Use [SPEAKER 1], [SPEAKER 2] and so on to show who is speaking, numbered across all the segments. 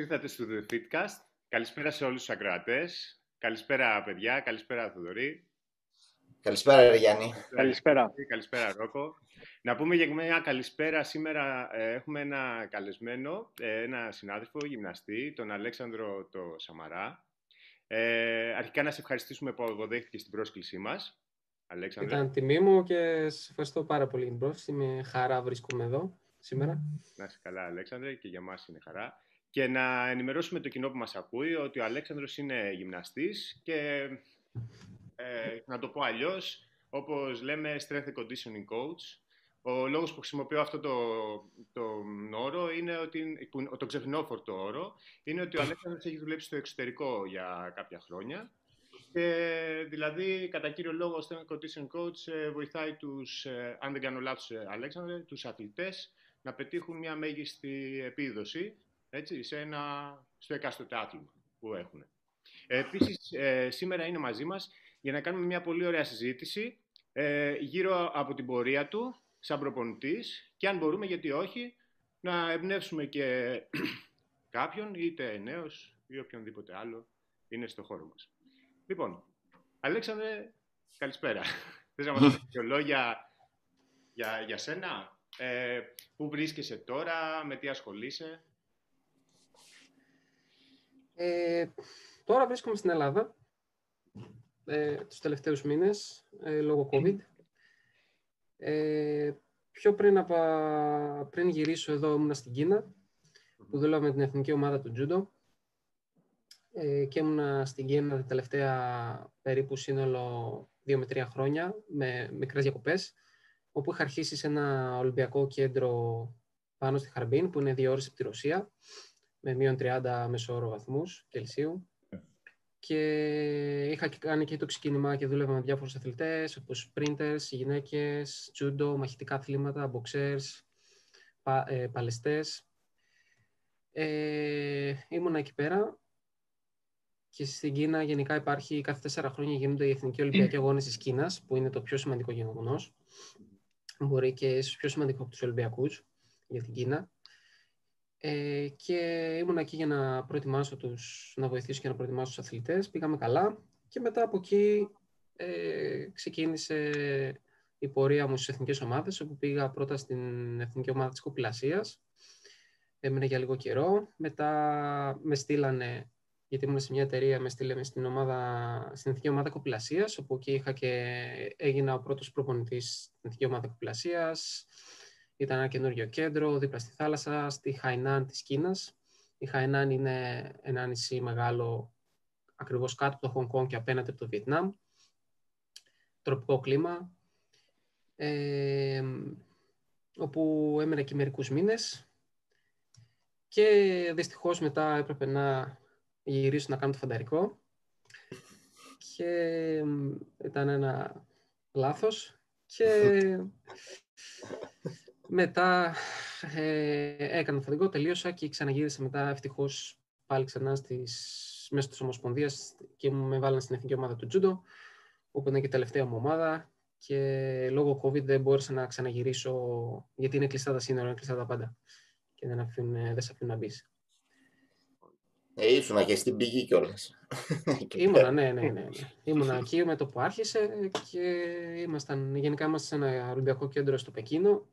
[SPEAKER 1] ήρθατε στο The Fitcast. Καλησπέρα σε όλους τους ακροατές. Καλησπέρα, παιδιά. Καλησπέρα, Θοδωρή.
[SPEAKER 2] Καλησπέρα, Γιάννη.
[SPEAKER 3] Καλησπέρα.
[SPEAKER 1] Καλησπέρα, Ρόκο. Να πούμε για μια καλησπέρα. Σήμερα ε, έχουμε ένα καλεσμένο, ε, ένα συνάδελφο, γυμναστή, τον Αλέξανδρο το Σαμαρά. Ε, αρχικά να σε ευχαριστήσουμε που αποδέχτηκες στην πρόσκλησή μας.
[SPEAKER 3] Αλέξανδρο. Ήταν τιμή μου και σε ευχαριστώ πάρα πολύ για την πρόσκληση. Με χαρά βρίσκομαι εδώ σήμερα.
[SPEAKER 1] Να είσαι καλά, Αλέξανδρε, και για μας είναι χαρά. Και να ενημερώσουμε το κοινό που μας ακούει ότι ο Αλέξανδρος είναι γυμναστής και ε, να το πω αλλιώς, όπως λέμε strength and conditioning coach. Ο λόγος που χρησιμοποιώ αυτό το, το όρο είναι ότι, που, το ξεχνόφορτο όρο, είναι ότι ο Αλέξανδρος έχει δουλέψει στο εξωτερικό για κάποια χρόνια και δηλαδή, κατά κύριο λόγο, ο Strength Conditioning Coach ε, βοηθάει τους, ε, αν δεν κάνω λάθος, Αλέξανδρε, τους αθλητές να πετύχουν μια μέγιστη επίδοση έτσι, σε ένα, στο εκάστοτε άθλημα που έχουν. Ε, επίσης, ε, σήμερα είναι μαζί μας για να κάνουμε μια πολύ ωραία συζήτηση ε, γύρω από την πορεία του σαν προπονητής και αν μπορούμε, γιατί όχι, να εμπνεύσουμε και κάποιον, είτε νέος ή οποιονδήποτε άλλο είναι στο χώρο μας. Λοιπόν, Αλέξανδρε, καλησπέρα. Θες να μας πεις δύο λόγια για, για σένα, ε, πού βρίσκεσαι τώρα, με τι ασχολείσαι;
[SPEAKER 3] Ε, τώρα βρίσκομαι στην Ελλάδα ε, τους τελευταίους μήνες ε, λόγω COVID. Ε, πιο πριν, από, πριν γυρίσω εδώ ήμουν στην Κίνα που δούλευα με την εθνική ομάδα του Τζούντο ε, και ήμουν στην Κίνα τα τελευταία περίπου σύνολο δύο με τρία χρόνια με μικρές διακοπές όπου είχα αρχίσει σε ένα Ολυμπιακό κέντρο πάνω στη Χαρμπίν, που είναι δύο ώρες από τη Ρωσία, με μείον 30 μεσόωρο βαθμούς Κελσίου. Και είχα κάνει και το ξεκίνημα και δούλευα με διάφορους αθλητές, όπως sprinters, γυναίκες, judo, μαχητικά αθλήματα, boxers, πα, ε, παλαιστές. Ε, ήμουνα εκεί πέρα και στην Κίνα γενικά υπάρχει κάθε τέσσερα χρόνια γίνονται οι Εθνικοί Ολυμπιακοί Αγώνες της Κίνας, που είναι το πιο σημαντικό γεγονός μπορεί και ίσως πιο σημαντικό από τους Ολυμπιακούς για την Κίνα. Ε, και ήμουν εκεί για να προετοιμάσω τους, να βοηθήσω και να προετοιμάσω τους αθλητές. Πήγαμε καλά και μετά από εκεί ε, ξεκίνησε η πορεία μου στις εθνικές ομάδες, όπου πήγα πρώτα στην εθνική ομάδα της Κοπηλασίας. Έμεινε για λίγο καιρό. Μετά με στείλανε γιατί ήμουν σε μια εταιρεία, με στείλαμε στην, ομάδα, στην Εθνική Ομάδα Κοπηλασίας, όπου εκεί είχα και έγινα ο πρώτος προπονητής στην Εθνική Ομάδα Κοπηλασίας. Ήταν ένα καινούριο κέντρο, δίπλα στη θάλασσα, στη Χαϊνάν της Κίνας. Η Χαϊνάν είναι ένα νησί μεγάλο, ακριβώς κάτω από το Χονγκ Κόνγκ και απέναντι από το Βιετνάμ. Τροπικό κλίμα, ε, όπου έμενα εκεί μερικούς μήνες. Και δυστυχώς μετά έπρεπε να γυρίσω να κάνω το φανταρικό και ήταν ένα λάθος και μετά ε, έκανα το φανταρικό, τελείωσα και ξαναγύρισα μετά ευτυχώς πάλι ξανά στις, μέσω της Ομοσπονδίας και με βάλαν στην εθνική ομάδα του Τζούντο όπου είναι και η τελευταία μου ομάδα και λόγω COVID δεν μπόρεσα να ξαναγυρίσω γιατί είναι κλειστά τα σύνορα, είναι κλειστά τα πάντα και δεν, αφήνουν, δεν σε αφήνουν να μπεις.
[SPEAKER 2] Ε, ήσουνα και στην πηγή κιόλας.
[SPEAKER 3] Ήμουνα, ναι, ναι, ναι, ναι. Ήμουνα εκεί με το που άρχισε και ήμασταν, γενικά ήμασταν σε ένα Ολυμπιακό κέντρο στο Πεκίνο.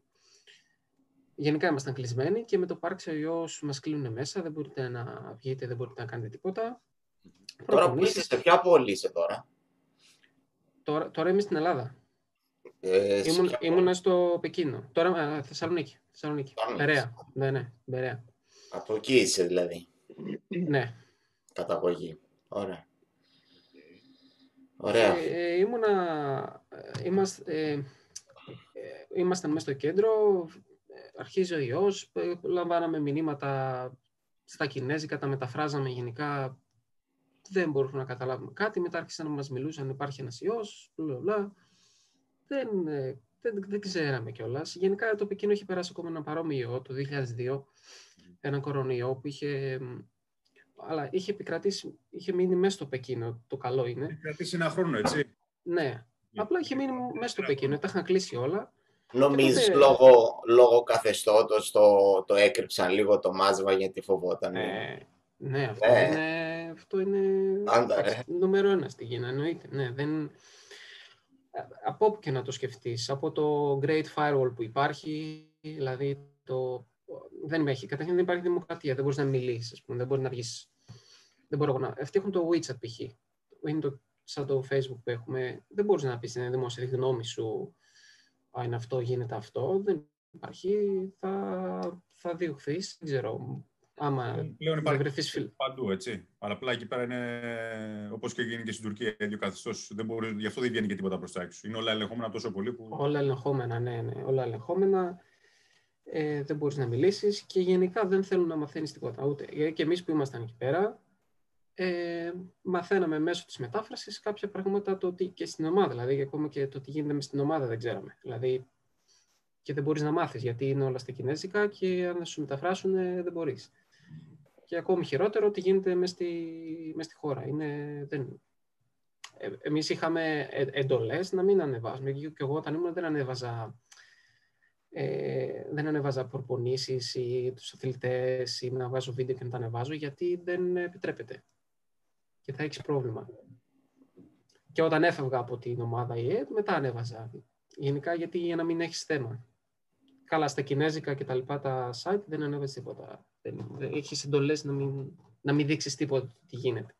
[SPEAKER 3] Γενικά ήμασταν κλεισμένοι και με το που άρχισε ο ιός μας κλείνουν μέσα, δεν μπορείτε να βγείτε, δεν μπορείτε να κάνετε τίποτα.
[SPEAKER 2] Τώρα που είσαι, σε ποια πόλη είσαι τώρα;
[SPEAKER 3] Τώρα, τώρα είμαι στην Ελλάδα. Ε, Ήμουν, ήμουνα στο Πεκίνο. Τώρα, ε, Θεσσαλονίκη. Θεσσαλονίκη. Μπερέα. Ναι, ναι, Μπερέα.
[SPEAKER 2] Από εκεί είσαι δηλαδή.
[SPEAKER 3] Ναι.
[SPEAKER 2] Καταγωγή. Ωραία. Ωραία.
[SPEAKER 3] Ε, ε ήμουνα, ε, είμαστε, ε, ήμασταν μέσα στο κέντρο, αρχίζει ο ιός, λαμβάναμε μηνύματα στα κινέζικα, τα μεταφράζαμε γενικά, δεν μπορούμε να καταλάβουμε κάτι, μετά άρχισαν να μας μιλούσαν, υπάρχει ένας ιός, μπλα, δεν, δεν, δεν ξέραμε κιόλας. Γενικά το Πεκίνο είχε περάσει ακόμα ένα παρόμοιο ιό το 2002, ένα κορονοϊό που είχε αλλά είχε επικρατήσει, είχε μείνει μέσα στο Πεκίνο, το καλό είναι. Είχε
[SPEAKER 4] επικρατήσει ένα χρόνο, έτσι.
[SPEAKER 3] Ναι, απλά είχε μείνει μέσα στο Πεκίνο, τα είχαν κλείσει όλα.
[SPEAKER 2] Νομίζεις τότε... λόγω, λόγω καθεστώτος το, το έκρυψαν λίγο το μάζμα γιατί φοβόταν.
[SPEAKER 3] Ε, Ναι, αυτό
[SPEAKER 2] Ναι.
[SPEAKER 3] είναι, αυτό είναι
[SPEAKER 2] Άντα,
[SPEAKER 3] εντάξει,
[SPEAKER 2] ρε.
[SPEAKER 3] νούμερο ένα στην Κίνα, εννοείται. Ναι, δεν... Από όπου και να το σκεφτείς, από το Great Firewall που υπάρχει, δηλαδή το... δεν υπάρχει, καταρχήν δεν υπάρχει δημοκρατία, δεν μπορείς να μιλήσεις, ας πούμε, δεν μπορείς να βγεις. Δεν μπορώ εγώ να... Αυτοί έχουν το WeChat π.χ. Είναι το, σαν το Facebook που έχουμε. Δεν μπορείς να πεις στην δημόσια τη γνώμη σου, Α, είναι αυτό, γίνεται αυτό. Δεν υπάρχει, θα, θα διωχθείς, δεν ξέρω. Άμα
[SPEAKER 4] Πλέον
[SPEAKER 3] δεν
[SPEAKER 4] υπάρχει
[SPEAKER 3] βρεθείς φιλ...
[SPEAKER 4] παντού, έτσι. Αλλά απλά εκεί πέρα είναι όπως και γίνει και στην Τουρκία, ίδιο καθεστώς. Γι' αυτό δεν βγαίνει και τίποτα προς τα έξω. Είναι όλα ελεγχόμενα τόσο πολύ που.
[SPEAKER 3] Όλα ελεγχόμενα, ναι, ναι. Όλα ελεγχόμενα. Ε, δεν μπορείς να μιλήσεις και γενικά δεν θέλουν να μαθαίνεις τίποτα. Ούτε. Γιατί και εμείς που ήμασταν εκεί πέρα, ε, μαθαίναμε μέσω της μετάφρασης κάποια πράγματα το ότι, και στην ομάδα. Δηλαδή, ακόμα και το τι γίνεται μες στην ομάδα δεν ξέραμε. Δηλαδή, και δεν μπορείς να μάθεις γιατί είναι όλα στα κινέζικα και αν σου μεταφράσουν ε, δεν μπορείς. Και ακόμη χειρότερο τι γίνεται μες στη, μες στη χώρα. Είναι, δεν, ε, εμείς είχαμε ε, εντολές να μην ανεβάζουμε. Και και εγώ όταν ήμουν δεν ανέβαζα ε, δεν ανέβαζα προπονήσεις ή τους αθλητές ή να βάζω βίντεο και να τα ανεβάζω γιατί δεν επιτρέπεται και θα έχεις πρόβλημα. Και όταν έφευγα από την ομάδα ΙΕ, μετά ανέβαζα. Γενικά γιατί για να μην έχεις θέμα. Καλά, στα κινέζικα και τα λοιπά τα site δεν ανέβαζες τίποτα. Δεν, δεν, έχεις εντολές να μην, να μην δείξεις τίποτα τι γίνεται.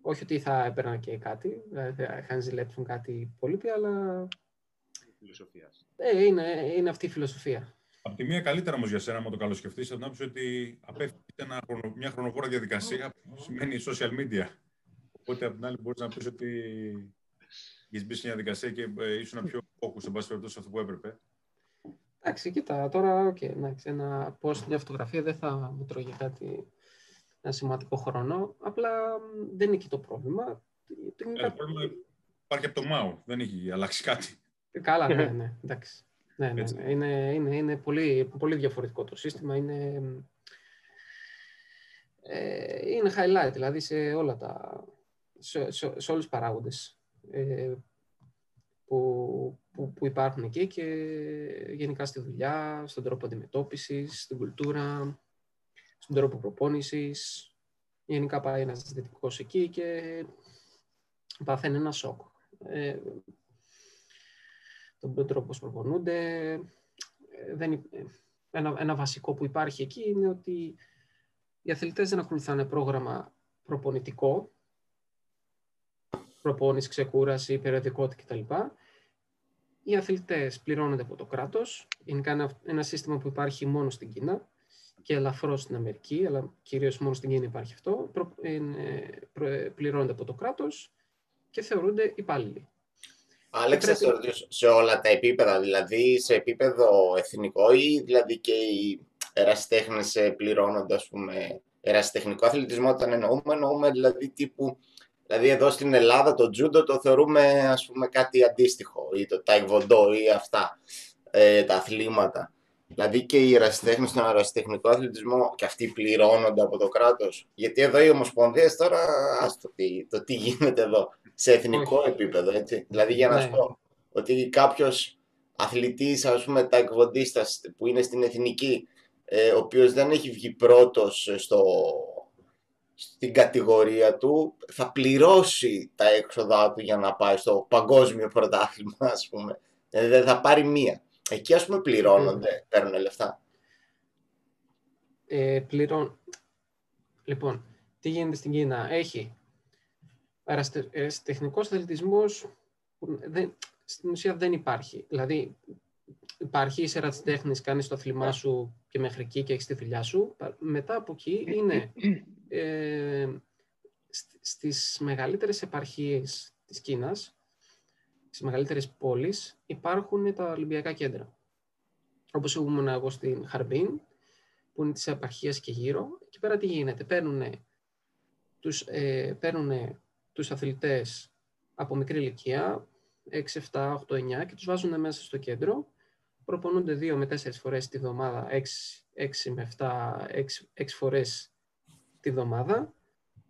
[SPEAKER 3] Όχι ότι θα έπαιρνα και κάτι, δηλαδή θα είχαν ζηλέψουν κάτι πολύ, αλλά
[SPEAKER 1] Φιλοσοφίας.
[SPEAKER 3] ε, είναι, είναι αυτή η φιλοσοφία.
[SPEAKER 4] Απ' τη μία καλύτερα όμως για σένα, άμα το καλοσκεφτείς, θα την άποψη ότι απέφυγε ένα χρονο- μια χρονοβόρα διαδικασία που σημαίνει social media. Οπότε απ' την άλλη μπορείς να πεις ότι έχεις μπει σε μια διαδικασία και ε, ήσουν πιο focus, εν πάση περιπτώσει, σε αυτό που έπρεπε.
[SPEAKER 3] Εντάξει, κοίτα, τώρα okay, εντάξει, ένα post, μια φωτογραφία δεν θα μου τρώγε κάτι ένα σημαντικό χρόνο. Απλά μ, δεν είναι εκεί το πρόβλημα. Είναι
[SPEAKER 4] Ε,
[SPEAKER 3] κα-
[SPEAKER 4] το πρόβλημα υπάρχει από το MAU, δεν έχει αλλάξει κάτι.
[SPEAKER 3] Καλά, ναι, ναι, εντάξει. Ναι, ναι,
[SPEAKER 4] Έτσι.
[SPEAKER 3] ναι. Είναι, είναι, είναι πολύ, πολύ διαφορετικό το σύστημα. Είναι, ε, είναι highlight, δηλαδή σε όλα τα, σε, σε, σε όλους τους παράγοντες ε, που, που, που υπάρχουν εκεί και γενικά στη δουλειά, στον τρόπο αντιμετώπισης, στην κουλτούρα, στον τρόπο προπόνησης. Γενικά πάει ένας δυτικός εκεί και παθαίνει ένα σοκ. Ε, τον τρόπο που προπονούνται. Ε, δεν, υ- ε, ένα, ένα βασικό που υπάρχει εκεί είναι ότι οι αθλητές δεν ακολουθάνε πρόγραμμα προπονητικό, προπόνηση, ξεκούραση, περιοδικότητα κτλ. Οι αθλητές πληρώνονται από το κράτος. Είναι ένα, ένα σύστημα που υπάρχει μόνο στην Κίνα και ελαφρώς στην Αμερική, αλλά κυρίως μόνο στην Κίνα υπάρχει αυτό. Προ, είναι, προ- πληρώνονται από το κράτος και θεωρούνται υπάλληλοι.
[SPEAKER 2] Άλεξ, θα
[SPEAKER 3] πρέπει-
[SPEAKER 2] σε ρωτήσω, σε όλα τα επίπεδα, δηλαδή σε επίπεδο εθνικό ή δηλαδή και οι ερασιτέχνες ε, πληρώνονται, ας πούμε, ερασιτεχνικό αθλητισμό όταν εννοούμε, εννοούμε δηλαδή τύπου, δηλαδή εδώ στην Ελλάδα το τζούντο το θεωρούμε ας πούμε κάτι αντίστοιχο ή το ταϊβοντό ή αυτά ε, τα αθλήματα. Δηλαδή και οι ερασιτέχνες στον ερασιτεχνικό αθλητισμό και αυτοί πληρώνονται από το κράτος. Γιατί εδώ οι ομοσπονδίες τώρα, ας το τι, το τι γίνεται εδώ, σε εθνικό
[SPEAKER 3] Όχι.
[SPEAKER 2] επίπεδο, έτσι. Δηλαδή για να
[SPEAKER 3] Ναι.
[SPEAKER 2] σου πω ότι κάποιος αθλητής, ας πούμε, ταϊκβοντίστας που είναι στην εθνική, ε, ο οποίος δεν έχει βγει πρώτος στο, στην κατηγορία του, θα πληρώσει τα έξοδά του για να πάει στο παγκόσμιο πρωτάθλημα, ας πούμε. Δηλαδή δεν θα πάρει μία. Εκεί, ας πούμε, πληρώνονται, παίρνουν λεφτά.
[SPEAKER 3] ε, πληρών... Λοιπόν, τι γίνεται στην Κίνα; Έχει αεραστε- τεχνικός αθλητισμός που δεν, στην ουσία δεν υπάρχει. Δηλαδή, υπάρχει, είσαι ερασιτέχνης, κάνεις το αθλημά σου και μέχρι εκεί και έχεις τη δουλειά σου. Πα- Μετά από εκεί είναι ε, σ- στις μεγαλύτερες επαρχίες της Κίνας, στις μεγαλύτερες πόλεις, υπάρχουν τα Ολυμπιακά κέντρα. Όπως ήμουν εγώ στην Χαρμπίν, που είναι της επαρχίας και γύρω. Εκεί πέρα τι γίνεται; Παίρνουν τους, ε, παίρνουνε τους αθλητές από μικρή ηλικία, 6, 7, 8, 9 και τους βάζουν μέσα στο κέντρο. Προπονούνται 2 με 4 φορές τη βδομάδα, 6, 6 με 7, 6, 6 φορές τη βδομάδα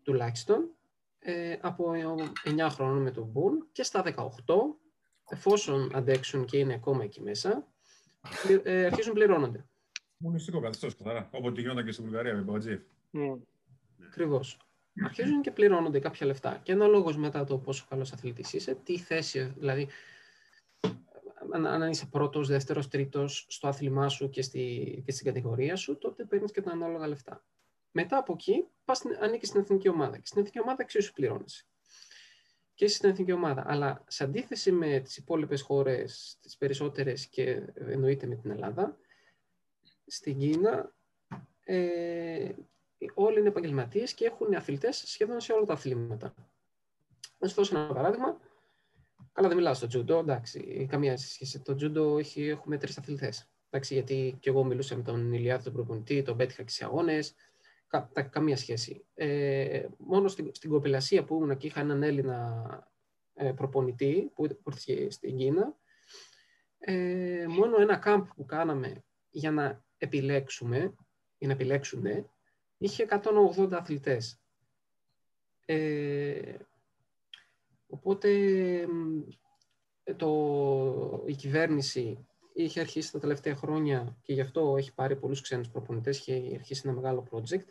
[SPEAKER 3] τουλάχιστον. Ε, από 9 χρόνων με τον Μπουν και στα 18, εφόσον αντέξουν και είναι ακόμα εκεί μέσα, πλη- ε, αρχίζουν πληρώνονται.
[SPEAKER 4] Μονιστικό καθεστώς καθαρά. Όποτε γινόταν και στην Βουλγαρία με Μπατζίεφ.
[SPEAKER 5] Μμ.
[SPEAKER 3] Ακριβώς. Αρχίζουν και πληρώνονται κάποια λεφτά. Και αναλόγω μετά το πόσο καλός αθλητής είσαι, τι θέση, δηλαδή αν, αν είσαι πρώτος, δεύτερος, τρίτος στο άθλημά σου και, στη, και στην κατηγορία σου, τότε παίρνεις και τα ανάλογα λεφτά. Μετά από εκεί, πας, ανήκεις στην εθνική ομάδα. Και στην εθνική ομάδα εξίσου πληρώνεσαι. Και είσαι στην εθνική ομάδα. Αλλά σε αντίθεση με τις υπόλοιπες χώρες, τις περισσότερες και εννοείται με την Ελλάδα, στην Κίνα ε, όλοι είναι επαγγελματίες και έχουν αθλητές σχεδόν σε όλα τα αθλήματα. Να σου δώσω ένα παράδειγμα. Καλά, δεν μιλάω στο τζούντο, εντάξει, καμία σχέση. Το τζούντο έχει, έχουμε τρεις αθλητές. Εντάξει, γιατί και εγώ μιλούσα με τον Ηλιάδη, τον προπονητή, τον πέτυχα και σε αγώνες. Κα, καμία σχέση. Ε, μόνο στην, στην κοπηλασία που ήμουν και είχα έναν Έλληνα ε, προπονητή που, που ήρθε στην Κίνα. Ε, μόνο ένα κάμπ που κάναμε για να επιλέξουμε, για να επιλέξουν, είχε 180 αθλητές. Ε, οπότε το, η κυβέρνηση είχε αρχίσει τα τελευταία χρόνια και γι' αυτό έχει πάρει πολλούς ξένους προπονητές και έχει αρχίσει ένα μεγάλο project.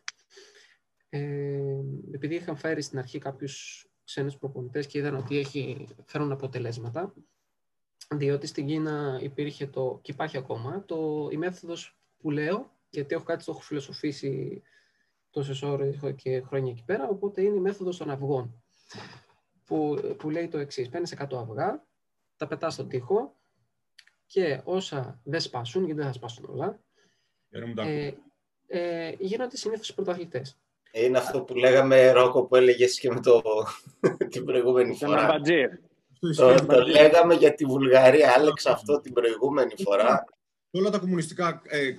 [SPEAKER 3] Ε, επειδή είχαν φέρει στην αρχή κάποιους ξένους προπονητές και είδαν ότι έχει, φέρουν αποτελέσματα, διότι στην Κίνα υπήρχε το, και υπάρχει ακόμα, το, η μέθοδος που λέω, γιατί έχω κάτι το έχω φιλοσοφήσει τόσες ώρες και χρόνια εκεί πέρα, οπότε είναι η μέθοδος των αυγών. Που, που λέει το εξής: Παίρνεις 100 αυγά, τα πετάς στον τοίχο και όσα δεν σπάσουν, γιατί δεν θα σπάσουν όλα, ε, ε, γίνονται συνήθως πρωταθλητές.
[SPEAKER 2] Είναι αυτό που λέγαμε, Ρόκο, που έλεγες και με το, την προηγούμενη φορά. Το, το λέγαμε για τη Βουλγαρία, Άλεξ, αυτό την προηγούμενη φορά
[SPEAKER 4] όλα τα κομμουνιστικά... Ε,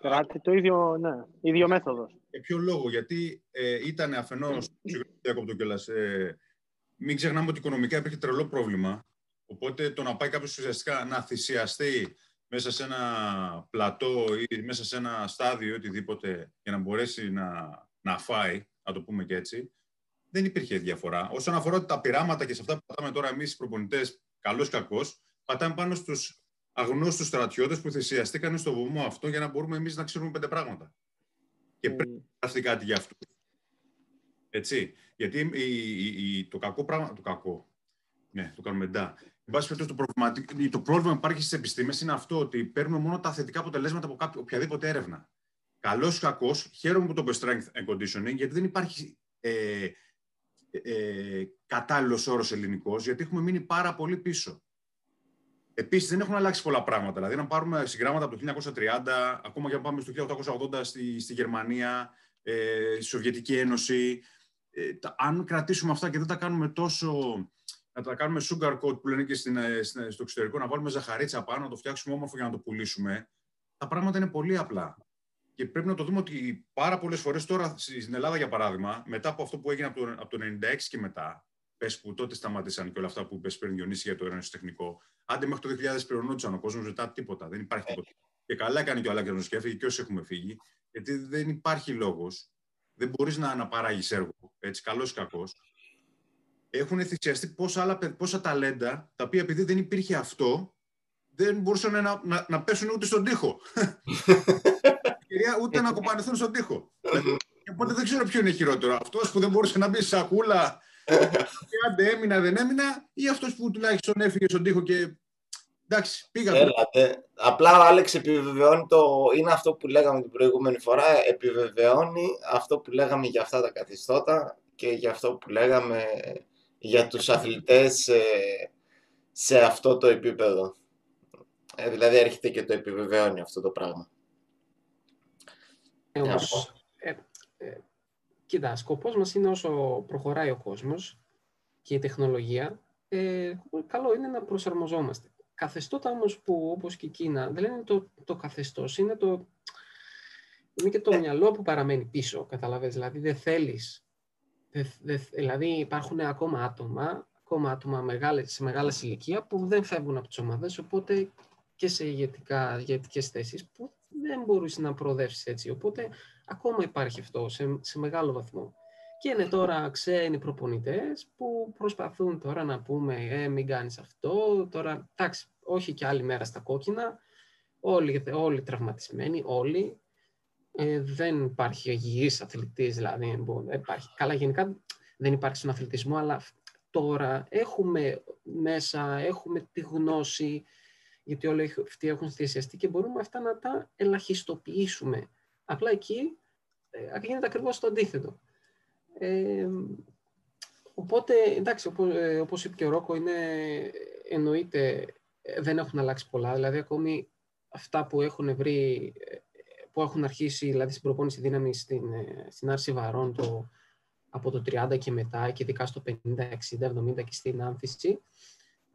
[SPEAKER 5] Κράτη το ίδιο, ναι, ίδιο μέθοδος.
[SPEAKER 4] Για ποιο λόγο, γιατί ε, ήταν αφενός, συγγνώμη κιόλας, ε, μην ξεχνάμε ότι οικονομικά υπήρχε τρελό πρόβλημα, οπότε το να πάει κάποιος ουσιαστικά να θυσιαστεί μέσα σε ένα πλατό ή μέσα σε ένα στάδιο οτιδήποτε για να μπορέσει να, να φάει, να το πούμε και έτσι, δεν υπήρχε διαφορά. Όσον αφορά τα πειράματα και σε αυτά που πατάμε τώρα εμείς οι προπονητές, καλός κακός, πατάμε πάνω στους αγνώστους στρατιώτες που θυσιαστήκαν στο βωμό αυτό για να μπορούμε εμείς να ξέρουμε πέντε πράγματα. Και πρέπει να γραφτεί κάτι για αυτό. Έτσι. Γιατί η, η, το κακό πράγμα. Το κακό. Ναι, το κάνουμε μετά. Εν πάση περιπτώσει, το, το πρόβλημα που υπάρχει στις επιστήμες είναι αυτό ότι παίρνουμε μόνο τα θετικά αποτελέσματα από κάποιο, οποιαδήποτε έρευνα. Καλός ή κακός, χαίρομαι που το είπε strength and conditioning, γιατί δεν υπάρχει ε, ε, κατάλληλος όρος ελληνικός, γιατί έχουμε μείνει πάρα πολύ πίσω. Επίσης, δεν έχουν αλλάξει πολλά πράγματα. Δηλαδή, να πάρουμε συγγράμματα από το 1930, ακόμα και να πάμε στο 1880 στη, στη Γερμανία, ε, στη Σοβιετική Ένωση. Ε, τα, αν κρατήσουμε αυτά και δεν τα κάνουμε τόσο. Να τα κάνουμε sugar coat που λένε και στην, ε, στην, στο εξωτερικό, να βάλουμε ζαχαρίτσα πάνω, να το φτιάξουμε όμορφο για να το πουλήσουμε. Τα πράγματα είναι πολύ απλά. Και πρέπει να το δούμε ότι πάρα πολλές φορές τώρα στην Ελλάδα, για παράδειγμα, μετά από αυτό που έγινε από το, από το 96 και μετά, πες που τότε σταμάτησαν και όλα αυτά που είπε πριν Διονύση για το τεχνικό. Άντε μέχρι το 2000 πληρωνόντουσαν ο κόσμος, μετά τίποτα. Δεν υπάρχει τίποτα. Και καλά έκανε και ο Αλέξανδρος και έφυγε και όσοι έχουμε φύγει, γιατί δεν υπάρχει λόγος. Δεν μπορείς να αναπαράγεις έργο, έτσι, καλός ή κακός. Έχουν θυσιαστεί πόσα, άλλα, πόσα ταλέντα, τα οποία επειδή δεν υπήρχε αυτό, δεν μπορούσαν να, να, να πέσουν ούτε στον τοίχο. ούτε να κοπανηθούν στον τοίχο. Οπότε δεν ξέρω ποιο είναι χειρότερο. Αυτός που δεν μπορούσε να μπει σε σακούλα και άντε έμεινα, δεν έμεινα, ή αυτός που τουλάχιστον έφυγε στον τοίχο και. Εντάξει, πήγα.
[SPEAKER 2] Έλατε. Απλά ο Άλεξ επιβεβαιώνει το. Είναι αυτό που λέγαμε την προηγούμενη φορά. Επιβεβαιώνει αυτό που λέγαμε για αυτά τα καθιστώτα και για αυτό που λέγαμε για τους αθλητές σε, αυτό το επίπεδο. Ε, δηλαδή έρχεται και το επιβεβαιώνει αυτό το πράγμα.
[SPEAKER 3] Ε, ε, Κοίτα, σκοπός μας είναι όσο προχωράει ο κόσμος και η τεχνολογία, ε, καλό είναι να προσαρμοζόμαστε. Καθεστώτα όμως που, όπως και η Κίνα, δεν είναι το, το καθεστώς, είναι, το, είναι και το ε. μυαλό που παραμένει πίσω, καταλαβαίνεις. Δηλαδή δεν θέλεις, δηλαδή υπάρχουν ακόμα άτομα, ακόμα άτομα μεγάλες, σε μεγάλα ηλικία που δεν φεύγουν από τις ομάδες, οπότε και σε ηγετικά, ηγετικές θέσεις που δεν μπορείς να προοδεύσεις έτσι. Οπότε ακόμα υπάρχει αυτό σε, σε μεγάλο βαθμό. Και είναι τώρα ξένοι προπονητές που προσπαθούν τώρα να πούμε ε, μην κάνεις αυτό, τώρα εντάξει, όχι και άλλη μέρα στα κόκκινα, όλοι, όλοι τραυματισμένοι, όλοι. Ε, δεν υπάρχει υγιής αθλητής, δηλαδή. Δεν υπάρχει. Καλά, γενικά δεν υπάρχει στον αθλητισμό, αλλά τώρα έχουμε μέσα, έχουμε τη γνώση, γιατί όλοι αυτοί έχουν θυσιαστεί και μπορούμε αυτά να τα ελαχιστοποιήσουμε. Απλά εκεί ε, γίνεται ακριβώς το αντίθετο. Ε, οπότε, εντάξει, όπως, ε, όπως είπε και ο Ρόκο, είναι, εννοείται ε, δεν έχουν αλλάξει πολλά. Δηλαδή, ακόμη αυτά που έχουν βρει, που έχουν αρχίσει δηλαδή, στην προπόνηση δύναμη στην, στην άρση βαρών το, από το 30 και μετά και ειδικά στο 50, 60, 70 και στην άνθηση,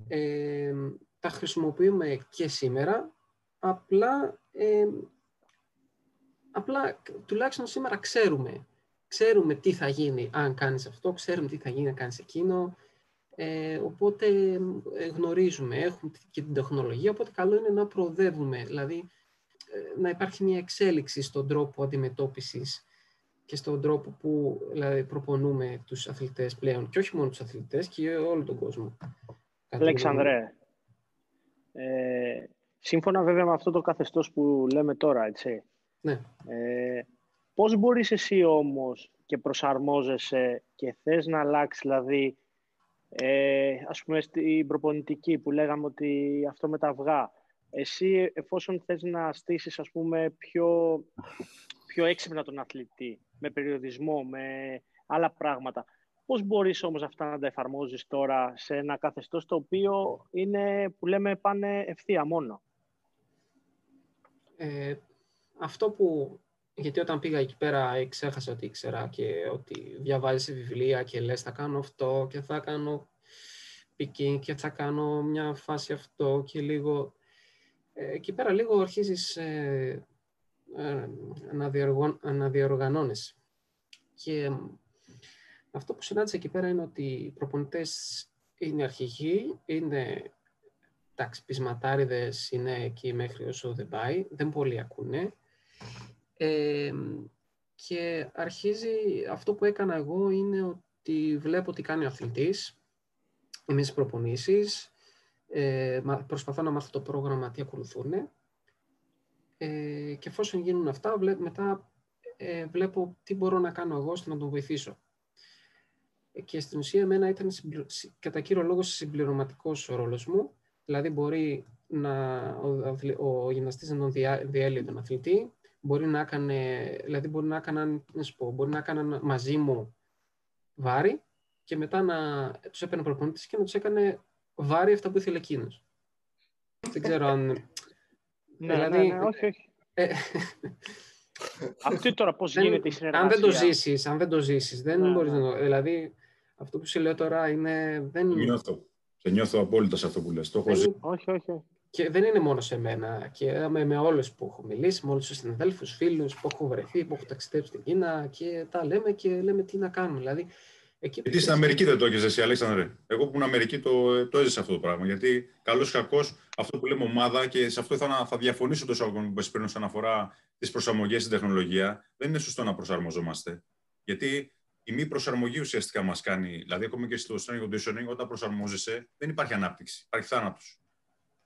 [SPEAKER 3] ε, τα χρησιμοποιούμε και σήμερα, απλά, ε, απλά τουλάχιστον σήμερα ξέρουμε. Ξέρουμε τι θα γίνει αν κάνεις αυτό, ξέρουμε τι θα γίνει αν κάνεις εκείνο, ε, οπότε ε, γνωρίζουμε, έχουμε και την τεχνολογία, οπότε καλό είναι να προοδεύουμε, δηλαδή ε, να υπάρχει μια εξέλιξη στον τρόπο αντιμετώπισης και στον τρόπο που δηλαδή, προπονούμε τους αθλητές πλέον. Και όχι μόνο τους αθλητές και όλο τον κόσμο.
[SPEAKER 5] Αλεξανδρέ, ε, σύμφωνα βέβαια με αυτό το καθεστώς που λέμε τώρα, έτσι.
[SPEAKER 3] Ναι.
[SPEAKER 5] Ε, πώς μπορείς εσύ όμως και προσαρμόζεσαι και θες να αλλάξεις, δηλαδή, ε, ας πούμε στην προπονητική που λέγαμε ότι αυτό με τα αυγά, εσύ εφόσον θες να στήσεις, ας πούμε, πιο, πιο έξυπνα τον αθλητή, με περιοδισμό, με άλλα πράγματα, Πώς μπορείς όμως αυτά να τα εφαρμόζεις τώρα σε ένα καθεστώς το οποίο είναι, που λέμε, πάνε ευθεία μόνο;
[SPEAKER 3] Ε, αυτό που... Γιατί όταν πήγα εκεί πέρα ξέχασα ότι ήξερα και ότι διαβάζεις βιβλία και λες θα κάνω αυτό και θα κάνω πικί και θα κάνω μια φάση αυτό και λίγο... Ε, εκεί πέρα λίγο αρχίζεις ε, ε, να, διοργανώνεις. Και αυτό που συνάντησα εκεί πέρα είναι ότι οι προπονητές είναι αρχηγοί, είναι εντάξει, πεισματάριδες είναι εκεί μέχρι όσο δεν πάει, δεν πολύ ακούνε. Ε, και αρχίζει, αυτό που έκανα εγώ είναι ότι βλέπω τι κάνει ο αθλητής, είμαι στις προπονήσεις, ε, προσπαθώ να μάθω το πρόγραμμα τι ακολουθούν ε, και εφόσον γίνουν αυτά, μετά ε, βλέπω τι μπορώ να κάνω εγώ ώστε να τον βοηθήσω και στην ουσία εμένα ήταν κατά κύριο λόγο συμπληρωματικός ο ρόλος μου. Δηλαδή μπορεί να, ο, ο γυμναστής να τον διέλυε τον αθλητή, μπορεί να έκανε, δηλαδή μπορεί να έκαναν, να πω, μπορεί να έκαναν μαζί μου βάρη και μετά να τους έπαιρνε προπονητής και να τους έκανε βάρη αυτά που ήθελε εκείνος. Δεν ξέρω αν...
[SPEAKER 5] Ναι, δηλαδή, ναι, ναι, όχι, όχι. Ε, Αυτή τώρα πώς γίνεται η συνεργασία;
[SPEAKER 3] Αν δεν το ζήσεις, αν δεν το ζήσεις, δεν ναι, μπορείς ναι. να το... Δηλαδή, αυτό που σε λέω τώρα είναι... Δεν...
[SPEAKER 4] Σε νιώθω. Σε νιώθω απόλυτα σε αυτό που λες. Το έχω
[SPEAKER 5] ζήσει. Όχι, όχι.
[SPEAKER 3] Και δεν είναι μόνο σε μένα. Και με, με όλους που έχω μιλήσει, με όλους τους συναδέλφους, φίλους που έχω βρεθεί, που έχω ταξιδέψει στην Κίνα και τα λέμε και λέμε τι να κάνουμε. Δηλαδή,
[SPEAKER 4] Εκεί Γιατί στην Αμερική δεν το έχεις εσύ, Αλέξανδρε. Εγώ που ήμουν Αμερική το, το έζησα αυτό το πράγμα. Γιατί καλός ή κακός, αυτό που λέμε ομάδα και σε αυτό θα, θα διαφωνήσω τόσο ακόμα που πριν όσον αφορά τις προσαρμογές στην τεχνολογία, δεν είναι σωστό να προσαρμοζόμαστε. Γιατί η μη προσαρμογή ουσιαστικά μας κάνει, δηλαδή ακόμα και στο strength conditioning, όταν προσαρμόζεσαι, δεν υπάρχει ανάπτυξη, υπάρχει θάνατος.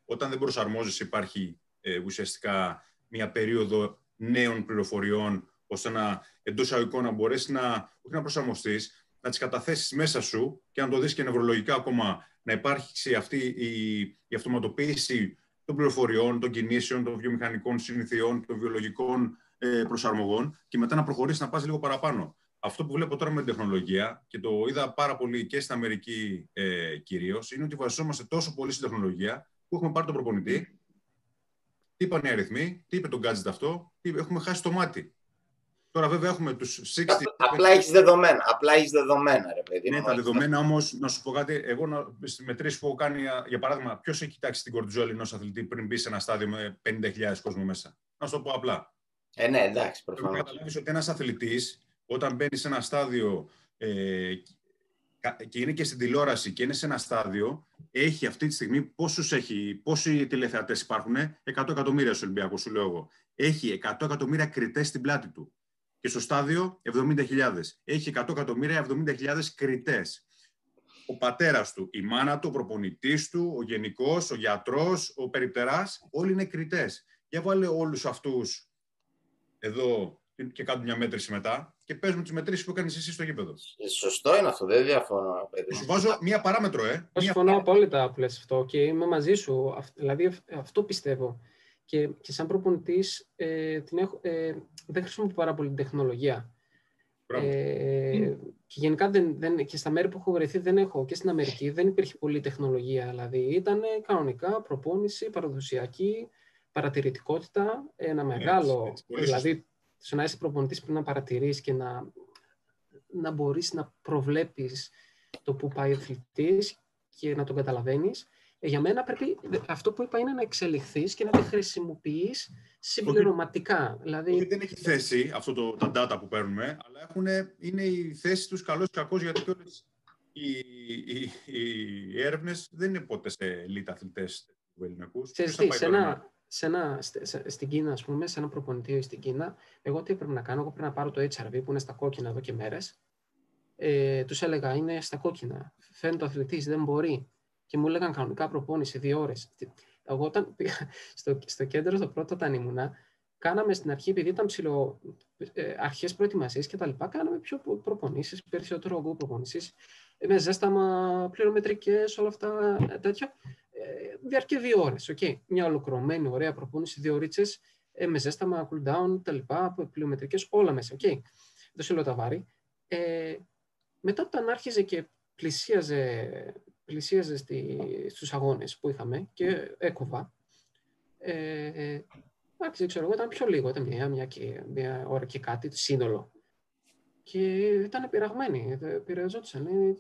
[SPEAKER 4] Όταν δεν προσαρμόζεσαι, υπάρχει ε, ουσιαστικά μια περίοδο νέων πληροφοριών, ώστε να εντός αγωγικών να μπορέσεις να, όχι να προσαρμοστείς, να τις καταθέσεις μέσα σου και να το δεις και νευρολογικά ακόμα να υπάρχει αυτή η, η αυτοματοποίηση των πληροφοριών, των κινήσεων, των βιομηχανικών συνηθιών, των βιολογικών ε, προσαρμογών και μετά να προχωρήσεις να πας λίγο παραπάνω. Αυτό που βλέπω τώρα με την τεχνολογία και το είδα πάρα πολύ και στην Αμερική ε, κυρίως, είναι ότι βασιζόμαστε τόσο πολύ στην τεχνολογία που έχουμε πάρει τον προπονητή. Τι είπαν οι αριθμοί, τι είπε το gadget αυτό, τι, έχουμε χάσει το μάτι. Τώρα βέβαια έχουμε τους 60.
[SPEAKER 2] Απλά έχεις δεδομένα. Απλά έχεις δεδομένα, ρε παιδί.
[SPEAKER 4] Ναι, τα δεδομένα όμως, να σου πω κάτι, εγώ στις μετρήσεις που έχω κάνει, για παράδειγμα, ποιος έχει κοιτάξει την κορτιζόλη ενός αθλητή πριν μπει σε ένα στάδιο με 50.000 κόσμο μέσα; Να σου το πω απλά.
[SPEAKER 2] Ε, ναι, εντάξει, προφανώ.
[SPEAKER 4] Πρέπει να καταλάβεις ότι ένας αθλητής, όταν μπαίνεις σε ένα στάδιο ε, και είναι και στην τηλεόραση και είναι σε ένα στάδιο, έχει αυτή τη στιγμή πόσους έχει, πόσοι τηλεθεατές υπάρχουν, 100 εκατομμύρια στο Ολυμπιακό, σου λέω εγώ. Έχει 100 εκατομμύρια κριτές στην πλάτη του και στο στάδιο 70.000. Έχει 100 εκατομμύρια 70.000 κριτές. Ο πατέρας του, η μάνα του, ο προπονητής του, ο γενικός, ο γιατρός, ο περιπτεράς, όλοι είναι κριτές. Για βάλε όλους αυτούς εδώ και κάνουν μια μέτρηση μετά και παίζουμε τις μετρήσεις που έκανες εσύ στο γήπεδο.
[SPEAKER 2] Σωστό είναι αυτό, δεν διαφωνώ. Παιδί.
[SPEAKER 4] Σου βάζω μία παράμετρο, ε.
[SPEAKER 3] Συμφωνώ απόλυτα που λες αυτό και είμαι μαζί σου. Δηλαδή αυτό πιστεύω. Και, και σαν προπονητής ε, ε, δεν χρησιμοποιώ πάρα πολύ την τεχνολογία. Ε, και γενικά δεν, δεν, και στα μέρη που έχω βρεθεί δεν έχω και στην Αμερική δεν υπήρχε πολύ τεχνολογία. Δηλαδή ήταν κανονικά προπόνηση, παραδοσιακή, παρατηρητικότητα, ένα μεγάλο. Έτσι, έτσι, δηλαδή, στο να είσαι προπονητής πρέπει να παρατηρείς και να, να μπορείς να προβλέπεις το που πάει ο αθλητής και να τον καταλαβαίνεις. Ε, για μένα πρέπει, αυτό που είπα είναι να εξελιχθείς και να τη χρησιμοποιείς συμπληρωματικά. Δηλαδή...
[SPEAKER 4] Δεν έχει θέση αυτό το, τα data που παίρνουμε, αλλά έχουν, είναι η θέση τους καλός και κακός, γιατί όλες οι, οι, οι, έρευνες δεν είναι ποτέ σε elite αθλητές του ελληνικού.
[SPEAKER 3] Σε, σε, ένα, σε ένα, σε, στην Κίνα, ας πούμε, σε ένα προπονητήριο στην Κίνα, εγώ τι έπρεπε να κάνω, εγώ πρέπει να πάρω το HRV που είναι στα κόκκινα εδώ και μέρες, ε, τους έλεγα είναι στα κόκκινα, φαίνεται ο αθλητής, δεν μπορεί και μου έλεγαν κανονικά προπόνηση δύο ώρες. Εγώ όταν πήγα στο, στο κέντρο, το πρώτο όταν ήμουνα, κάναμε στην αρχή, επειδή ήταν ψηλό, ε, αρχές προετοιμασίες και τα λοιπά, κάναμε πιο προπονήσεις, περισσότερο εγώ προπονήσεις, ε, με ζέσταμα, πληρωμετρικές, όλα αυτά ε, τέτοια. Ε, διαρκεί δύο ώρες, okay. Μια ολοκληρωμένη, ωραία προπόνηση, δύο ώριτσες, ε, με ζέσταμα, cool down, τα λοιπά, πληρωμετρικές, όλα μέσα, okay. Δεν σε λέω τα βάρη. Ε, μετά όταν άρχιζε και πλησίαζε πλησίαζε στη, στους αγώνες που είχαμε και έκοβα. Ε, εντάξει, ξέρω εγώ, ήταν πιο λίγο, ήταν μια, μια, μια ώρα και κάτι, το σύνολο. Και ήταν πειραγμένοι, πειραζόντουσαν. Ε,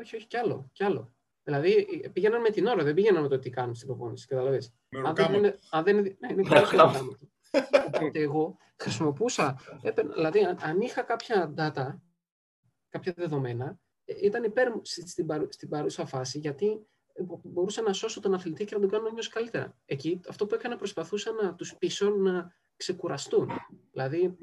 [SPEAKER 3] όχι, όχι, κι άλλο, κι άλλο. Δηλαδή πήγαιναν με την ώρα, δεν πήγαιναν με το τι κάνουν στην προπόνηση. Καταλαβες. Αν δεν είναι. Αν δεν είναι, ναι, είναι Οπότε εγώ χρησιμοποιούσα, δηλαδή αν είχα κάποια data, κάποια δεδομένα, ήταν υπέρ στην, παρου, στην παρούσα φάση, γιατί μπορούσα να σώσω τον αθλητή και να τον κάνω να νιώσει καλύτερα. Εκεί αυτό που έκανα προσπαθούσα να τους πείσω να ξεκουραστούν. Δηλαδή,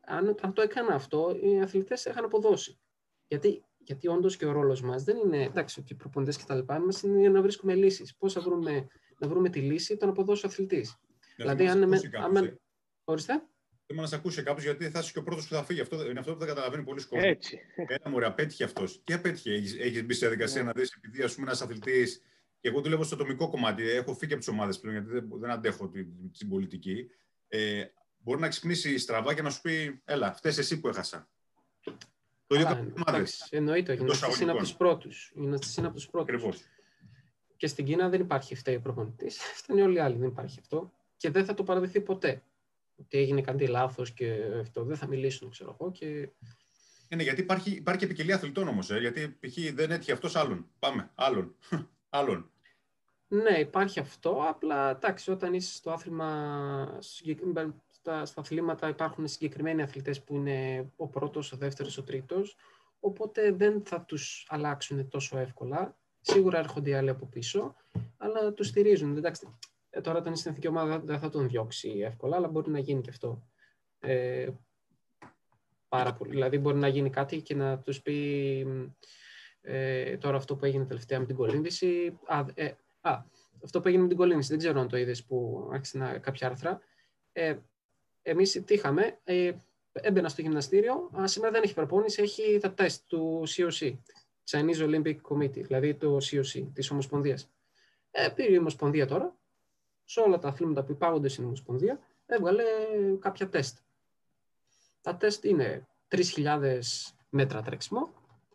[SPEAKER 3] αν, αν το έκανα αυτό, οι αθλητές είχαν αποδώσει. Γιατί, γιατί όντως και ο ρόλος μας δεν είναι. Εντάξει, και οι προπονητές και τα λοιπά, μας είναι να βρίσκουμε λύσεις. Πώς θα βρούμε, να βρούμε τη λύση, το να αποδώσει ο αθλητής. Δηλαδή, αν. Με, αν ορίστε.
[SPEAKER 4] Θέλω να σε ακούσει κάποιος γιατί θα είσαι και ο πρώτος που θα φύγει. Αυτό είναι αυτό που δεν καταλαβαίνει πολλοί κόσμο.
[SPEAKER 5] Έτσι.
[SPEAKER 4] Ένα μωρέ, απέτυχε αυτός. Τι απέτυχε, έχει μπει σε διαδικασία ναι. να δεις, επειδή ας πούμε ένας αθλητή. Και εγώ δουλεύω στο ατομικό κομμάτι. Έχω φύγει από τις ομάδες πλέον γιατί δεν, δεν αντέχω την, την πολιτική. Ε, μπορεί να ξυπνήσει στραβά και να σου πει: Έλα, φταίει εσύ που έχασα.
[SPEAKER 3] Το ίδιο κάνει ομάδε. Εννοείται. Γυμναστή είναι από τους πρώτους. Γυμναστή είναι από τους πρώτους.
[SPEAKER 4] Ακριβώς.
[SPEAKER 3] Και στην Κίνα δεν υπάρχει φταίει προπονητής. Φταίνει όλοι οι άλλοι. Δεν υπάρχει αυτό. Και δεν θα το παραδεχθεί ποτέ ότι έγινε κάτι λάθος και αυτό δεν θα μιλήσουν, ξέρω εγώ. Και...
[SPEAKER 4] Είναι γιατί υπάρχει, υπάρχει επικοινία αθλητών όμως. Ε, γιατί π.χ. δεν έτυχε αυτός άλλον. Πάμε, άλλον. άλλον.
[SPEAKER 3] Ναι, υπάρχει αυτό. Απλά εντάξει, όταν είσαι στο άθλημα, στα, στα αθλήματα υπάρχουν συγκεκριμένοι αθλητές που είναι ο πρώτος, ο δεύτερος, ο τρίτος, οπότε δεν θα τους αλλάξουν τόσο εύκολα. Σίγουρα έρχονται οι άλλοι από πίσω, αλλά τους στηρίζουν. Εντάξει, ε, τώρα όταν είναι στην εθνική ομάδα δεν θα τον διώξει εύκολα, αλλά μπορεί να γίνει και αυτό. Ε, πάρα πολύ. Δηλαδή μπορεί να γίνει κάτι και να τους πει ε, τώρα αυτό που έγινε τελευταία με την κολύμβηση. Α, ε, α, αυτό που έγινε με την κολύμβηση, δεν ξέρω αν το είδες που άρχισε να, κάποια άρθρα. Ε, εμείς τι είχαμε, ε, έμπαινα στο γυμναστήριο, α, σήμερα δεν έχει προπόνηση, έχει τα τεστ του COC, Chinese Olympic Committee, δηλαδή το COC της Ομοσπονδίας. Ε, πήρε η Ομοσπονδία τώρα σε όλα τα αθλήματα που υπάγονται στην Ομοσπονδία, έβγαλε κάποια τεστ. Τα τεστ είναι 3.000 μέτρα τρέξιμο,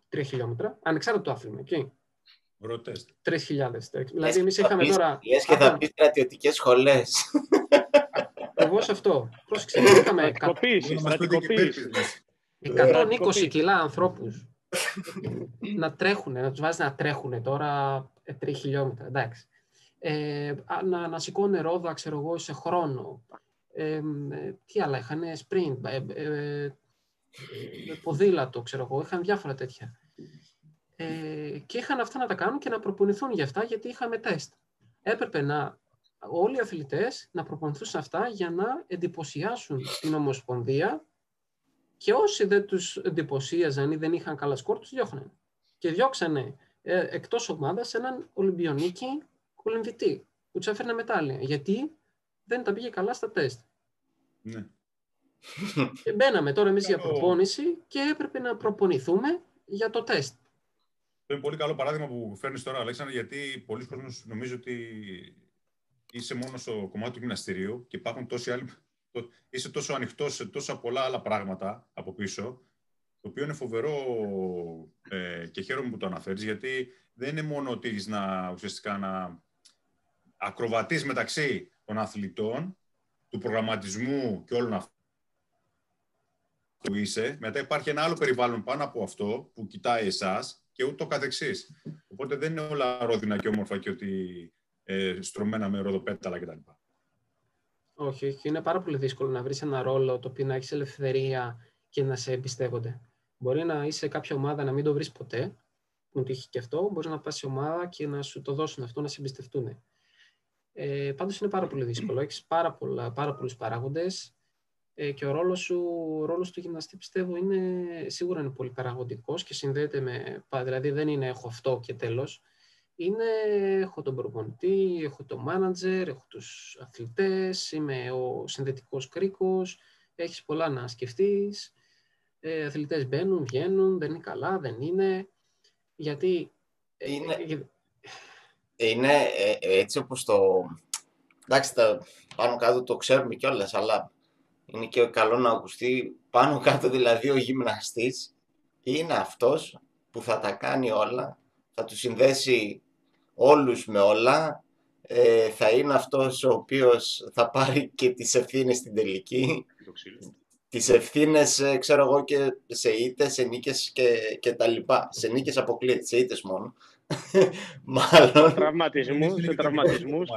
[SPEAKER 3] 3 χιλιόμετρα, ανεξάρτητο άθλημα, εκεί.
[SPEAKER 4] Ωραίο τεστ.
[SPEAKER 3] 3.000 Δηλαδή, εμείς είχαμε τώρα.
[SPEAKER 2] Λες και θα πεις στρατιωτικές σχολές.
[SPEAKER 3] Εγώ σε αυτό. Πρόσεξε. Είχαμε 120 κιλά ανθρώπους να τρέχουν, να τους βάζεις να τρέχουν τώρα 3 χιλιόμετρα. Εντάξει ε, να, να σηκώνει ρόδα, ξέρω εγώ, σε χρόνο. Ε, τι άλλα είχαν, sprint, ε, ε, ποδήλατο, ξέρω εγώ, είχαν διάφορα τέτοια. Ε, και είχαν αυτά να τα κάνουν και να προπονηθούν για αυτά, γιατί είχαμε τεστ. Έπρεπε να όλοι οι αθλητές να προπονηθούν σε αυτά για να εντυπωσιάσουν την Ομοσπονδία και όσοι δεν τους εντυπωσίαζαν ή δεν είχαν καλά σκορ, τους διώχναν. Και διώξανε ε, εκτός ομάδας έναν Ολυμπιονίκη που τους έφερνε μετάλλια. Γιατί δεν τα πήγε καλά στα τεστ.
[SPEAKER 4] Ναι.
[SPEAKER 3] και μπαίναμε τώρα εμείς για προπόνηση και έπρεπε να προπονηθούμε για το τεστ.
[SPEAKER 4] Αυτό είναι πολύ καλό παράδειγμα που φέρνεις τώρα, Αλέξανδρο, γιατί πολλοί κόσμοι νομίζω ότι είσαι μόνος στο κομμάτι του γυμναστηρίου και υπάρχουν τόσοι άλλοι. Είσαι τόσο ανοιχτός σε τόσα πολλά άλλα πράγματα από πίσω, το οποίο είναι φοβερό ε, και χαίρομαι που το αναφέρεις, γιατί δεν είναι μόνο ότι να ουσιαστικά να ακροβατείς μεταξύ των αθλητών, του προγραμματισμού και όλων αυτών που είσαι. Μετά υπάρχει ένα άλλο περιβάλλον πάνω από αυτό που κοιτάει εσάς και ούτω καθεξής. Οπότε δεν είναι όλα ρόδινα και όμορφα και ότι ε, στρωμένα με ροδοπέταλα κτλ.
[SPEAKER 3] Όχι, όχι. Είναι πάρα πολύ δύσκολο να βρεις ένα ρόλο το οποίο να έχεις ελευθερία και να σε εμπιστεύονται. Μπορεί να είσαι σε κάποια ομάδα να μην το βρεις ποτέ, μου τύχει και αυτό. Μπορεί να πας σε ομάδα και να σου το δώσουν αυτό, να σε εμπιστευτούν. Ε, Πάντως είναι πάρα πολύ δύσκολο. Έχεις πάρα, πολλά, πάρα πολλούς παράγοντες ε, και ο ρόλος, σου, ο ρόλος του γυμναστή πιστεύω είναι, σίγουρα είναι πολύ παραγωγικός και συνδέεται με, δηλαδή δεν είναι έχω αυτό και τέλος, είναι έχω τον προπονητή, έχω το μάνατζερ, έχω τους αθλητές, είμαι ο συνδετικός κρίκος, έχεις πολλά να σκεφτείς, ε, αθλητές μπαίνουν, βγαίνουν, δεν είναι καλά, δεν είναι, γιατί...
[SPEAKER 2] Ε, είναι, ε, είναι ε, έτσι όπως το... Εντάξει, τα πάνω κάτω το ξέρουμε κιόλας, αλλά είναι και καλό να ακουστεί πάνω κάτω δηλαδή ο γυμναστής. Είναι αυτός που θα τα κάνει όλα, θα του συνδέσει όλους με όλα, ε, θα είναι αυτός ο οποίος θα πάρει και τις ευθύνες στην τελική, τις ευθύνες, ε, ξέρω εγώ, και σε ήττες, σε νίκες και, και τα λοιπά. Σε νίκες αποκλείεται, σε ήττες μόνο.
[SPEAKER 5] Μάλλον. Τραυματισμούς, σε τραυματισμούς.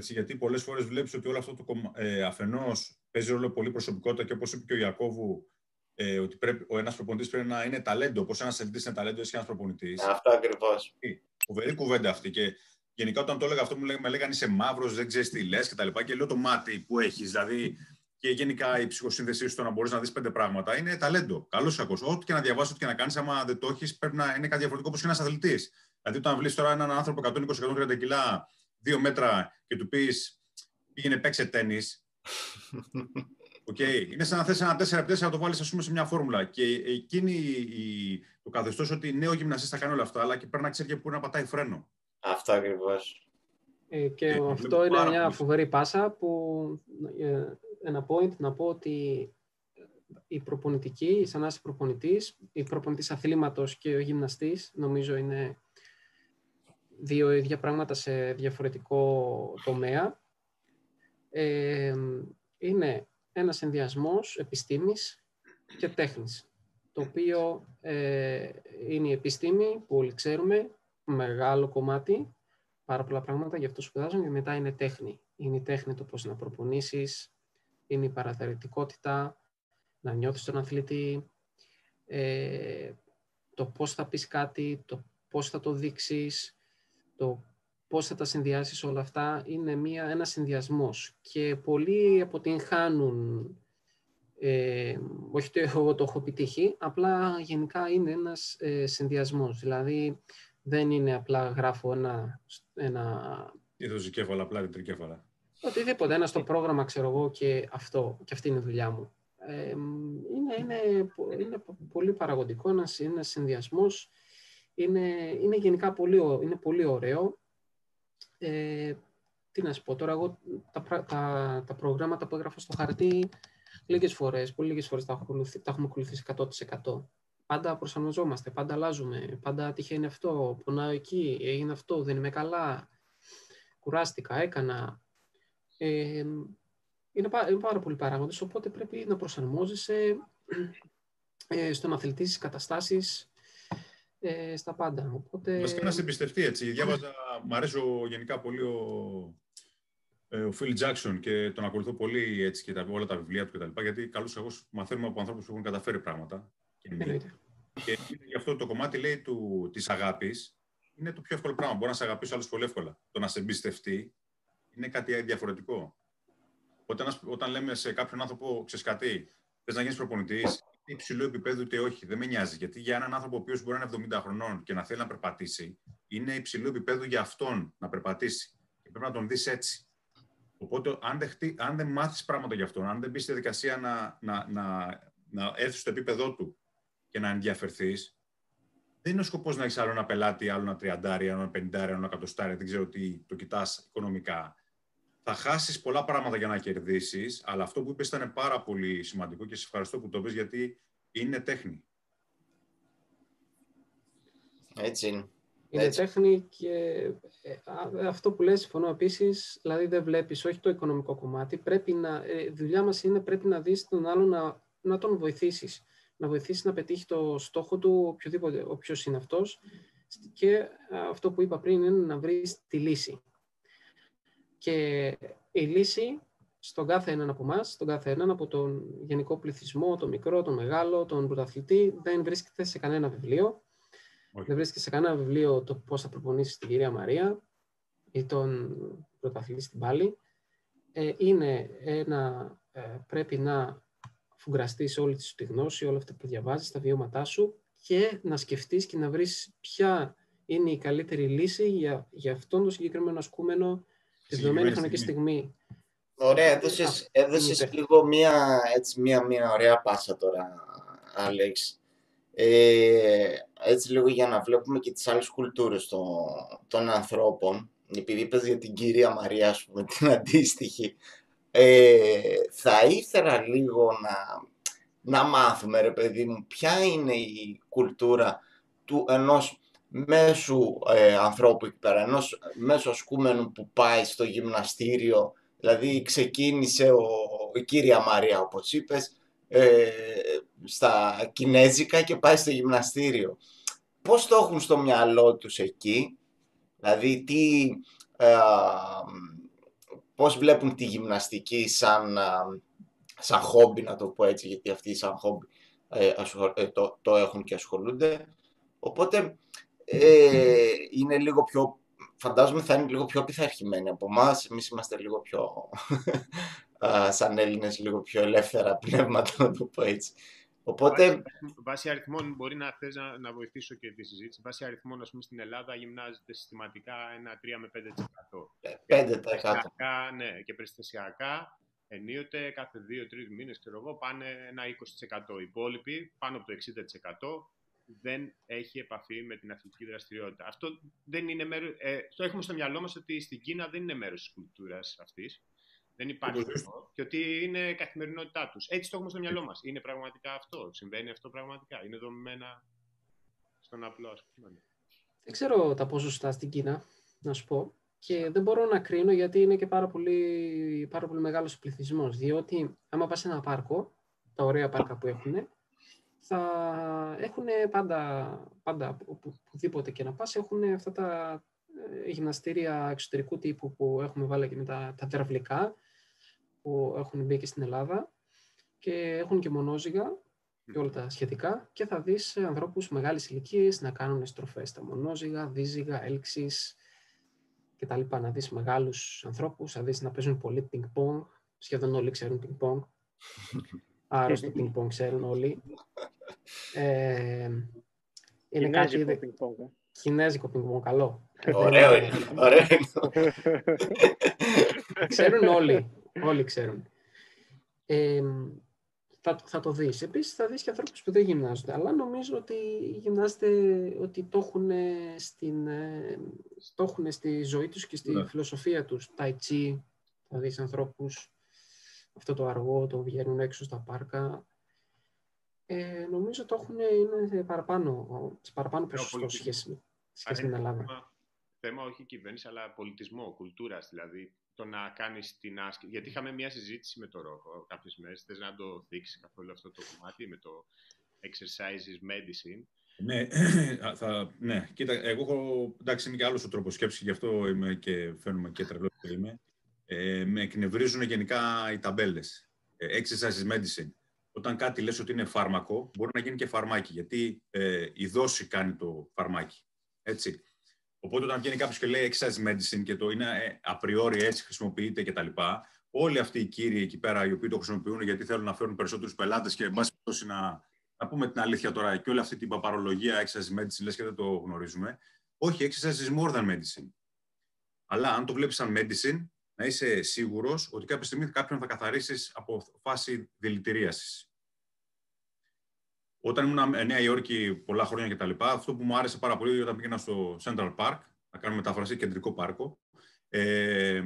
[SPEAKER 4] Γιατί πολλές φορές βλέπεις ότι όλο αυτό το ε, αφενός παίζει ρόλο πολύ προσωπικότητα και όπως είπε και ο Ιακώβου, ε, ότι πρέπει, ο ένας προπονητής πρέπει να είναι ταλέντο. Όπως ένας αθλητής είναι ταλέντο, εσύ ένας προπονητής.
[SPEAKER 2] Αυτό ακριβώς.
[SPEAKER 4] Φοβερή κουβέντα αυτή. Και γενικά όταν το έλεγα αυτό, μου με λέγανε είσαι μαύρος, δεν ξέρεις τι λες κτλ. Και, και λέω το μάτι που έχεις. Δηλαδή, και γενικά η ψυχοσύνδεσή σου το να μπορείς να δεις πέντε πράγματα είναι ταλέντο. Καλός ή κακό. Ό,τι και να διαβάσεις, ό,τι και να κάνεις, άμα δεν το έχεις, πρέπει να είναι κάτι διαφορετικό όπως και ένας αθλητής. Δηλαδή, όταν βλέπεις τώρα έναν άνθρωπο 120-130 κιλά, δύο μέτρα και του πεις πήγαινε παίξε τέννη. Okay. Είναι σαν να θες ένα 4x4 να το βάλεις σε μια φόρμουλα. Και εκείνη η, το καθεστώς ότι νέο γυμναστής θα κάνει όλα αυτά, αλλά και πρέπει να ξέρει και πού να πατάει φρένο.
[SPEAKER 2] Αυτό ακριβώς.
[SPEAKER 3] Ε, και ε, αυτό είναι μια φοβερή πάσα που ε, ένα point να πω ότι η προπονητική, σαν να είσαι προπονητής, η προπονητής αθλήματος και ο γυμναστής νομίζω είναι δύο ίδια πράγματα σε διαφορετικό τομέα. Ε, είναι ένα συνδυασμός επιστήμης και τέχνης, το οποίο ε, είναι η επιστήμη που όλοι ξέρουμε, μεγάλο κομμάτι, πάρα πολλά πράγματα, γι' αυτό σπουδάζουν, και μετά είναι τέχνη. Είναι η τέχνη το πώς να προπονήσεις, είναι η παραθερητικότητα, να νιώθεις τον αθλητή, ε, το πώς θα πεις κάτι, το πώς θα το δείξεις, το πώς θα τα συνδυάσεις όλα αυτά είναι μια, ένας συνδυασμός και πολλοί αποτυγχάνουν ε, όχι ότι εγώ το έχω επιτύχει, απλά γενικά είναι ένας ε, συνδυασμός. Δηλαδή δεν είναι απλά γράφω ένα... ένα...
[SPEAKER 4] Είδος κέφαλα, απλά τρικέφαλα.
[SPEAKER 3] Οτιδήποτε, ένα στο πρόγραμμα ξέρω εγώ και αυτό, και αυτή είναι η δουλειά μου. Ε, είναι, είναι, είναι πολύ παραγωγικό, ένας, ένας συνδυασμός είναι, είναι γενικά πολύ, είναι πολύ ωραίο. Ε, τι να σου πω τώρα, εγώ τα, τα, τα προγράμματα που έγραφα στο χαρτί λίγες φορές, πολύ λίγες φορές τα, έχω τα έχουμε ακολουθήσει 100%. Πάντα προσαρμοζόμαστε, πάντα αλλάζουμε, πάντα τυχαίνει αυτό, πονάω εκεί, έγινε αυτό, δεν είμαι καλά, κουράστηκα, έκανα. Ε, είναι, πάρα, είναι πάρα πολλοί παράγοντες, οπότε πρέπει να προσαρμόζεσαι ε, στο να αθλητή καταστάσεις ε, στα πάντα. Οπότε...
[SPEAKER 4] Βασικά να σε εμπιστευτεί έτσι. Διάβαζα, μου αρέσει ο, γενικά πολύ ο, ε, ο Phil Jackson και τον ακολουθώ πολύ έτσι και τα, όλα τα βιβλία του κτλ. Γιατί καλώς εγώ μαθαίνουμε από ανθρώπους που έχουν καταφέρει πράγματα. Και, και γι' αυτό το κομμάτι λέει του, της αγάπης είναι το πιο εύκολο πράγμα. Μπορεί να σε αγαπήσει άλλο πολύ εύκολα. Το να σε εμπιστευτεί είναι κάτι διαφορετικό. Όταν, όταν λέμε σε κάποιον άνθρωπο, ξέρεις κάτι, θες να γίνεις προπονητής, υψηλού επίπεδου είτε όχι. Δεν με νοιάζει. Γιατί για έναν άνθρωπο ο οποίος μπορεί να είναι 70 χρονών και να θέλει να περπατήσει, είναι υψηλού επίπεδου για αυτόν να περπατήσει. Και πρέπει να τον δεις έτσι. Οπότε, αν δεν, χτί, αν δεν μάθεις πράγματα γι' αυτό, αν δεν μπεις στη διαδικασία να, να, να, να έρθεις στο επίπεδό του και να ενδιαφερθείς, δεν είναι ο σκοπός να έχεις άλλο ένα πελάτη, άλλο ένα τριαντάρι, άλλο ένα πενηντάρι, άλλο ένα εκατοστάρι, δεν ξέρω τι το κοιτάς οικονομικά. Θα χάσεις πολλά πράγματα για να κερδίσεις, αλλά αυτό που είπες ήταν πάρα πολύ σημαντικό και σε ευχαριστώ που το πει γιατί είναι τέχνη.
[SPEAKER 2] Έτσι είναι.
[SPEAKER 3] Είναι
[SPEAKER 2] Έτσι.
[SPEAKER 3] τέχνη και ε, α, αυτό που λες συμφωνώ επίσης, δηλαδή δεν βλέπεις όχι το οικονομικό κομμάτι, πρέπει να, ε, η δουλειά μας είναι πρέπει να δεις τον άλλο να, να τον βοηθήσεις, να βοηθήσεις να πετύχει το στόχο του οποιοδήποτε, όποιος είναι αυτός και α, αυτό που είπα πριν είναι να βρεις τη λύση. Και η λύση στον κάθε έναν από εμάς, στον κάθε έναν από τον γενικό πληθυσμό, τον μικρό, τον μεγάλο, τον πρωταθλητή, δεν βρίσκεται σε κανένα βιβλίο.
[SPEAKER 4] Όχι.
[SPEAKER 3] Δεν βρίσκεται σε κανένα βιβλίο το πώς θα προπονήσεις την κυρία Μαρία ή τον πρωταθλητή στην πάλη. Ε, είναι ένα, ε, πρέπει να φουγκραστείς όλη τη σου τη γνώση, όλα αυτά που διαβάζεις, τα βιώματά σου και να σκεφτείς και να βρεις ποια είναι η καλύτερη λύση για, για αυτόν τον συγκεκριμένο ασκούμενο τη δεδομένη
[SPEAKER 4] Συγκεκριμένη
[SPEAKER 3] χρονική στιγμή.
[SPEAKER 2] Ωραία, έδωσες,
[SPEAKER 3] Αυτό
[SPEAKER 2] έδωσες
[SPEAKER 3] είναι
[SPEAKER 2] λίγο μία, έτσι, μία, μία ωραία πάσα τώρα, Άλεξ. Ε, έτσι λίγο για να βλέπουμε και τις άλλες κουλτούρες των, των ανθρώπων. Επειδή είπες για την κυρία Μαρία, ας πούμε, την αντίστοιχη. Ε, θα ήθελα λίγο να, να μάθουμε, ρε παιδί μου, ποια είναι η κουλτούρα του ενός μέσου ε, ανθρώπου εκεί πέρα, ενός μέσου ασκούμενου που πάει στο γυμναστήριο Δηλαδή ξεκίνησε ο, η κύρια Μαρία, όπως είπες, ε, στα κινέζικα και πάει στο γυμναστήριο. Πώς το έχουν στο μυαλό τους εκεί, δηλαδή τι, ε, πώς βλέπουν τη γυμναστική σαν, α, σαν χόμπι, να το πω έτσι, γιατί αυτοί σαν χόμπι ε, ασχολ- ε, το, το έχουν και ασχολούνται. Οπότε ε, είναι λίγο πιο φαντάζομαι θα είναι λίγο πιο πειθαρχημένοι από εμάς. Εμείς είμαστε λίγο πιο, α, σαν Έλληνες, λίγο πιο ελεύθερα πνεύματα, να το πω έτσι. Οπότε,
[SPEAKER 1] Βάσει, βάσει αριθμών, μπορεί να θες να, να βοηθήσω και τη συζήτηση. Βάσει αριθμών, ας πούμε, στην Ελλάδα γυμνάζεται συστηματικά ένα 3 με 5%.
[SPEAKER 2] 5%.
[SPEAKER 1] Περιστασιακά, ναι, και περιστασιακά ενίοτε κάθε 2-3 μήνες, ξέρω εγώ, πάνε ένα 20%. Οι υπόλοιποι, πάνω από το 60%, δεν έχει επαφή με την αθλητική δραστηριότητα. Αυτό δεν είναι μέρος, ε, το έχουμε στο μυαλό μας ότι στην Κίνα δεν είναι μέρος της κουλτούρας αυτής. Δεν υπάρχει
[SPEAKER 4] Όπως
[SPEAKER 1] αυτό. Και ότι είναι καθημερινότητά τους. Έτσι το έχουμε στο μυαλό μας. Είναι πραγματικά αυτό. Συμβαίνει αυτό πραγματικά. Είναι δομημένα στον απλό, ας πούμε.
[SPEAKER 3] Δεν ξέρω τα ποσοστά στην Κίνα, να σου πω. Και δεν μπορώ να κρίνω γιατί είναι και πάρα πολύ, πάρα πολύ μεγάλος ο πληθυσμός. Διότι άμα πας σε ένα πάρκο, τα ωραία πάρκα που έχουν, θα έχουν πάντα, πάντα οπου- οπουδήποτε και να πας, έχουν αυτά τα ε, γυμναστήρια εξωτερικού τύπου που έχουμε βάλει και με τα, τα τεραυλικά που έχουν μπει και στην Ελλάδα και έχουν και μονόζυγα και όλα τα σχετικά και θα δεις ε, ανθρώπους μεγάλης ηλικίας να κάνουν στροφές στα μονόζυγα, δίζυγα, έλξεις και τα λοιπά. Να δεις μεγάλους ανθρώπους, θα δεις να παίζουν πολύ πινκ-πονγκ, σχεδόν όλοι ξέρουν πινκ-πονγκ. Άρα στο πινκ-πονγκ ξέρουν όλοι. Ε, είναι κάτι
[SPEAKER 5] Κινέζικο
[SPEAKER 3] είδε-
[SPEAKER 5] πινκ-πονγκ, ε.
[SPEAKER 3] κινέζικο πινκ-πονγκ, καλό.
[SPEAKER 2] Ωραίο είναι. Ωραίο είναι.
[SPEAKER 3] ξέρουν όλοι. Όλοι ξέρουν. Ε, θα, θα το δεις. Επίσης θα δεις και ανθρώπους που δεν γυμνάζονται. Αλλά νομίζω ότι γυμνάζονται, ότι το έχουν, στην, ε, το έχουν στη ζωή τους και στη
[SPEAKER 4] Ναι.
[SPEAKER 3] φιλοσοφία τους. Tai Chi, θα δεις ανθρώπους αυτό το αργό, το βγαίνουν έξω στα πάρκα. Ε, νομίζω το έχουν, είναι σε παραπάνω, σε παραπάνω ποσοστό
[SPEAKER 1] πολιτισμό.
[SPEAKER 3] σχέση, με-
[SPEAKER 1] Άρα
[SPEAKER 3] σχέση με την
[SPEAKER 1] είναι
[SPEAKER 3] Ελλάδα.
[SPEAKER 1] θέμα, θέμα όχι κυβέρνηση, αλλά πολιτισμό, κουλτούρας δηλαδή. Το να κάνεις την άσκηση. Γιατί είχαμε μια συζήτηση με το Ρόκο κάποιες μέρες. Θες να το δείξει καθόλου αυτό το κομμάτι με το exercise is medicine;
[SPEAKER 4] Ναι, θα, ναι, κοίτα, εγώ έχω, εντάξει, είμαι και άλλος ο τρόπος σκέψης, γι' αυτό είμαι και φαίνομαι και τρελός που είμαι. Ε, με εκνευρίζουν γενικά οι ταμπέλες. Ε, exercise is medicine. Όταν κάτι λες ότι είναι φάρμακο, μπορεί να γίνει και φαρμάκι, γιατί ε, η δόση κάνει το φαρμάκι. Έτσι. Οπότε όταν βγαίνει κάποιος και λέει exercise medicine και το είναι ε, απριόρι έτσι χρησιμοποιείται κτλ. Όλοι αυτοί οι κύριοι εκεί πέρα οι οποίοι το χρησιμοποιούν γιατί θέλουν να φέρουν περισσότερους πελάτες και εν πάση περιπτώσει να, να πούμε την αλήθεια τώρα και όλη αυτή την παπαρολογία exercise medicine λες και δεν το γνωρίζουμε. Όχι, exercise is more than medicine. Αλλά αν το βλέπεις σαν medicine, να είσαι σίγουρος ότι κάποια στιγμή κάποιον θα καθαρίσεις από φάση δηλητηρίασης. Όταν ήμουν Νέα Υόρκη πολλά χρόνια κτλ., αυτό που μου άρεσε πάρα πολύ όταν πήγαινα στο Central Park, να κάνω μετάφραση κεντρικό πάρκο, ε,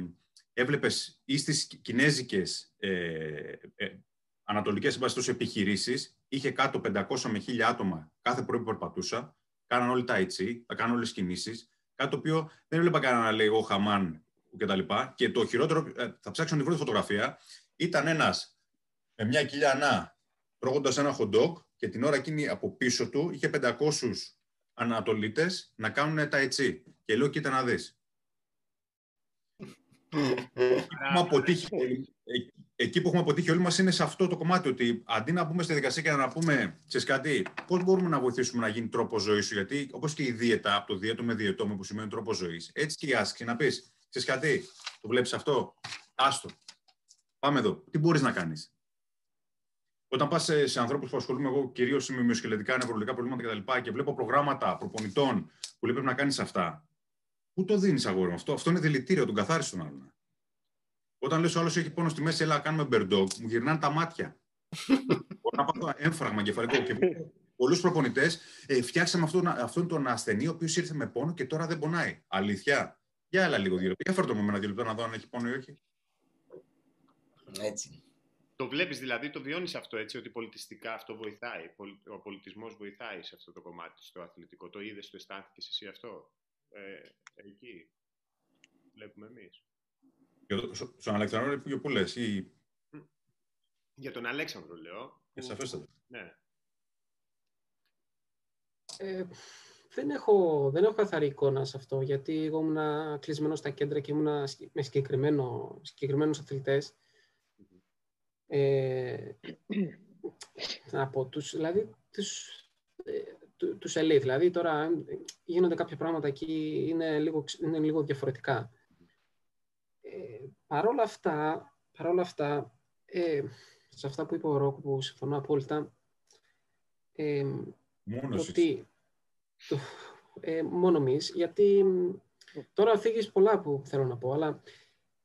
[SPEAKER 4] έβλεπες ή στις κινέζικες ε, ε, ανατολικές επιχειρήσεις, είχε κάτω 500 με 1000 άτομα κάθε πρωί που περπατούσα, κάναν όλοι τα έτσι, θα κάνουν όλες τις κινήσεις, κάτι το οποίο δεν έβλεπα κανένα να λέει εγώ χαμάν κτλ. Και, και το χειρότερο, ε, θα ψάξω την πρώτη φωτογραφία, ήταν ένας με μια κοιλιά να τρώγοντας ένα hot και την ώρα εκείνη από πίσω του είχε 500 Ανατολίτες να κάνουν τα έτσι. Και λέω, κοίτα να δεις. εκεί που έχουμε αποτύχει όλοι μας είναι σε αυτό το κομμάτι ότι αντί να μπούμε στη δικασία και να πούμε ξέρεις κάτι, πώς μπορούμε να βοηθήσουμε να γίνει τρόπο ζωής σου; Γιατί όπως και η δίαιτα από το δίαιτο με διαιτώμα που σημαίνει τρόπο ζωής έτσι και η άσκηση να πεις ξέρεις κάτι, το βλέπεις αυτό, άστο, πάμε εδώ, τι μπορείς να κάνεις; Όταν πας σε, σε ανθρώπους που ασχολούμαι εγώ κυρίως με μυοσκελετικά νευρολογικά προβλήματα κτλ. Και, και βλέπω προγράμματα προπονητών που λέει πρέπει να κάνεις αυτά. Πού το δίνεις αγόρι αυτό, αυτό είναι δηλητήριο, τον καθάρισε τον άλλον. Όταν λες ο άλλος έχει πόνο στη μέση, έλα κάνουμε μπερντόκ, μου γυρνάνε τα μάτια. Μπορώ να πάω έμφραγμα κεφαλικό. Και πολλούς προπονητές ε, φτιάξαμε αυτόν, αυτόν τον ασθενή, ο οποίος ήρθε με πόνο και τώρα δεν πονάει. Αλήθεια. Για άλλα λίγο δύο λεπτά. Για φέρτο μου με ένα δύο λεπτά να δω αν έχει πόνο ή όχι.
[SPEAKER 2] Έτσι.
[SPEAKER 1] Το βλέπεις δηλαδή, το βιώνεις αυτό έτσι, ότι πολιτιστικά αυτό βοηθάει, ο πολιτισμός βοηθάει σε αυτό το κομμάτι, στο αθλητικό; Το είδες, το αισθάνθηκες εσύ αυτό, ε, εκεί, βλέπουμε εμείς.
[SPEAKER 4] Στον Αλεξανδρό που λες, ή...
[SPEAKER 1] Για τον Αλέξανδρο λέω.
[SPEAKER 4] Ε, σαφέστατα.
[SPEAKER 1] Ναι.
[SPEAKER 3] Ε, δεν έχω, δεν έχω καθαρή εικόνα σε αυτό, γιατί εγώ ήμουν κλεισμένος στα κέντρα και ήμουν με συγκεκριμένο, συγκεκριμένους αθλητές ε, από τους, δηλαδή, τους, ε, τους ελίτ. Δηλαδή, τώρα γίνονται κάποια πράγματα εκεί, είναι λίγο, είναι λίγο διαφορετικά. Ε, παρόλα αυτά, παρόλα αυτά ε, σε αυτά που είπε ο Ρόκ, που συμφωνώ απόλυτα, ε,
[SPEAKER 4] Μόνος
[SPEAKER 3] ότι, το, ε, μόνο γιατί τώρα φύγεις πολλά που θέλω να πω, αλλά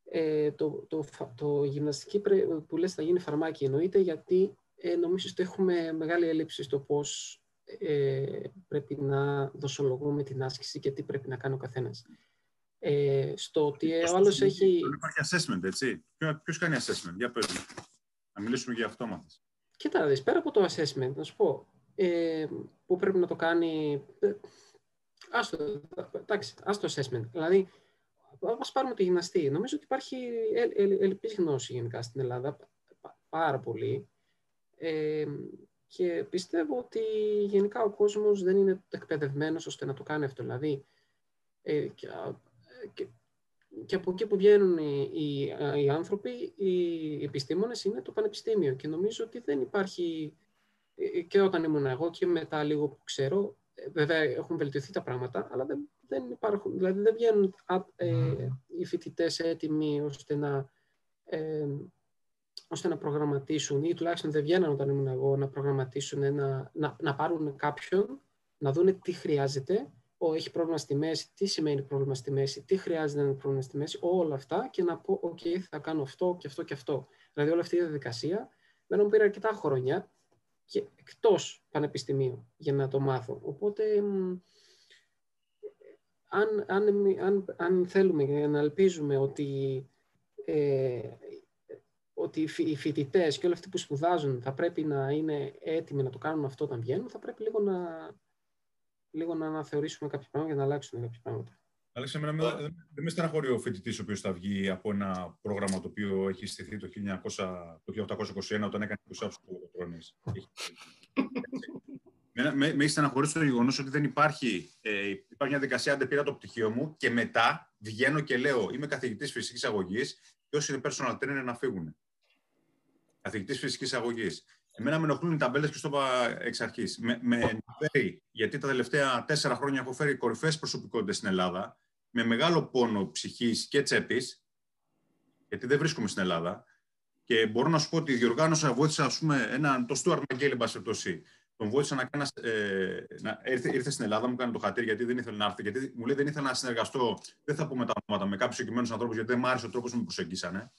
[SPEAKER 3] ε, το, το, το, γυμναστική που λες θα γίνει φαρμάκι εννοείται γιατί ε, νομίζω ότι έχουμε μεγάλη έλλειψη στο πώς ε, πρέπει να δοσολογούμε την άσκηση και τι πρέπει να κάνει ο καθένας. Ε, στο ότι ο άλλος έχει...
[SPEAKER 4] Υπάρχει assessment, έτσι. Ποιος κάνει assessment, για πες Να μιλήσουμε για αυτό μάθες.
[SPEAKER 3] Κοίτα, δεις, πέρα από το assessment, να σου πω, ε, που πρέπει να το κάνει... Ε, άστο, εντάξει, άστο assessment. Δηλαδή, ας πάρουμε το γυμναστή. Νομίζω ότι υπάρχει ελλειπής γνώση γενικά στην Ελλάδα, πάρα πολύ. Ε, και πιστεύω ότι γενικά ο κόσμος δεν είναι εκπαιδευμένος ώστε να το κάνει αυτό. Δηλαδή, ε, και, και, και, από εκεί που βγαίνουν οι, οι, οι, άνθρωποι, οι επιστήμονες είναι το πανεπιστήμιο. Και νομίζω ότι δεν υπάρχει, ε, και όταν ήμουν εγώ και μετά λίγο που ξέρω, ε, βέβαια έχουν βελτιωθεί τα πράγματα, αλλά δεν δεν υπάρχουν, δηλαδή δεν βγαίνουν ε, οι φοιτητές έτοιμοι ώστε να, ε, ώστε να προγραμματίσουν ή τουλάχιστον δεν βγαίνουν όταν ήμουν εγώ να προγραμματίσουν, ένα, να, να πάρουν κάποιον, να δούνε τι χρειάζεται, ο, έχει πρόβλημα στη μέση, τι σημαίνει πρόβλημα στη μέση, τι χρειάζεται να είναι πρόβλημα στη μέση, όλα αυτά και να πω, ok, θα κάνω αυτό και αυτό και αυτό. Δηλαδή όλη αυτή η διαδικασία, δεν μου πήρε αρκετά χρόνια και εκτός πανεπιστημίου για να το μάθω. Οπότε αν, αν, αν, αν θέλουμε να ελπίζουμε ότι, ε, ότι οι φοιτητές και όλοι αυτοί που σπουδάζουν θα πρέπει να είναι έτοιμοι να το κάνουν αυτό όταν βγαίνουν, θα πρέπει λίγο να, λίγο να αναθεωρήσουμε κάποια πράγματα για να αλλάξουν κάποια πράγματα.
[SPEAKER 4] Αλέξα, δεν με στεναχωρεί ο φοιτητής ο οποίος θα βγει από ένα πρόγραμμα το οποίο έχει στηθεί το, 1900, το 1821 όταν έκανε τους άψου του με, με, με έχει στεναχωρήσει το γεγονός ότι δεν υπάρχει, ε, υπάρχει μια δικασία. Αν δεν πήρα το πτυχίο μου και μετά βγαίνω και λέω Είμαι καθηγητής φυσικής αγωγής και όσοι είναι personal trainer να φύγουν. Καθηγητής φυσικής αγωγής. Εμένα με ενοχλούν οι ταμπέλες και στο είπα εξ αρχής. Με, με ενδιαφέρει γιατί τα τελευταία τέσσερα χρόνια έχω φέρει κορυφαίε προσωπικότητες στην Ελλάδα με μεγάλο πόνο ψυχής και τσέπης, γιατί δεν βρίσκομαι στην Ελλάδα. Και μπορώ να σου πω ότι διοργάνωσα, βοήθησα, ας πούμε, έναν, το Stuart McGill, εν τον βοήθησα να κάνει. Ε, να, ήρθε, ήρθε στην Ελλάδα, μου κάνει το χατήρι γιατί δεν ήθελε να έρθει. Γιατί μου λέει δεν ήθελα να συνεργαστώ. Δεν θα πούμε τα ονόματα με κάποιους συγκεκριμένους ανθρώπους, γιατί δεν μου άρεσε ο τρόπος που με προσεγγίσανε.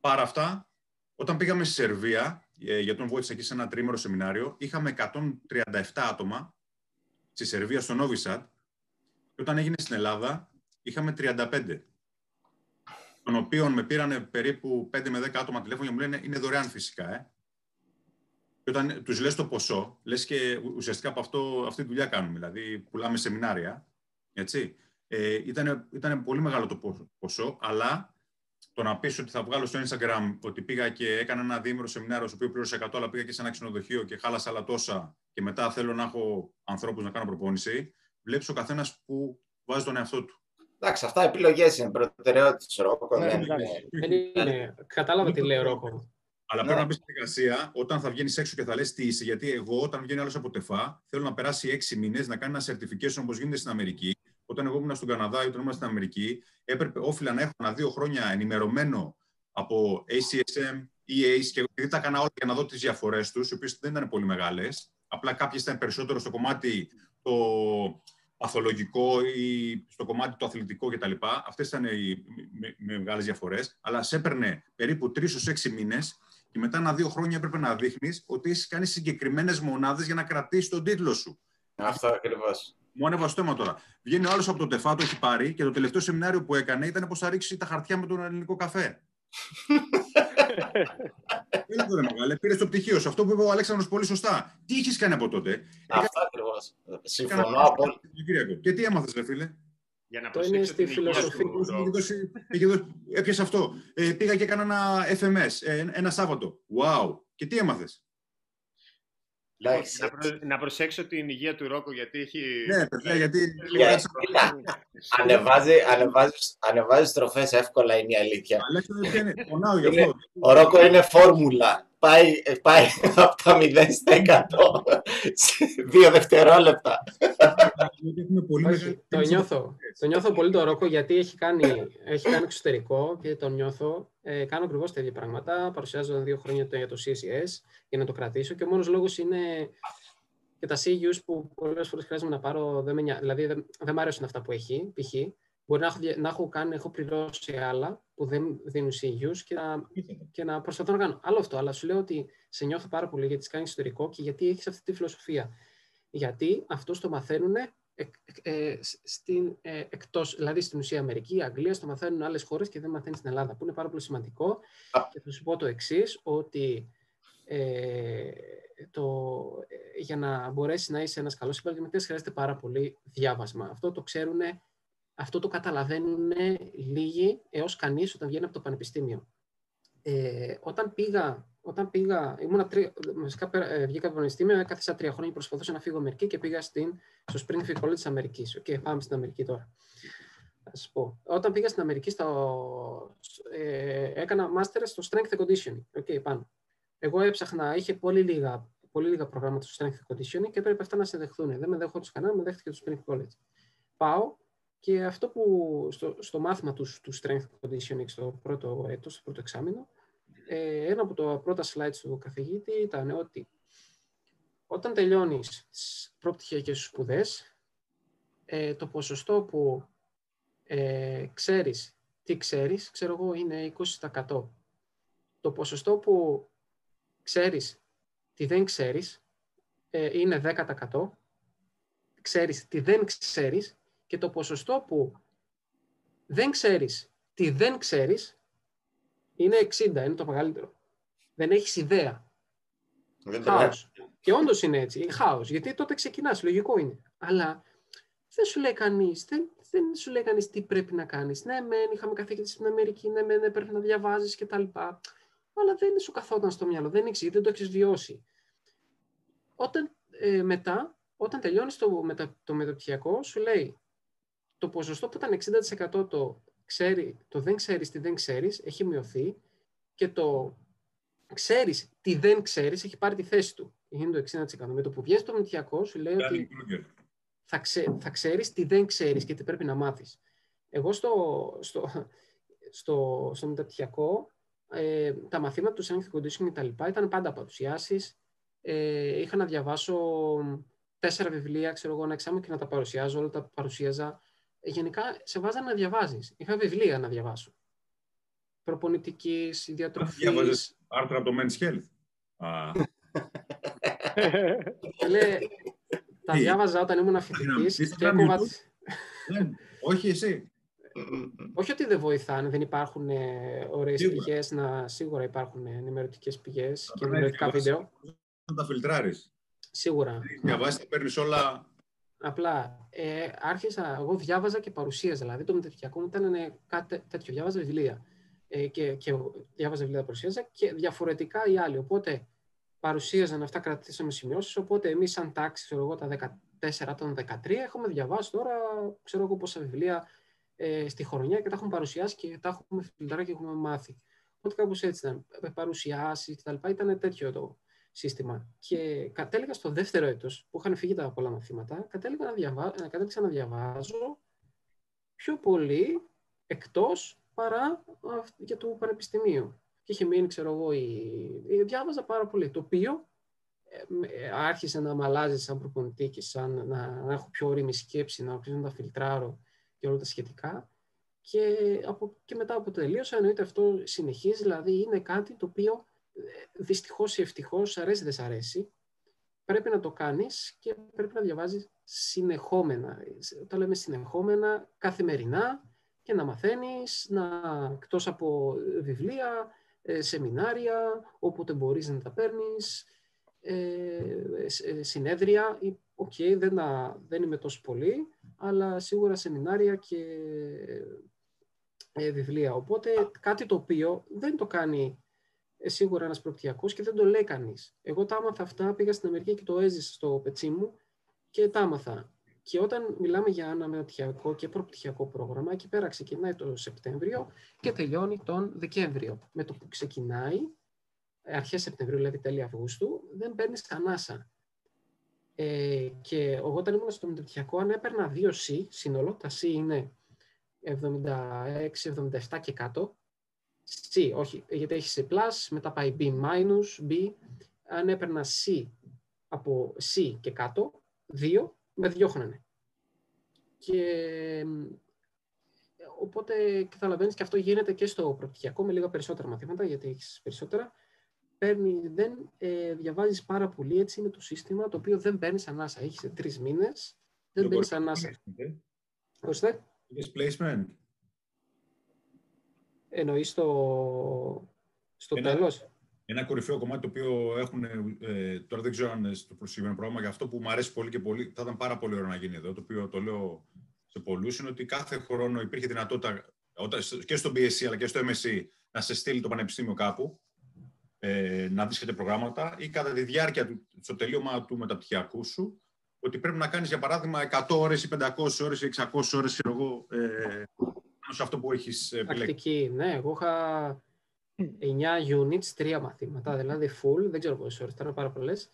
[SPEAKER 4] Παρά αυτά, όταν πήγαμε στη Σερβία, ε, γιατί τον βοήθησα εκεί σε ένα τρίμερο σεμινάριο, είχαμε 137 άτομα στη Σερβία, στο Νόβισατ. Και όταν έγινε στην Ελλάδα, είχαμε 35. Των οποίων με πήραν περίπου 5 με 10 άτομα τηλέφωνο και μου λένε είναι δωρεάν φυσικά. Ε. Και όταν τους λες το ποσό, λες και ουσιαστικά από αυτό, αυτή τη δουλειά κάνουμε. Δηλαδή, πουλάμε σεμινάρια. Έτσι. Ε, ήταν, ήταν πολύ μεγάλο το ποσό, αλλά το να πεις ότι θα βγάλω στο Instagram ότι πήγα και έκανα ένα διήμερο σεμινάριο, στο οποίο πλήρωσα 100, αλλά πήγα και σε ένα ξενοδοχείο και χάλασα άλλα τόσα και μετά θέλω να έχω ανθρώπους να κάνω προπόνηση, βλέπεις ο καθένας που βάζει τον εαυτό του.
[SPEAKER 2] Εντάξει, αυτά επιλογές είναι προτεραιότητες, Ρόκο. Ναι,
[SPEAKER 3] ναι. Κατάλαβα τι λέει ο Ρόκο.
[SPEAKER 4] Αλλά ναι. πρέπει να μπεις στην εργασία όταν θα βγαίνεις έξω και θα λες τι είσαι. Γιατί εγώ, όταν βγαίνει άλλος από τεφά, θέλω να περάσει έξι μήνες να κάνει ένα certification όπως γίνεται στην Αμερική. Όταν εγώ ήμουν στον Καναδά ή όταν ήμουν στην Αμερική, έπρεπε, όφυλα να έχω ένα δύο χρόνια ενημερωμένο από ACSM, EAs και επειδή τα έκανα όλα για να δω τις διαφορές τους, οι οποίες δεν ήταν πολύ μεγάλες. Απλά κάποιες ήταν περισσότερο στο κομμάτι το παθολογικό ή στο κομμάτι το αθλητικό κτλ. Αυτές ήταν οι μεγάλες διαφορές. Αλλά σε έπαιρνε περίπου τρεις ως έξι μήνες και μετά ένα-δύο χρόνια έπρεπε να δείχνεις ότι έχεις κάνει συγκεκριμένες μονάδες για να κρατήσεις τον τίτλο σου.
[SPEAKER 2] Αυτό ακριβώς.
[SPEAKER 4] Μου ανέβασε το θέμα τώρα. Βγαίνει ο άλλος από το τεφά, το έχει πάρει και το τελευταίο σεμινάριο που έκανε ήταν πώ θα ρίξει τα χαρτιά με τον ελληνικό καφέ. Δεν είναι μεγάλε. Πήρες το πτυχίο σου. Αυτό που είπε ο Αλέξανδρος πολύ σωστά. Τι είχες κάνει από τότε;
[SPEAKER 2] Αυτό ακριβώς. Συμφωνώ απόλυτα.
[SPEAKER 4] Και τι έμαθες, ρε φίλε;
[SPEAKER 3] Για να το είναι στη φιλοσοφία.
[SPEAKER 4] Έπιασε αυτό. Ε, πήγα και έκανα ένα FMS ε, ένα Σάββατο. Wow. Και τι έμαθες;
[SPEAKER 1] Να, προ, να προσέξω την υγεία του Ρόκο γιατί έχει...
[SPEAKER 4] Ναι, παιδιά, γιατί...
[SPEAKER 2] ανεβάζει, ανεβάζει, ανεβάζει τροφές εύκολα είναι η αλήθεια.
[SPEAKER 4] Αλλά πονάω γι' αυτό.
[SPEAKER 2] Ο Ρόκο είναι φόρμουλα. Πάει, πάει από τα 0 στα 100 σε δύο δευτερόλεπτα.
[SPEAKER 3] το, νιώθω, το νιώθω πολύ το Ρόκο γιατί έχει κάνει, έχει κάνει εξωτερικό και το νιώθω. Ε, κάνω ακριβώς τέτοια πράγματα. Παρουσιάζω δύο χρόνια για το CCS για να το κρατήσω και ο μόνος λόγος είναι και τα CEUs που πολλές φορές χρειάζομαι να πάρω. Δεν με, δηλαδή δεν, δεν μου αρέσουν αυτά που έχει, π.χ. Μπορεί να έχω, να έχω, κάνει, έχω πληρώσει άλλα που δεν δίνουν CEUs και να, και να προσπαθώ να κάνω. Άλλο αυτό, αλλά σου λέω ότι σε νιώθω πάρα πολύ γιατί κάνει ιστορικό και γιατί έχεις αυτή τη φιλοσοφία. Γιατί αυτό το μαθαίνουν ε, στην, ε, εκτός, δηλαδή στην ουσία Αμερική, Αγγλία, στο μαθαίνουν άλλες χώρες και δεν μαθαίνει στην Ελλάδα, που είναι πάρα πολύ σημαντικό. Και θα σου πω το εξής ότι ε, το, ε, για να μπορέσεις να είσαι ένας καλός επαγγελματίας χρειάζεται πάρα πολύ διάβασμα. Αυτό το ξέρουν, αυτό το καταλαβαίνουν λίγοι έως κανείς όταν βγαίνει από το πανεπιστήμιο. Ε, όταν πήγα όταν πήγα, ήμουν τρία, ε, βγήκα από το Πανεπιστήμιο, έκαθισα τρία χρόνια και προσπαθούσα να φύγω Αμερική και πήγα στην, στο Springfield College της Αμερικής. Και okay, πάμε στην Αμερική τώρα. Θα σας πω. Όταν πήγα στην Αμερική, στο, ε, έκανα master στο Strength and Conditioning. Okay, πάνω. Εγώ έψαχνα, είχε πολύ λίγα, πολύ λίγα προγράμματα στο Strength and Conditioning και έπρεπε αυτά να σε δεχθούν. Δεν με δέχονται κανένα, με δέχτηκε το Springfield College. Πάω και αυτό που στο, στο μάθημα τους, του Strength Conditioning στο πρώτο έτος, στο πρώτο εξάμεινο, ε, ένα από τα πρώτα slides του καθηγήτη ήταν ότι όταν τελειώνεις τις προπτυχιακές σπουδές, ε, το ποσοστό που ε, ξέρεις τι ξέρεις, ξέρω εγώ, είναι 20%. Το ποσοστό που ξέρεις τι δεν ξέρεις ε, είναι 10%. Ξέρεις τι δεν ξέρεις και το ποσοστό που δεν ξέρεις τι δεν ξέρεις είναι 60, είναι το μεγαλύτερο. Δεν έχεις ιδέα. Χάος. Και όντως είναι έτσι. Χάος. Γιατί τότε ξεκινάς, λογικό είναι. Αλλά δεν σου λέει κανείς, δεν, δεν σου λέει κανείς τι πρέπει να κάνεις. Ναι, μεν είχαμε καθήκη στην Αμερική, ναι, μεν έπρεπε να διαβάζεις κτλ. Αλλά δεν σου καθόταν στο μυαλό, δεν ήξερε, δεν το έχεις βιώσει. Όταν ε, μετά, όταν τελειώνεις το, μετα, το μεταπτυχιακό, σου λέει το ποσοστό που ήταν 60% το ξέρει, το δεν ξέρεις τι δεν ξέρεις έχει μειωθεί και το ξέρεις τι δεν ξέρεις έχει πάρει τη θέση του. Είναι το 60%. Με το που βγαίνεις το μετιακό σου λέει ότι θα, ξέ, θα ξέρεις τι δεν ξέρεις και τι πρέπει να μάθεις. Εγώ στο, στο, στο, στο μεταπτυχιακό ε, τα μαθήματα του strength conditioning και τα λοιπά ήταν πάντα από απουσιάσεις, ε, είχα να διαβάσω τέσσερα βιβλία, ξέρω εγώ, ένα εξάμεινο και να τα παρουσιάζω, όλα τα παρουσίαζα. Ε, γενικά, σε βάζανε να διαβάζεις. Είχα βιβλία να διαβάσω. Προπονητικής, διατροφής.
[SPEAKER 4] Διάβαζες άρθρα από το Men's Health. Α,
[SPEAKER 3] Λέ, τα
[SPEAKER 4] Τι;
[SPEAKER 3] διάβαζα όταν ήμουν φοιτητής
[SPEAKER 4] Είσαι
[SPEAKER 3] και
[SPEAKER 4] σαν
[SPEAKER 3] έκοβα...
[SPEAKER 4] YouTube. δεν, όχι εσύ.
[SPEAKER 3] Όχι ότι δεν βοηθάνε, δεν υπάρχουν ε, ωραίες
[SPEAKER 4] Σίγουρα.
[SPEAKER 3] πηγές, να, σίγουρα υπάρχουν ενημερωτικές πηγές και
[SPEAKER 4] πρέπει να
[SPEAKER 3] ενημερωτικά
[SPEAKER 4] διαβάσεις.
[SPEAKER 3] βίντεο.
[SPEAKER 4] Να τα φιλτράρεις.
[SPEAKER 3] Σίγουρα.
[SPEAKER 4] Διαβάσεις, τα παίρνεις όλα.
[SPEAKER 3] Απλά ε, άρχισα, εγώ διάβαζα και παρουσίαζα. Δηλαδή το μεταπτυχιακό μου ήταν ε, κάτι τέτοιο. Διάβαζα βιβλία. Ε, και, και διάβαζα βιβλία, τα παρουσίαζα και διαφορετικά οι άλλοι. Οπότε παρουσίαζαν αυτά, κρατήσαμε σημειώσεις. Οπότε εμείς, σαν τάξη, ξέρω εγώ, τα 14, των 13, έχουμε διαβάσει τώρα, ξέρω εγώ, πόσα βιβλία ε, στη χρονιά και τα έχουμε παρουσιάσει και τα έχουμε φιλτράρει και έχουμε μάθει. Οπότε κάπως έτσι ήταν. Ε, Παρουσιάσεις κτλ. Ήταν τέτοιο το σύστημα. Και κατέληγα στο δεύτερο έτος, που είχαν φύγει τα πολλά μαθήματα, κατέληγα να, διαβά... ε, κατέληξα να διαβάζω πιο πολύ εκτός παρά αυ- για το πανεπιστημίο. Και είχε μείνει, ξέρω εγώ, η... ε, διάβαζα πάρα πολύ. Το οποίο ε, με- ε, άρχισε να με αλλάζει σαν προπονητή και σαν να, να έχω πιο όρημη σκέψη, να αρχίσω να τα φιλτράρω και όλα τα σχετικά. Και, από, και μετά από τελείωσα, εννοείται αυτό συνεχίζει, δηλαδή είναι κάτι το οποίο ε, δυστυχώς ή ευτυχώς, αρέσει δεν σ' αρέσει, πρέπει να το κάνεις και πρέπει να διαβάζεις συνεχόμενα. Το λέμε συνεχόμενα, καθημερινά και να μαθαίνεις, να, εκτός από βιβλία, ε, σεμινάρια, όποτε μπορείς να τα παίρνεις, ε, σ- ε, συνέδρια. ή- Οκ, δεν, τα- δεν είμαι τόσο πολύ, αλλά σίγουρα σεμινάρια και ε, βιβλία. Οπότε κάτι το οποίο δεν το κάνει ε, σίγουρα ένας προπτυχιακός και δεν το λέει κανείς. Εγώ τα άμαθα αυτά, πήγα στην Αμερική και το έζησα στο πετσί μου και τα άμαθα. Και όταν μιλάμε για ένα μεταπτυχιακό και προπτυχιακό πρόγραμμα, εκεί πέρα ξεκινάει το Σεπτέμβριο και τελειώνει τον Δεκέμβριο. Με το που ξεκινάει, ε, αρχές Σεπτεμβρίου, δηλαδή τέλη Αυγούστου, δεν παίρνεις ανάσα. Ε, και εγώ όταν ήμουν στο μεταπτυχιακό, αν έπαιρνα δύο C σύνολο, τα C είναι 76, 77 και κάτω, C, όχι, γιατί έχει C+, μετά πάει B minus, B. Αν έπαιρνα C από C και κάτω, 2, με διώχνανε. Και μ, οπότε καταλαβαίνεις και αυτό γίνεται και στο προπτυχιακό με λίγα περισσότερα μαθήματα, γιατί έχεις περισσότερα. Παίρνει, δεν ε, διαβάζεις πάρα πολύ, έτσι είναι το σύστημα, το οποίο δεν παίρνεις ανάσα. Έχεις τρεις μήνες, δεν παίρνεις ανάσα.
[SPEAKER 4] Ε,
[SPEAKER 3] Ώστε,
[SPEAKER 4] Είχες placement.
[SPEAKER 3] Εννοείς στο, στο
[SPEAKER 4] Ένα-
[SPEAKER 3] τέλος;
[SPEAKER 4] Ένα κορυφαίο κομμάτι το οποίο έχουν. Ε, τώρα δεν ξέρω αν είναι στο προσωπικό πρόγραμμα, για αυτό που μου αρέσει πολύ και πολύ, θα ήταν πάρα πολύ ωραίο να γίνει εδώ, το οποίο το λέω σε πολλούς, είναι ότι κάθε χρόνο υπήρχε δυνατότητα όταν, και στο BSc αλλά και στο MSc να σε στείλει το πανεπιστήμιο κάπου, ε, να δεις και τα προγράμματα ή κατά τη διάρκεια του, στο τελείωμα του μεταπτυχιακού σου, ότι πρέπει να κάνεις για παράδειγμα 100 ώρες ή 500 ώρες ή 600 ώρες, ξέρω εγώ, ε, πάνω σε αυτό που έχεις επιλέξει.
[SPEAKER 3] Πρακτική, ναι. Εγώ είχα 9 units, τρία μαθήματα, δηλαδή full, δεν ξέρω πόσες ώρες, ήταν πάρα πολλές.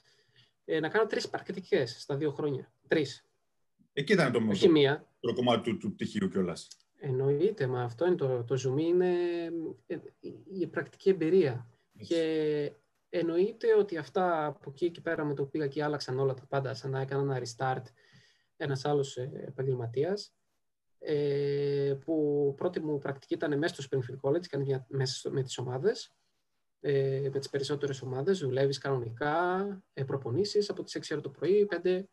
[SPEAKER 3] Ε, να κάνω τρεις πρακτικές στα δύο χρόνια. Τρεις.
[SPEAKER 4] Εκεί ήταν το,
[SPEAKER 3] Όχι
[SPEAKER 4] το,
[SPEAKER 3] μία.
[SPEAKER 4] το κομμάτι του, του πτυχίου κιόλας.
[SPEAKER 3] Εννοείται, μα αυτό είναι το, το zoom είναι ε, η πρακτική εμπειρία. Και εννοείται ότι αυτά από εκεί και πέρα με το που πήγα και άλλαξαν όλα τα πάντα, σαν να έκανα ένα restart ένας άλλος ε, επαγγελματίας, ε, που πρώτη μου πρακτική ήταν μέσα στο Springfield College, κάνει μια, μέσα στο, με τις ομάδες, ε, με τις περισσότερες ομάδες, δουλεύεις κανονικά, ε, προπονήσεις από τις 6 ώρα το πρωί, 5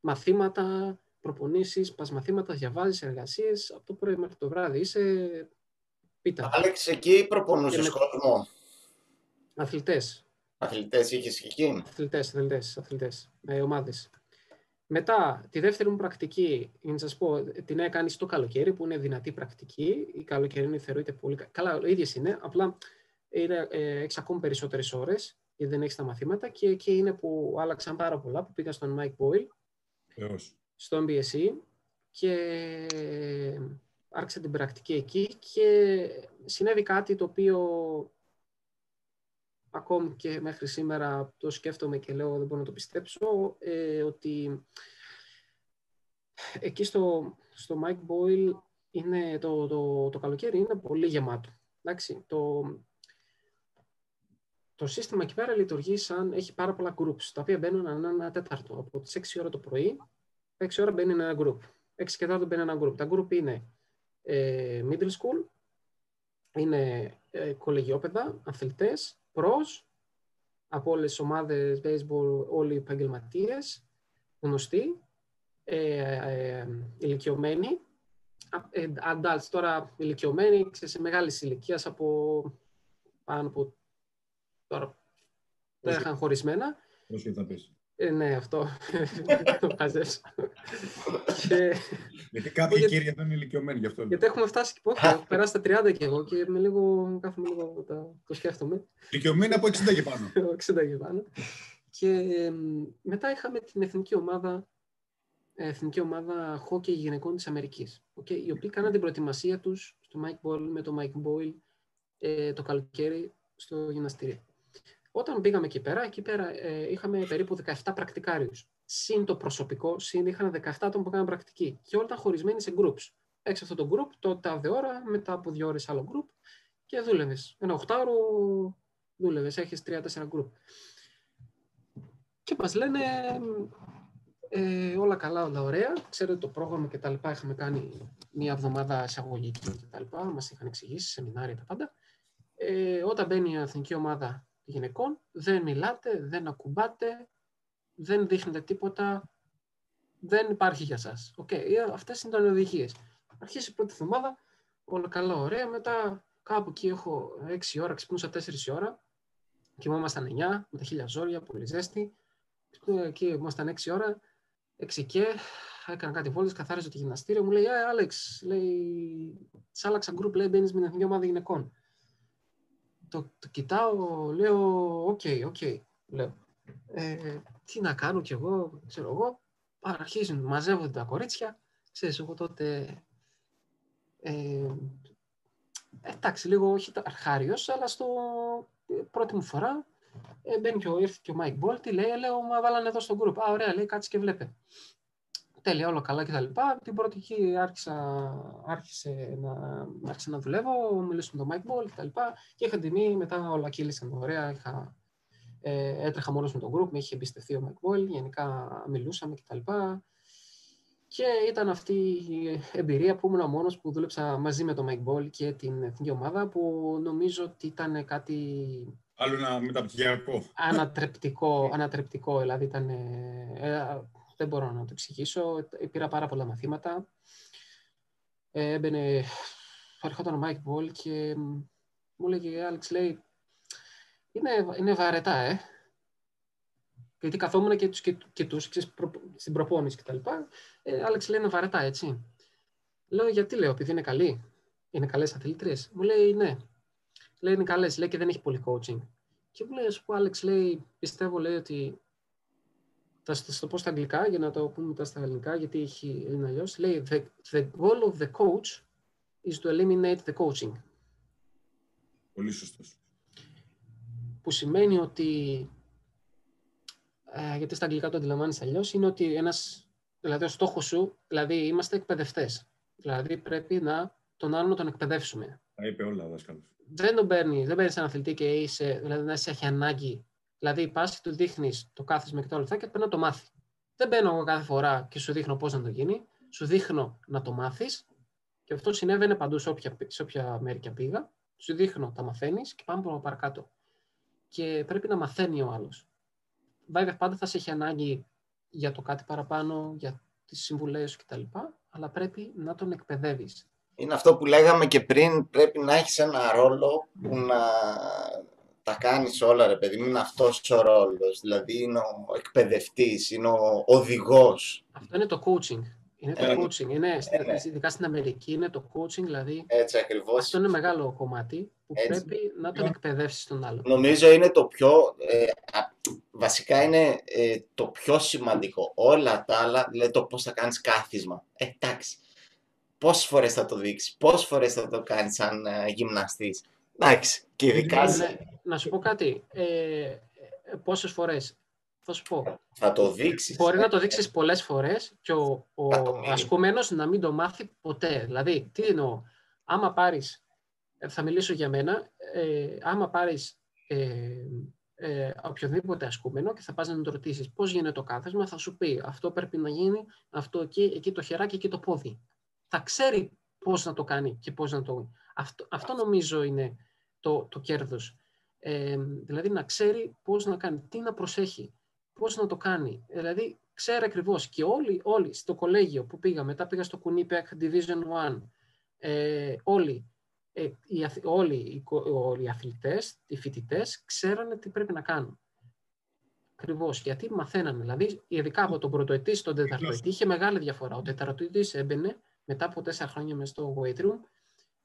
[SPEAKER 3] μαθήματα, προπονήσεις, πας μαθήματα, διαβάζεις εργασίες, από το πρωί μέχρι το βράδυ είσαι πίτα.
[SPEAKER 2] Άλεξ, εκεί προπονούσες
[SPEAKER 3] Και με-
[SPEAKER 2] κόσμο;
[SPEAKER 3] Αθλητές,
[SPEAKER 2] Αθλητές είχες και εκεί;
[SPEAKER 3] αθλητές, αθλητές, αθλητές, ε, ομάδες. Μετά, τη δεύτερη μου πρακτική, για να σας πω, την έκανε στο καλοκαίρι, που είναι δυνατή πρακτική. Η καλοκαιρινή θεωρείται πολύ... κα- Καλά, ίδιες είναι, απλά είναι, ε, έχεις ακόμη περισσότερες ώρες, γιατί δεν έχεις τα μαθήματα και εκεί είναι που άλλαξαν πάρα πολλά, που πήγα στον Mike Boyle, στο MBSE και άρχισα την πρακτική εκεί και συνέβη κάτι το οποίο ακόμη και μέχρι σήμερα το σκέφτομαι και λέω δεν μπορώ να το πιστέψω ε, ότι εκεί στο, στο Mike Boyle είναι το, το, το καλοκαίρι είναι πολύ γεμάτο. Εντάξει, το, το σύστημα εκεί πέρα λειτουργεί σαν έχει πάρα πολλά groups, τα οποία μπαίνουν ένα, ένα τέταρτο. Από τις 6 ώρα το πρωί, 6 ώρα μπαίνει ένα group. 6 και 4 μπαίνει ένα group. Τα group είναι ε, middle school, είναι ε, κολεγιόπαιδα, αθλητές, pros, από όλες τις ομάδες baseball, όλοι οι επαγγελματίες, γνωστοί, ε, ε, ηλικιωμένοι, ε, adults τώρα ηλικιωμένοι, σε μεγάλης ηλικίας από πάνω από τώρα δεν είχαν χωρισμένα.
[SPEAKER 4] Πώς θα πεις.
[SPEAKER 3] Ε, ναι, αυτό. το χαζεύω.
[SPEAKER 4] Γιατί κάποιοι κύριοι εδώ είναι ηλικιωμένοι γι' αυτό.
[SPEAKER 3] Γιατί έχουμε φτάσει και πόσο, έχω περάσει τα 30 και εγώ και με λίγο, κάθομαι λίγο, το σκέφτομαι.
[SPEAKER 4] Ηλικιωμένοι από 60 και πάνω.
[SPEAKER 3] 60 και πάνω. Και μετά είχαμε την εθνική ομάδα εθνική ομάδα χόκκι γυναικών της Αμερικής, okay, οι οποίοι κάναν την προετοιμασία τους στο Mike Ball, με το Mike Boyle ε, το καλοκαίρι στο γυμναστήριο. Όταν πήγαμε εκεί πέρα, εκεί πέρα ε, είχαμε περίπου 17 πρακτικάριους. Συν το προσωπικό, συν είχαν 17 άτομα που έκαναν πρακτική. Και όλα ήταν χωρισμένοι σε groups. Έξω αυτό το group, το τάδε ώρα, μετά από δύο ώρες άλλο group και δούλευες. Ένα οχτάρο δούλευες, έχεις τρία-τέσσερα group. Και μας λένε, ε, όλα καλά, όλα ωραία. Ξέρετε το πρόγραμμα και τα λοιπά. Είχαμε κάνει μία εβδομάδα εισαγωγική και τα λοιπά. Μας είχαν εξηγήσει, σεμινάρια τα πάντα. Ε, όταν μπαίνει η εθνική ομάδα γυναικών, δεν μιλάτε, δεν ακουμπάτε, δεν δείχνετε τίποτα, δεν υπάρχει για σας. Okay, ε, αυτές είναι οι οδηγίες. Αρχίσει η πρώτη εβδομάδα, όλα καλά, ωραία. Μετά κάπου εκεί έχω 6 ώρα, ξυπνούσα 4 ώρα. Κοιμόμασταν 9 με τα χίλια ζόρια, πολύ ζέστη. Εκεί ήμασταν 6 ώρα. 6 και έκανα κάτι βόλτες, καθάριζε το γυμναστήριο. Μου λέει, «Ε, Άλεξ, λέει, σ' άλλαξα γκρουπ, λέει, μπαίνεις με την εθνική ομάδα γυναικών το, το κοιτάω, λέω, ok, okay, ok, okay, λέω. Ε, τι να κάνω κι εγώ, ξέρω εγώ. Αρχίζουν, μαζεύονται τα κορίτσια. Ξέρεις, εγώ τότε... Ε, εντάξει, λίγο όχι αρχάριος, αλλά στο πρώτη μου φορά ε, μπαίνει και ο, ήρθε και ο Mike Ball, τι λέει, λέω, μα βάλανε εδώ στο group. Α, ωραία, λέει, κάτσε και βλέπε τέλεια, όλο καλά κτλ. Την πρώτη εκεί άρχισα, άρχισε να, άρχισα να δουλεύω, μιλήσουμε με τον Mike Ball κτλ. Και, και είχα τιμή, μετά όλα κύλησαν ωραία. Είχα, ε, έτρεχα μόνος με τον group, με είχε εμπιστευτεί ο Mike Ball, γενικά μιλούσαμε κτλ. Και ήταν αυτή η εμπειρία που ήμουν ο μόνος που δούλεψα μαζί με τον Mike Ball και την εθνική ομάδα που νομίζω ότι ήταν κάτι...
[SPEAKER 4] Άλλο ένα μεταπτυχιακό.
[SPEAKER 3] Ανατρεπτικό, ανατρεπτικό, δηλαδή ήταν... Ε, δεν μπορώ να το εξηγήσω. Πήρα πάρα πολλά μαθήματα. Ε, έμπαινε, ερχόταν ο Μάικ Μπολ και μου έλεγε, Άλεξ, λέει, είναι, είναι βαρετά, ε. Γιατί καθόμουν και τους, και, και τους ξέρεις, προ, στην προπόνηση και τα λοιπά. Ε, Άλεξ λέει, είναι βαρετά, έτσι. Λέω, γιατί λέω, επειδή είναι καλή. Είναι καλές αθλήτριες. Μου λέει, ναι. Λέει, είναι καλές. Λέει και δεν έχει πολύ coaching. Και μου λέει, ας πούμε, Άλεξ, λέει, πιστεύω, λέει, ότι θα σας το πω στα αγγλικά για να το πούμε μετά στα ελληνικά, γιατί έχει είναι αλλιώς. Λέει, the, the goal of the coach is to eliminate the coaching.
[SPEAKER 4] Πολύ σωστός.
[SPEAKER 3] Που σημαίνει ότι, ε, γιατί στα αγγλικά το αντιλαμβάνεις αλλιώς, είναι ότι ένας, δηλαδή ο στόχος σου, δηλαδή είμαστε εκπαιδευτές. Δηλαδή πρέπει να τον άλλον να τον εκπαιδεύσουμε.
[SPEAKER 4] Τα είπε όλα ο δάσκαλος.
[SPEAKER 3] Δεν τον παίρνει, δεν παίρνεις έναν αθλητή και είσαι, δηλαδή να σε έχει ανάγκη Δηλαδή, πα και του δείχνεις το κάθισμα και το λεφτά και πρέπει να το μάθει. Δεν μπαίνω εγώ κάθε φορά και σου δείχνω πώς να το γίνει. Σου δείχνω να το μάθεις. Και αυτό συνέβαινε παντού σε όποια, σε όποια μέρη και πήγα. Σου δείχνω, τα μαθαίνεις και πάμε παρακάτω. Και πρέπει να μαθαίνει ο άλλος. Βέβαια, πάντα θα σε έχει ανάγκη για το κάτι παραπάνω, για τις συμβουλές σου κτλ. Αλλά πρέπει να τον εκπαιδεύεις.
[SPEAKER 2] Είναι αυτό που λέγαμε και πριν, πρέπει να έχεις ένα ρόλο που να τα κάνεις όλα ρε παιδί μου, είναι αυτός ο ρόλος, δηλαδή είναι ο εκπαιδευτής, είναι ο οδηγός.
[SPEAKER 3] Αυτό είναι το coaching. Είναι το ε, coaching, είναι, ε, ναι. ειδικά στην Αμερική είναι το coaching, δηλαδή
[SPEAKER 2] Έτσι ακριβώς.
[SPEAKER 3] αυτό είναι μεγάλο κομμάτι που Έτσι. πρέπει να τον εκπαιδεύσεις τον άλλο.
[SPEAKER 2] Νομίζω είναι το πιο, ε, βασικά είναι ε, το πιο σημαντικό. Όλα τα άλλα, δηλαδή το πώς θα κάνεις κάθισμα. Ε, εντάξει, πόσες φορές θα το δείξεις, πόσες φορές θα το κάνεις σαν ε, γυμναστής. Εντάξει, και ειδικά...
[SPEAKER 3] Ναι, να σου πω κάτι. Ε, πόσες φορές θα σου πω.
[SPEAKER 2] Θα το δείξεις.
[SPEAKER 3] Μπορεί να το δείξεις πολλές φορές και ο, ο ασκουμένος να μην το μάθει ποτέ. Δηλαδή, τι εννοώ. Άμα πάρεις, θα μιλήσω για μένα, ε, άμα πάρεις ε, ε, οποιοδήποτε ασκούμενο και θα πας να το ρωτήσεις πώς γίνεται το κάθεσμα, θα σου πει αυτό πρέπει να γίνει, αυτό εκεί, εκεί το χεράκι, εκεί το πόδι. Θα ξέρει πώς να το κάνει και πώς να το... Αυτό, αυτό νομίζω είναι το, το κέρδος. Ε, δηλαδή να ξέρει πώς να κάνει, τι να προσέχει, πώς να το κάνει. Δηλαδή ξέρει ακριβώς και όλοι, όλοι στο κολέγιο που πήγα, μετά πήγα στο Κουνίπεκ Division 1, ε, όλοι, ε, οι, όλοι, οι, οι αθλητές, οι φοιτητές, ξέρανε τι πρέπει να κάνουν. Ακριβώς, γιατί μαθαίνανε. Δηλαδή, ειδικά από τον πρωτοετή στον τεταρτοετή, είχε μεγάλη διαφορά. Ο τεταρτοετής έμπαινε μετά από τέσσερα χρόνια μέσα στο weight room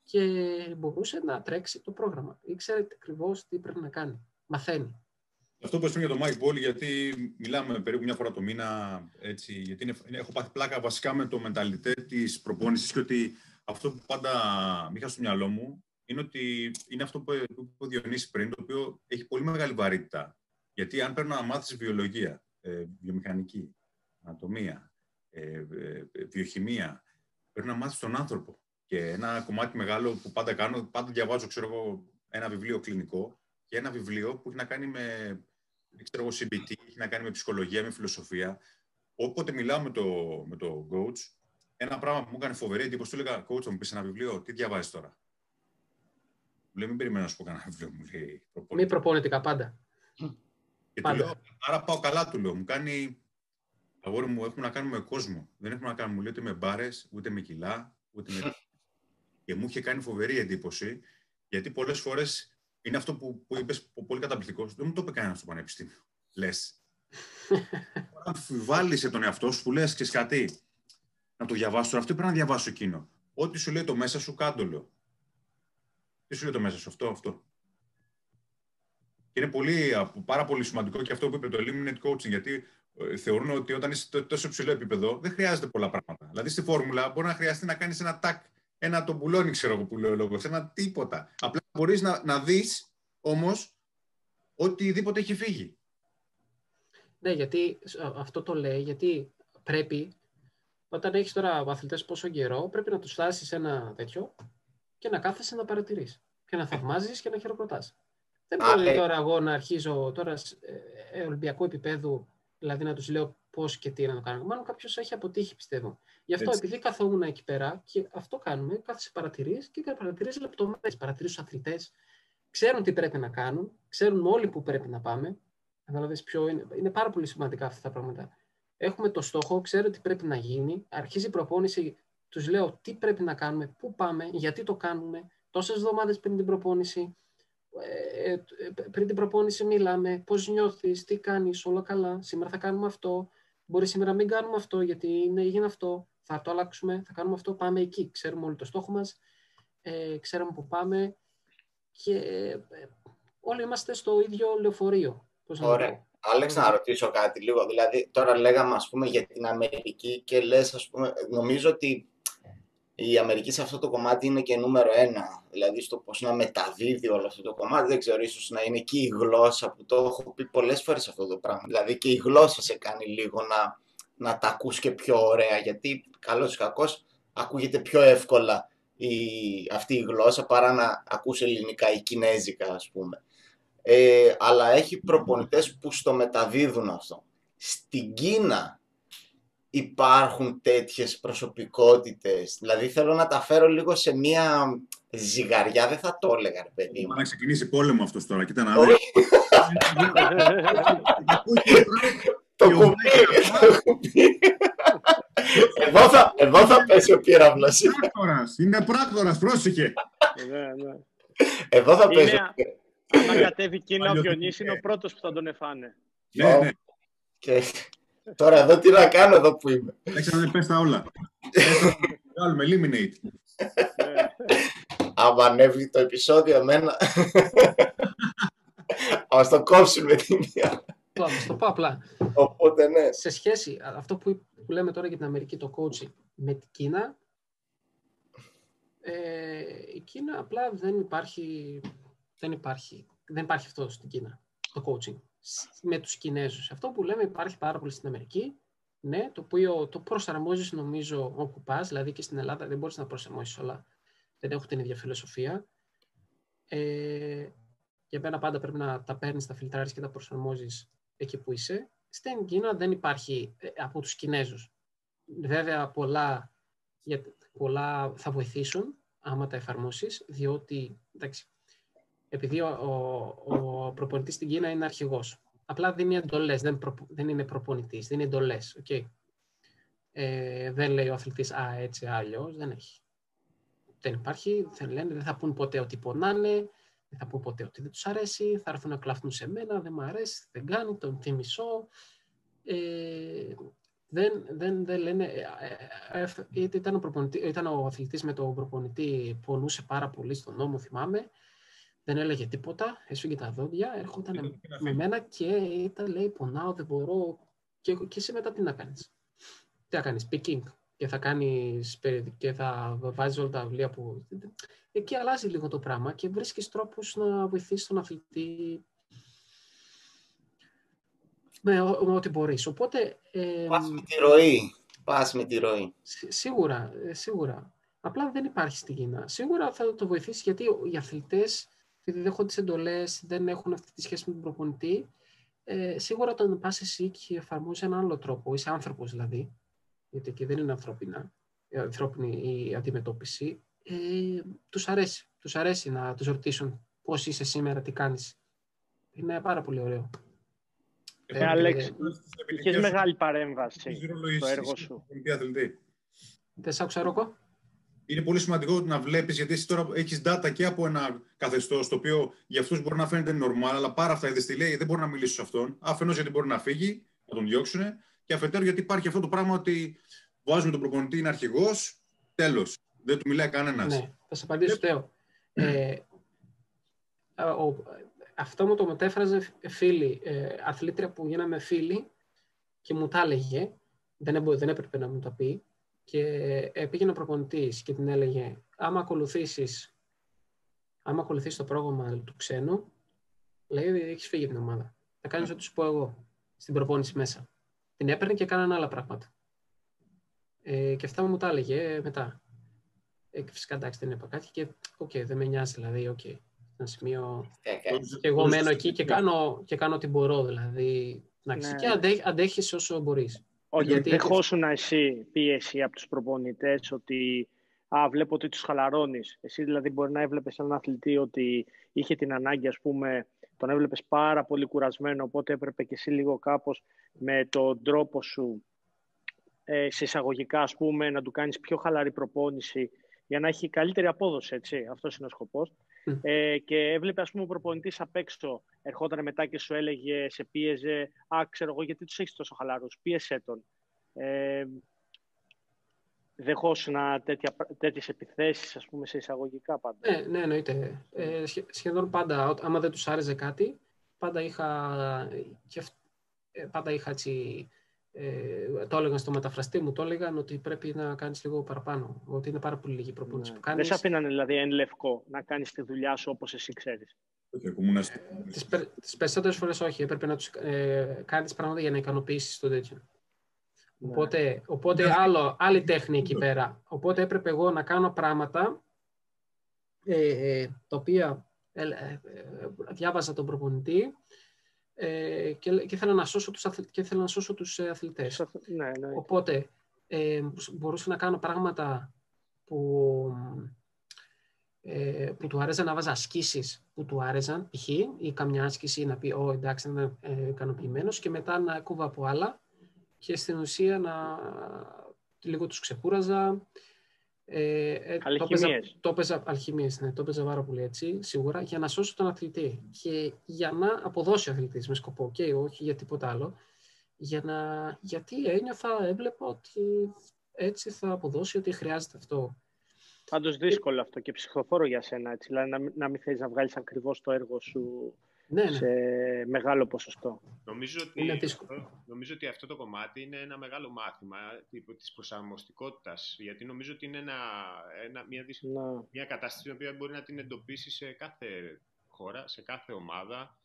[SPEAKER 3] και μπορούσε να τρέξει το πρόγραμμα. Ήξερε ακριβώς τι πρέπει να κάνει. Μαθαίνει.
[SPEAKER 4] Αυτό που είπαμε για το Mike Ball, γιατί μιλάμε περίπου μια φορά το μήνα, έτσι, γιατί είναι, έχω πάθει πλάκα βασικά με το μενταλιτέ της προπόνησης και ότι αυτό που πάντα μη είχα στο μυαλό μου είναι ότι είναι αυτό που είπε ο Διονύσης πριν, το οποίο έχει πολύ μεγάλη βαρύτητα. Γιατί αν πρέπει να μάθεις βιολογία, ε, βιομηχανική, ανατομία, ε, ε, βιοχημία, πρέπει να μάθεις τον άνθρωπο. Και ένα κομμάτι μεγάλο που πάντα κάνω, πάντα διαβάζω, ξέρω εγώ, ένα βιβλίο κλινικό και ένα βιβλίο που έχει να κάνει με ξέρω εγώ, CBT, έχει να κάνει με ψυχολογία, με φιλοσοφία. Όποτε μιλάω με το, με το coach, ένα πράγμα που μου έκανε φοβερή εντύπωση, του έλεγα, coach, μου πεις ένα βιβλίο, τι διαβάζεις τώρα; Μου λέει, μην περιμένω να σου πω κανένα βιβλίο, μου λέει.
[SPEAKER 3] Μη προπονητικά πάντα.
[SPEAKER 4] Και πάντα. Του λέω, άρα πάω καλά, του λέω. Μου κάνει, αγόρι μου, έχουμε να κάνουμε με κόσμο. Δεν έχουμε να κάνουμε, μου λέει, ούτε με μπάρες, ούτε με κιλά, ούτε με... και μου είχε κάνει φοβερή εντύπωση, γιατί πολλές φορές είναι αυτό που, που είπες πολύ καταπληκτικός. Δεν μου το είπε κανένα στο πανεπιστήμιο. Λες. Αμφιβάλλεις τον εαυτό σου που λες και κάτι. Να το διαβάσω τώρα. Αυτό πρέπει να διαβάσω εκείνο. Ό,τι σου λέει το μέσα σου, κάντολο. Τι σου λέει το μέσα σου, αυτό, αυτό. Και είναι πολύ, πάρα πολύ σημαντικό και αυτό που είπε το eliminate coaching, γιατί ε, θεωρούν ότι όταν είσαι τόσο ψηλό επίπεδο δεν χρειάζεται πολλά πράγματα. Δηλαδή στη φόρμουλα μπορεί να χρειαστεί να κάνεις ένα τάκ ένα τον πουλώνει, ξέρω εγώ που λέει ο λόγος, ένα τίποτα. Απλά μπορείς να, να δεις όμως οτιδήποτε έχει φύγει.
[SPEAKER 3] Ναι, γιατί αυτό το λέει, γιατί πρέπει, όταν έχεις τώρα αθλητές πόσο καιρό, πρέπει να τους φτάσεις ένα τέτοιο και να κάθεσαι να παρατηρείς και να θαυμάζεις και να χειροκροτάς. Δεν μπορεί ε. τώρα εγώ να αρχίζω τώρα ε, ε, ολυμπιακό επίπεδο, δηλαδή να τους λέω πώς και τι να το κάνουμε. Μάλλον κάποιος έχει αποτύχει, πιστεύω. Γι' αυτό, Έτσι. επειδή καθόμουν εκεί πέρα και αυτό κάνουμε, κάθεσαι παρατηρείς και παρατηρεί λεπτομέρειες. Παρατηρείς τους αθλητές, ξέρουν τι πρέπει να κάνουν, ξέρουν όλοι που πρέπει να πάμε. Καταλαβαίνεις ποιο είναι. Είναι πάρα πολύ σημαντικά αυτά τα πράγματα. Έχουμε το στόχο, ξέρω τι πρέπει να γίνει, αρχίζει η προπόνηση, τους λέω τι πρέπει να κάνουμε, πού πάμε, γιατί το κάνουμε, τόσες εβδομάδες πριν την προπόνηση, ε, ε, πριν την προπόνηση μιλάμε, πώς νιώθεις, τι κάνεις, όλα καλά, σήμερα θα κάνουμε αυτό, Μπορεί σήμερα να μην κάνουμε αυτό γιατί είναι, έγινε αυτό. Θα το αλλάξουμε, θα κάνουμε αυτό, πάμε εκεί. Ξέρουμε όλοι το στόχο μας, ε, ξέρουμε που πάμε και ε, όλοι είμαστε στο ίδιο λεωφορείο.
[SPEAKER 2] Πώς Ωραία. Άλεξ, να ρωτήσω κάτι λίγο. Δηλαδή, τώρα λέγαμε, ας πούμε, για την Αμερική και λες, ας πούμε, νομίζω ότι η Αμερική σε αυτό το κομμάτι είναι και νούμερο ένα. Δηλαδή στο πώς να μεταδίδει όλο αυτό το κομμάτι. Δεν ξέρω, ίσως να είναι και η γλώσσα που το έχω πει πολλές φορές αυτό το πράγμα. Δηλαδή και η γλώσσα σε κάνει λίγο να, να τα ακούς και πιο ωραία. Γιατί καλώς ή κακώς ακούγεται πιο εύκολα η, αυτή η γλώσσα παρά να ακούς ελληνικά ή κινέζικα ας πούμε. Ε, αλλά έχει προπονητές που στο μεταδίδουν αυτό. Στην Κίνα υπάρχουν τέτοιες προσωπικότητες. Δηλαδή θέλω να τα φέρω λίγο σε μία ζυγαριά, δεν θα το έλεγα, ρε παιδί
[SPEAKER 4] μου. Να ξεκινήσει πόλεμο αυτός τώρα, κοίτα να
[SPEAKER 2] δεις. Το κουμπί, Εδώ θα, εδώ θα πέσει ο πύραυλος.
[SPEAKER 4] Είναι πράκτορας, πρόσεχε.
[SPEAKER 5] Ναι, ναι.
[SPEAKER 2] Εδώ θα πέσει.
[SPEAKER 5] Αν κατέβει Κίνα ο Διονύσης είναι ο πρώτος που θα τον εφάνε.
[SPEAKER 4] Ναι, ναι.
[SPEAKER 2] Τώρα εδώ τι να κάνω εδώ που είμαι.
[SPEAKER 4] Έχει να πες τα όλα. Βγάλουμε, eliminate.
[SPEAKER 2] Άμα ανέβει το επεισόδιο εμένα. Α το κόψουμε την μία.
[SPEAKER 3] Θα το πω απλά.
[SPEAKER 2] Οπότε ναι.
[SPEAKER 3] Σε σχέση, αυτό που, λέμε τώρα για την Αμερική, το coaching, με την Κίνα, ε, η Κίνα απλά δεν υπάρχει, δεν υπάρχει, δεν υπάρχει αυτό στην Κίνα, το coaching με τους Κινέζους. Αυτό που λέμε υπάρχει πάρα πολύ στην Αμερική, ναι, το οποίο το προσαρμόζεις νομίζω όπου πας, δηλαδή και στην Ελλάδα δεν μπορείς να προσαρμόσεις όλα, δεν έχουν την ίδια φιλοσοφία. Ε, για μένα πάντα πρέπει να τα παίρνεις, τα φιλτράρεις και τα προσαρμόζεις εκεί που είσαι. Στην Κίνα δεν υπάρχει ε, από τους Κινέζους. Βέβαια πολλά, πολλά θα βοηθήσουν άμα τα εφαρμόσεις, διότι εντάξει, επειδή ο, ο, ο προπονητής στην Κίνα είναι αρχηγός. Απλά δίνει εντολές, δεν, δεν είναι προπονητής, δίνει εντολές. Okay. Ε, δεν λέει ο αθλητής «Α, έτσι, αλλιώς», δεν έχει. Δεν υπάρχει, δεν λένε, δεν θα πούν ποτέ ότι πονάνε, δεν θα πούν ποτέ ότι δεν τους αρέσει, θα έρθουν να κλαφτούν σε μένα, δεν μου αρέσει, δεν κάνει, τον τι μισό. Ε, δεν, δεν, δεν λένε, ε, ε, ε ήταν, ο ήταν ο αθλητής με τον προπονητή, πονούσε πάρα πολύ στον νόμο, θυμάμαι, δεν έλεγε τίποτα, έσφυγε τα δόντια, έρχονταν με μένα και ήταν, λέει, πονάω, δεν μπορώ, και, και εσύ μετά τι να κάνεις; Τι να κάνεις, picking, και θα κάνεις, και θα βάζεις όλα τα βιβλία που... Εκεί αλλάζει λίγο το πράγμα και βρίσκεις τρόπους να βοηθήσεις τον αθλητή με, ό,τι μπορείς. Οπότε...
[SPEAKER 2] Ε, Πας με τη ροή. Πας με τη ροή.
[SPEAKER 3] Σίγουρα, ε, σίγουρα. Απλά δεν υπάρχει στην Κίνα. Σίγουρα θα το βοηθήσει γιατί οι αθλητές επειδή δεν έχουν τις εντολές, δεν έχουν αυτή τη σχέση με τον προπονητή, ε, σίγουρα όταν πας εσύ και εφαρμόζεις έναν άλλο τρόπο, είσαι άνθρωπος δηλαδή, γιατί εκεί δεν είναι ανθρώπινα, η ανθρώπινη η αντιμετώπιση, ε, τους αρέσει. Τους αρέσει να τους ρωτήσουν πώς είσαι σήμερα, τι κάνεις. Είναι πάρα πολύ ωραίο.
[SPEAKER 5] Ε, ε Αλέξ, είχες μεγάλη παρέμβαση στο έργο σου.
[SPEAKER 3] Δεν σ' άκουσα, Ρόκο
[SPEAKER 4] είναι πολύ σημαντικό να βλέπεις, γιατί εσύ τώρα έχεις data και από ένα καθεστώς το οποίο για αυτούς μπορεί να φαίνεται normal, αλλά πάρα αυτά είδες τι λέει, δεν μπορεί να μιλήσει σε αυτόν. Αφενός γιατί μπορεί να φύγει, να τον διώξουν, και αφετέρου γιατί υπάρχει αυτό το πράγμα ότι βάζουμε τον προπονητή, είναι αρχηγός, τέλος. Δεν του μιλάει κανένας.
[SPEAKER 3] Ναι, θα σε απαντήσω, Τέο. Ε, αυτό μου το μετέφραζε φίλη, ε, αθλήτρια που γίναμε φίλοι και μου τα έλεγε, δεν, δεν έπρεπε να μου τα πει, και ε, πήγαινε ο προπονητής και την έλεγε άμα ακολουθήσεις άμα ακολουθήσεις το πρόγραμμα του ξένου, λέει έχεις φύγει την ομάδα. Θα κάνεις ό,τι σου πω εγώ στην προπόνηση μέσα. Την έπαιρνε και κάνανε άλλα πράγματα. Ε, και αυτά μου τα έλεγε ε, μετά. Ε, φυσικά εντάξει δεν είπα κάτι και ok, okay, δεν με νοιάζει δηλαδή, ok. Okay. Ένα σημείο. και εγώ μένω εκεί και κάνω, και κάνω ό,τι μπορώ δηλαδή. Ναι. Και αντέχεις όσο μπορείς.
[SPEAKER 5] Όχι, Γιατί... δεχόσουν εσύ πίεση από τους προπονητές ότι α, βλέπω ότι τους χαλαρώνεις. Εσύ δηλαδή μπορεί να έβλεπες έναν αθλητή ότι είχε την ανάγκη, ας πούμε, τον έβλεπες πάρα πολύ κουρασμένο, οπότε έπρεπε και εσύ λίγο κάπως με τον τρόπο σου ε, σε εισαγωγικά, ας πούμε, να του κάνεις πιο χαλαρή προπόνηση για να έχει καλύτερη απόδοση, έτσι. Αυτός είναι ο σκοπός. Ε, και έβλεπε, ας πούμε, ο προπονητής απ' έξω, ερχόταν μετά και σου έλεγε, σε πίεζε, Α, ξέρω εγώ, γιατί τους έχεις τόσο χαλαρούς, πίεσέ τον. Ε, δεχόσουν τέτοιες επιθέσεις, ας πούμε, σε εισαγωγικά πάντα.
[SPEAKER 3] Ναι, ναι, εννοείται. Ε, σχεδόν πάντα, άμα δεν τους άρεσε κάτι, πάντα είχα, και, ε, πάντα είχα έτσι, ε, το έλεγαν στο μεταφραστή μου, το έλεγαν ότι πρέπει να κάνεις λίγο παραπάνω, ότι είναι πάρα πολύ λίγη προπόνηση ναι. που κάνεις.
[SPEAKER 5] Δεν σε αφήνανε δηλαδή εν λευκό να κάνεις τη δουλειά σου όπως εσύ ξέρεις.
[SPEAKER 3] Ε, τις, περ, τις περισσότερες φορές όχι, έπρεπε να τους ε, κάνεις πράγματα για να ικανοποιήσεις το τέτοιο. Ναι. Οπότε, οπότε ναι. άλλο, άλλη τέχνη εκεί πέρα. Οπότε έπρεπε εγώ να κάνω πράγματα ε, ε, τα οποία ε, ε, διάβαζα τον προπονητή ε, και, και ήθελα να σώσω τους, αθλη, και ήθελα να σώσω τους ε, αθλητές.
[SPEAKER 5] Ναι, ναι.
[SPEAKER 3] Οπότε ε, μπορούσα να κάνω πράγματα που, ε, που του άρεσαν να βάζα ασκήσεις που του άρεσαν, π.χ. ή καμιά άσκηση να πει «Ω, εντάξει, να είμαι ε, ικανοποιημένος και μετά να κούβα από άλλα και στην ουσία να λίγο τους ξεκούραζα,
[SPEAKER 5] ε, ε, αλχημίες.
[SPEAKER 3] Το έπαιζα, αλχημίες, ναι, το έπαιζα πάρα πολύ έτσι, σίγουρα, για να σώσω τον αθλητή και για να αποδώσει ο αθλητής με σκοπό και όχι για τίποτα άλλο. Για να, γιατί ένιωθα, έβλεπα ότι έτσι θα αποδώσει ότι χρειάζεται αυτό.
[SPEAKER 5] Πάντως δύσκολο αυτό και ψυχοφόρο για σένα, έτσι, δηλαδή να, να μην θέλεις να βγάλεις ακριβώς το έργο σου ναι, ναι. σε μεγάλο ποσοστό.
[SPEAKER 1] Νομίζω ότι, αυτό, νομίζω ότι αυτό το κομμάτι είναι ένα μεγάλο μάθημα της προσαρμοστικότητας, γιατί νομίζω ότι είναι ένα, ένα, μια, ναι. μια κατάσταση την οποία μπορεί να την εντοπίσει σε κάθε χώρα, σε κάθε ομάδα,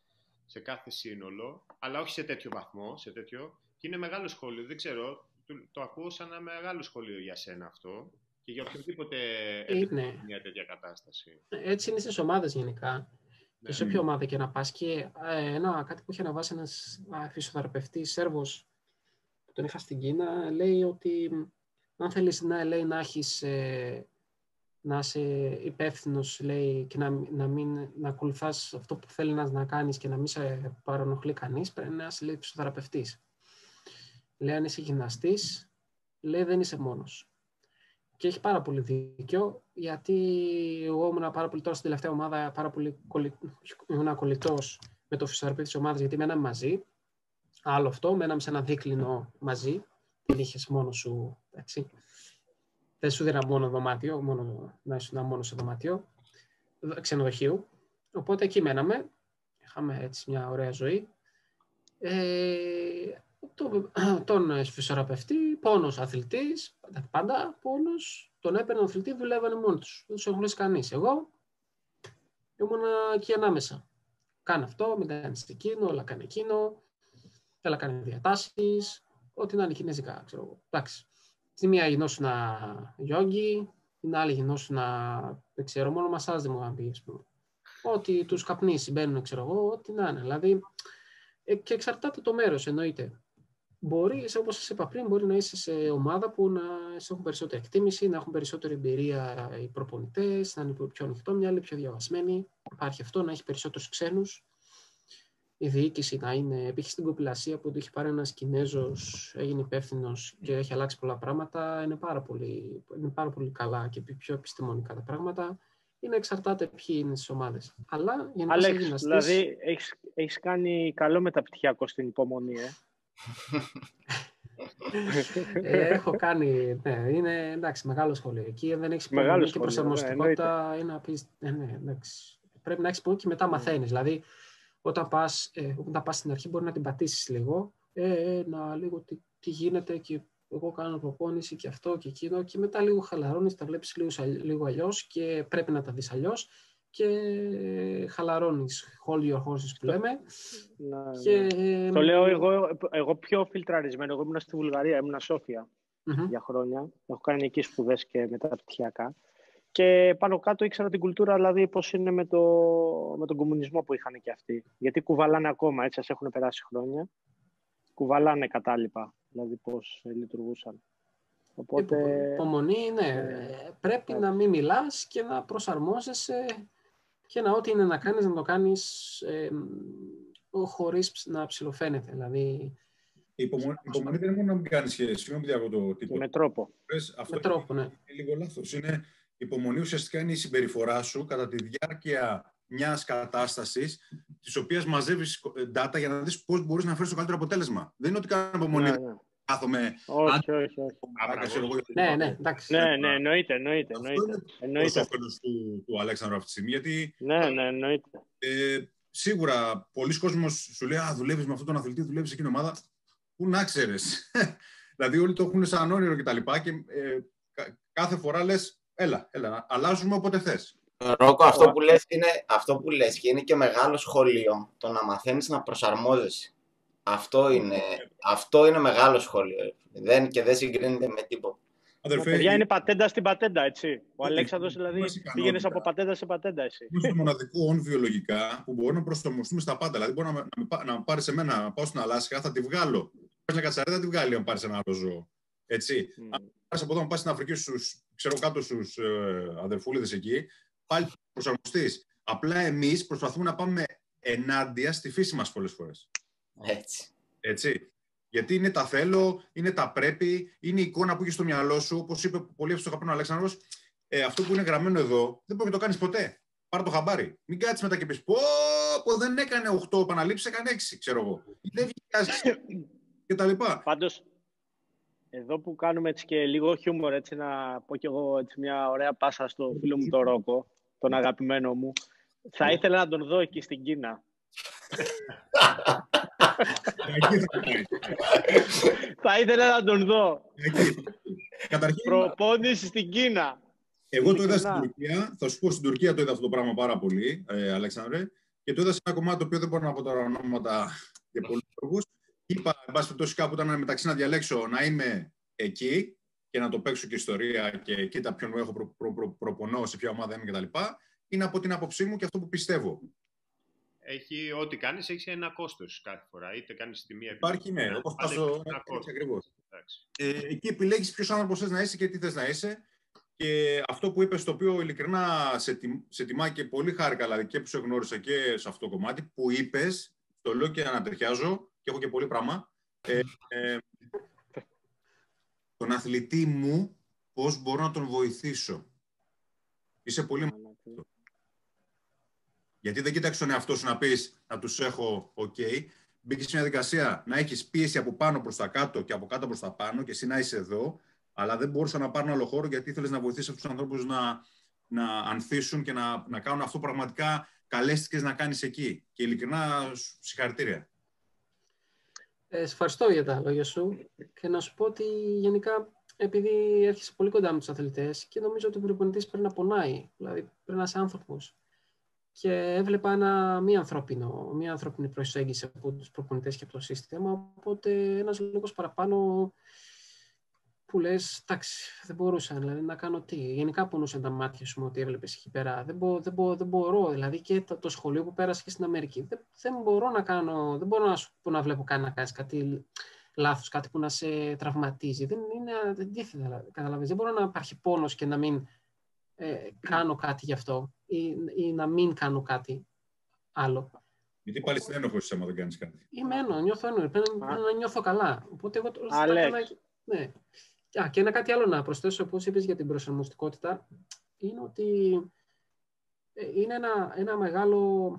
[SPEAKER 1] σε κάθε σύνολο, αλλά όχι σε τέτοιο βαθμό, σε τέτοιο. Και είναι μεγάλο σχόλιο, δεν ξέρω, το, το ακούω σαν ένα μεγάλο σχόλιο για σένα αυτό και για οποιοδήποτε
[SPEAKER 3] είναι.
[SPEAKER 1] μια τέτοια κατάσταση.
[SPEAKER 3] Έτσι είναι στις ομάδες γενικά. Και σε όποια ομάδα και να πας και ε, ένα, κάτι που είχε αναβάσει ένας φυσιοθεραπευτής Σέρβος που τον είχα στην Κίνα, λέει ότι αν θέλεις να, λέει, να έχεις ε, να είσαι υπεύθυνος, λέει, και να, να, μην, να ακολουθάς αυτό που θέλεις να, να κάνεις και να μην σε παρονοχλεί κανείς, πρέπει να είσαι, λέει, φυσιοθεραπευτής. Λέει, αν είσαι γυμναστής, λέει, δεν είσαι μόνος. Και έχει πάρα πολύ δίκιο, γιατί εγώ ήμουν πάρα πολύ τώρα στην τελευταία ομάδα, πάρα πολύ ήμουν κολλητός με το φυσιοθεραπευτή της ομάδας, γιατί μέναμε μαζί. Άλλο αυτό, μέναμε σε ένα δίκλινο μαζί, δεν είχες μόνος σου, έτσι δεν σου δίνα μόνο δωμάτιο, μόνο, να ήσουν μόνος σε δωμάτιο ξενοδοχείου. Οπότε εκεί μέναμε. Είχαμε έτσι μια ωραία ζωή. Ε, το, τον φυσιοθεραπευτή, πόνος αθλητής, πάντα πόνος, τον έπαιρνε ο αθλητής, δουλεύανε μόνοι τους. Δεν τους έχουν κανείς. Εγώ ήμουν εκεί ανάμεσα. Κάνε αυτό, μην κάνεις εκείνο, όλα κάνει εκείνο, έλα κάνει διατάσεις, ό,τι να είναι κινέζικα, ξέρω εγώ. Εντάξει. Στη μία γινόσουν γιόγκι, την άλλη γινόσουν, δεν ξέρω, μόνο μασάζ δεν μου είχαν πει, Ότι τους καπνίσει, μπαίνουν, ξέρω εγώ, ό,τι να είναι. Δηλαδή, ε, και εξαρτάται το μέρος, εννοείται. Μπορεί, όπως σας είπα πριν, μπορεί να είσαι σε ομάδα που να έχουν περισσότερη εκτίμηση, να έχουν περισσότερη εμπειρία οι προπονητές, να είναι πιο ανοιχτό μυαλί, πιο διαβασμένοι. Υπάρχει αυτό, να έχει περισσότερους ξένους η διοίκηση να είναι, π.χ. στην κοπηλασία που το έχει πάρει ένας Κινέζος, έγινε υπεύθυνος και έχει αλλάξει πολλά πράγματα, είναι πάρα πολύ, είναι πάρα πολύ καλά και πιο επιστημονικά τα πράγματα. Είναι εξαρτάται ποιοι είναι στις ομάδες. Αλλά για να
[SPEAKER 5] Αλέξ, γυμναστής... δηλαδή έχεις, έχεις κάνει καλό μεταπτυχιακό στην υπομονή, ε.
[SPEAKER 3] Ε, έχω κάνει, ναι, είναι εντάξει, μεγάλο σχολείο. Εκεί δεν έχεις υπομονή και προσαρμοστικότητα. Ναι, είναι ναι, ναι, εντάξει. Πρέπει να έχεις υπομονή και μετά μαθαίνεις. Δηλαδή, όταν πας, ε, όταν πας στην αρχή μπορεί να την πατήσεις λίγο, ε, ε, να λίγο τι, τι γίνεται και εγώ κάνω προπόνηση και αυτό και εκείνο και μετά λίγο χαλαρώνεις, τα βλέπεις λίγο, λίγο αλλιώς και πρέπει να τα δεις αλλιώς και χαλαρώνεις, hold your horses που λέμε.
[SPEAKER 5] Να, και, ναι. το λέω εγώ, εγώ πιο φιλτραρισμένο, εγώ ήμουν στη Βουλγαρία, ήμουν Σόφια mm-hmm. για χρόνια, έχω κάνει εκεί σπουδές και μεταπτυχιακά. Και πάνω κάτω ήξερα την κουλτούρα, δηλαδή πώς είναι με, το, με τον κομμουνισμό που είχαν και αυτοί. Γιατί κουβαλάνε ακόμα, έτσι, ας έχουν περάσει χρόνια. Κουβαλάνε κατάλοιπα, δηλαδή πώς λειτουργούσαν.
[SPEAKER 3] Οπότε... Υπομονή, ναι. Ε, Πρέπει να μην μιλάς και να προσαρμόζεσαι και να ό,τι είναι να κάνεις, να το κάνεις ε, χωρίς να ψηλοφαίνεται. Δηλαδή,
[SPEAKER 4] η υπομονή, υπομονή δεν είναι μόνο να μην κάνει σχέση. Συγγνώμη από το τύπο.
[SPEAKER 5] Με τρόπο.
[SPEAKER 4] Αυτό με τρόπο, ναι. Είναι λίγο λάθος. Είναι υπομονή ουσιαστικά είναι η συμπεριφορά σου κατά τη διάρκεια μιας κατάστασης, της οποίας μαζεύεις data για να δεις πώς μπορείς να φέρεις το καλύτερο αποτέλεσμα. Δεν είναι ότι κάνω υπομονή. Ναι, ναι. Κάθομαι.
[SPEAKER 5] Όχι, όχι. όχι.
[SPEAKER 3] Ναι, ναι, εντάξει.
[SPEAKER 5] Ναι, ναι, εννοείται. εννοείται,
[SPEAKER 4] εννοείται. Αυτό είναι ο του, του Αλέξανδρου αυτή τη στιγμή. Γιατί,
[SPEAKER 5] ναι, ναι, εννοείται.
[SPEAKER 4] Ε, σίγουρα πολλοί κόσμοι σου λέει Α, δουλεύεις με αυτόν τον αθλητή, δουλεύεις σε εκείνη την ομάδα. Πού να ξέρεις. δηλαδή, όλοι το έχουν σαν όνειρο κτλ. Και, και ε, κάθε φορά λες, Έλα, έλα, αλλάζουμε όποτε θες.
[SPEAKER 2] Ρόκο, αυτό που, λες είναι, αυτό που λες και είναι και μεγάλο σχολείο, το να μαθαίνεις να προσαρμόζεσαι. Αυτό είναι, αυτό είναι μεγάλο σχολείο δεν, και δεν συγκρίνεται με τίποτα.
[SPEAKER 5] Αδερφέ, παιδιά είναι πατέντα στην πατέντα, έτσι. Ο Αλέξανδρος δηλαδή πήγαινες από πατέντα σε πατέντα, εσύ.
[SPEAKER 4] Είναι το μοναδικό όν βιολογικά που μπορούμε να προσαρμοστούμε στα πάντα. Δηλαδή, μπορεί να, να, να πάρεις εμένα, να πάω στην Αλάσκα, θα τη βγάλω. Πα να κατσαρέ, θα τη βγάλει αν πάρεις ένα άλλο ζώο. Έτσι. Mm. Αν πάρεις από εδώ, να πας στην Αφρική στους ξέρω κάτω στους ε, αδερφούλιδες εκεί, πάλι προσαρμοστείς. Απλά εμείς προσπαθούμε να πάμε ενάντια στη φύση μας πολλές φορές.
[SPEAKER 2] Έτσι.
[SPEAKER 4] Έτσι. Γιατί είναι τα θέλω, είναι τα πρέπει, είναι η εικόνα που έχεις στο μυαλό σου. Όπως είπε πολύ εύστοχα πριν ο Αλέξανδρος, ε, αυτό που είναι γραμμένο εδώ δεν μπορεί να το κάνεις ποτέ. Πάρε το χαμπάρι. Μην κάτσεις μετά και πεις: Πω, πω δεν έκανε 8 επαναλήψεις, έκανε 6, ξέρω εγώ. Δεν βγήκε και τα λοιπά.
[SPEAKER 5] Πάντως, εδώ που κάνουμε έτσι και λίγο χιούμορ, έτσι να πω κι εγώ έτσι μια ωραία πάσα στο φίλο μου τον Ρόκο, τον αγαπημένο μου, θα ήθελα να τον δω εκεί στην Κίνα. θα ήθελα να τον δω.
[SPEAKER 4] Καταρχήν,
[SPEAKER 5] Προπόνηση στην Κίνα.
[SPEAKER 4] Εγώ το είδα στην Τουρκία. Θα σου πω στην Τουρκία το είδα αυτό το πράγμα πάρα πολύ, ε, Αλέξανδρε. Και το είδα σε ένα κομμάτι το οποίο δεν μπορώ να πω τώρα ονόματα για πολλούς λόγους. Είπα, εν πάση περιπτώσει, κάπου ήταν μεταξύ να διαλέξω να είμαι εκεί και να το παίξω και ιστορία και κοίτα ποιον έχω προ, προ, προ, προπονώ, σε ποια ομάδα είμαι κτλ. Είναι από την άποψή μου και αυτό που πιστεύω.
[SPEAKER 1] Έχει, ό,τι κάνεις έχεις ένα κόστος κάθε φορά. Είτε κάνεις τη μία
[SPEAKER 4] Υπάρχει, ναι, όπως
[SPEAKER 1] πάντα
[SPEAKER 4] πας
[SPEAKER 1] έχει ένα κόστος.
[SPEAKER 4] ακριβώς.
[SPEAKER 1] Εντάξει.
[SPEAKER 4] Ε, εκεί επιλέγεις ποιος άνθρωπος θες να είσαι και τι θες να είσαι. Και αυτό που είπες, το οποίο ειλικρινά σε, τιμ- σε τιμά και πολύ χάρηκα, δηλαδή και που σε γνώρισα και σε αυτό το κομμάτι, που είπες, το λέω και ανατριχιάζω και έχω και πολύ πράγμα, ε, ε, τον αθλητή μου πώς μπορώ να τον βοηθήσω. Είσαι πολύ γιατί δεν κοίταξε τον εαυτό σου να πεις να τους έχω OK. Μπήκε σε μια δικασία να έχεις πίεση από πάνω προς τα κάτω και από κάτω προς τα πάνω και εσύ να είσαι εδώ, αλλά δεν μπορούσα να πάρουν άλλο χώρο γιατί ήθελες να βοηθήσεις αυτούς τους ανθρώπους να, να ανθίσουν και να, να κάνουν αυτό που πραγματικά καλέστηκες να κάνεις εκεί. Και ειλικρινά σου- συγχαρητήρια.
[SPEAKER 3] Ε, σε ευχαριστώ για τα λόγια σου και να σου πω ότι γενικά επειδή έρχεσαι πολύ κοντά με τους αθλητές και νομίζω ότι ο προπονητής πρέπει να πονάει, δηλαδή πρέπει να είσαι άνθρωπος. Και έβλεπα ένα μη ανθρώπινο, μία ανθρώπινη προσέγγιση από τους προπονητές και από το σύστημα, οπότε ένας λόγος παραπάνω που λες, εντάξει, δεν μπορούσα δηλαδή, να κάνω τι. Γενικά πονούσαν τα μάτια σου με ό,τι έβλεπες εκεί πέρα. Δεν, μπο, δεν, μπο, δεν μπορώ, δηλαδή και το, το σχολείο που πέρασε και στην Αμερική. Δεν, δεν μπορώ να κάνω, δεν μπορώ να, σου, πω να βλέπω καν να κάνεις κάτι λάθος, κάτι που να σε τραυματίζει. Δεν είναι αντίθετα, δηλαδή, καταλαβαίνεις. Δεν μπορώ να υπάρχει πόνος και να μην ε, κάνω κάτι γι' αυτό ή, ή να μην κάνω κάτι άλλο.
[SPEAKER 4] Γιατί πάλι στην ένοχο είσαι άμα δεν κάνεις κάτι.
[SPEAKER 3] Είμαι ένω, νιώθω ένω. Πρέπει, να- πρέπει να νιώθω καλά. Οπότε εγώ τώρα θα
[SPEAKER 5] Αλέξ.
[SPEAKER 3] έκανα- Ναι. Α, και ένα κάτι άλλο να προσθέσω, όπως είπες για την προσαρμοστικότητα, είναι ότι ε, είναι ένα, ένα μεγάλο...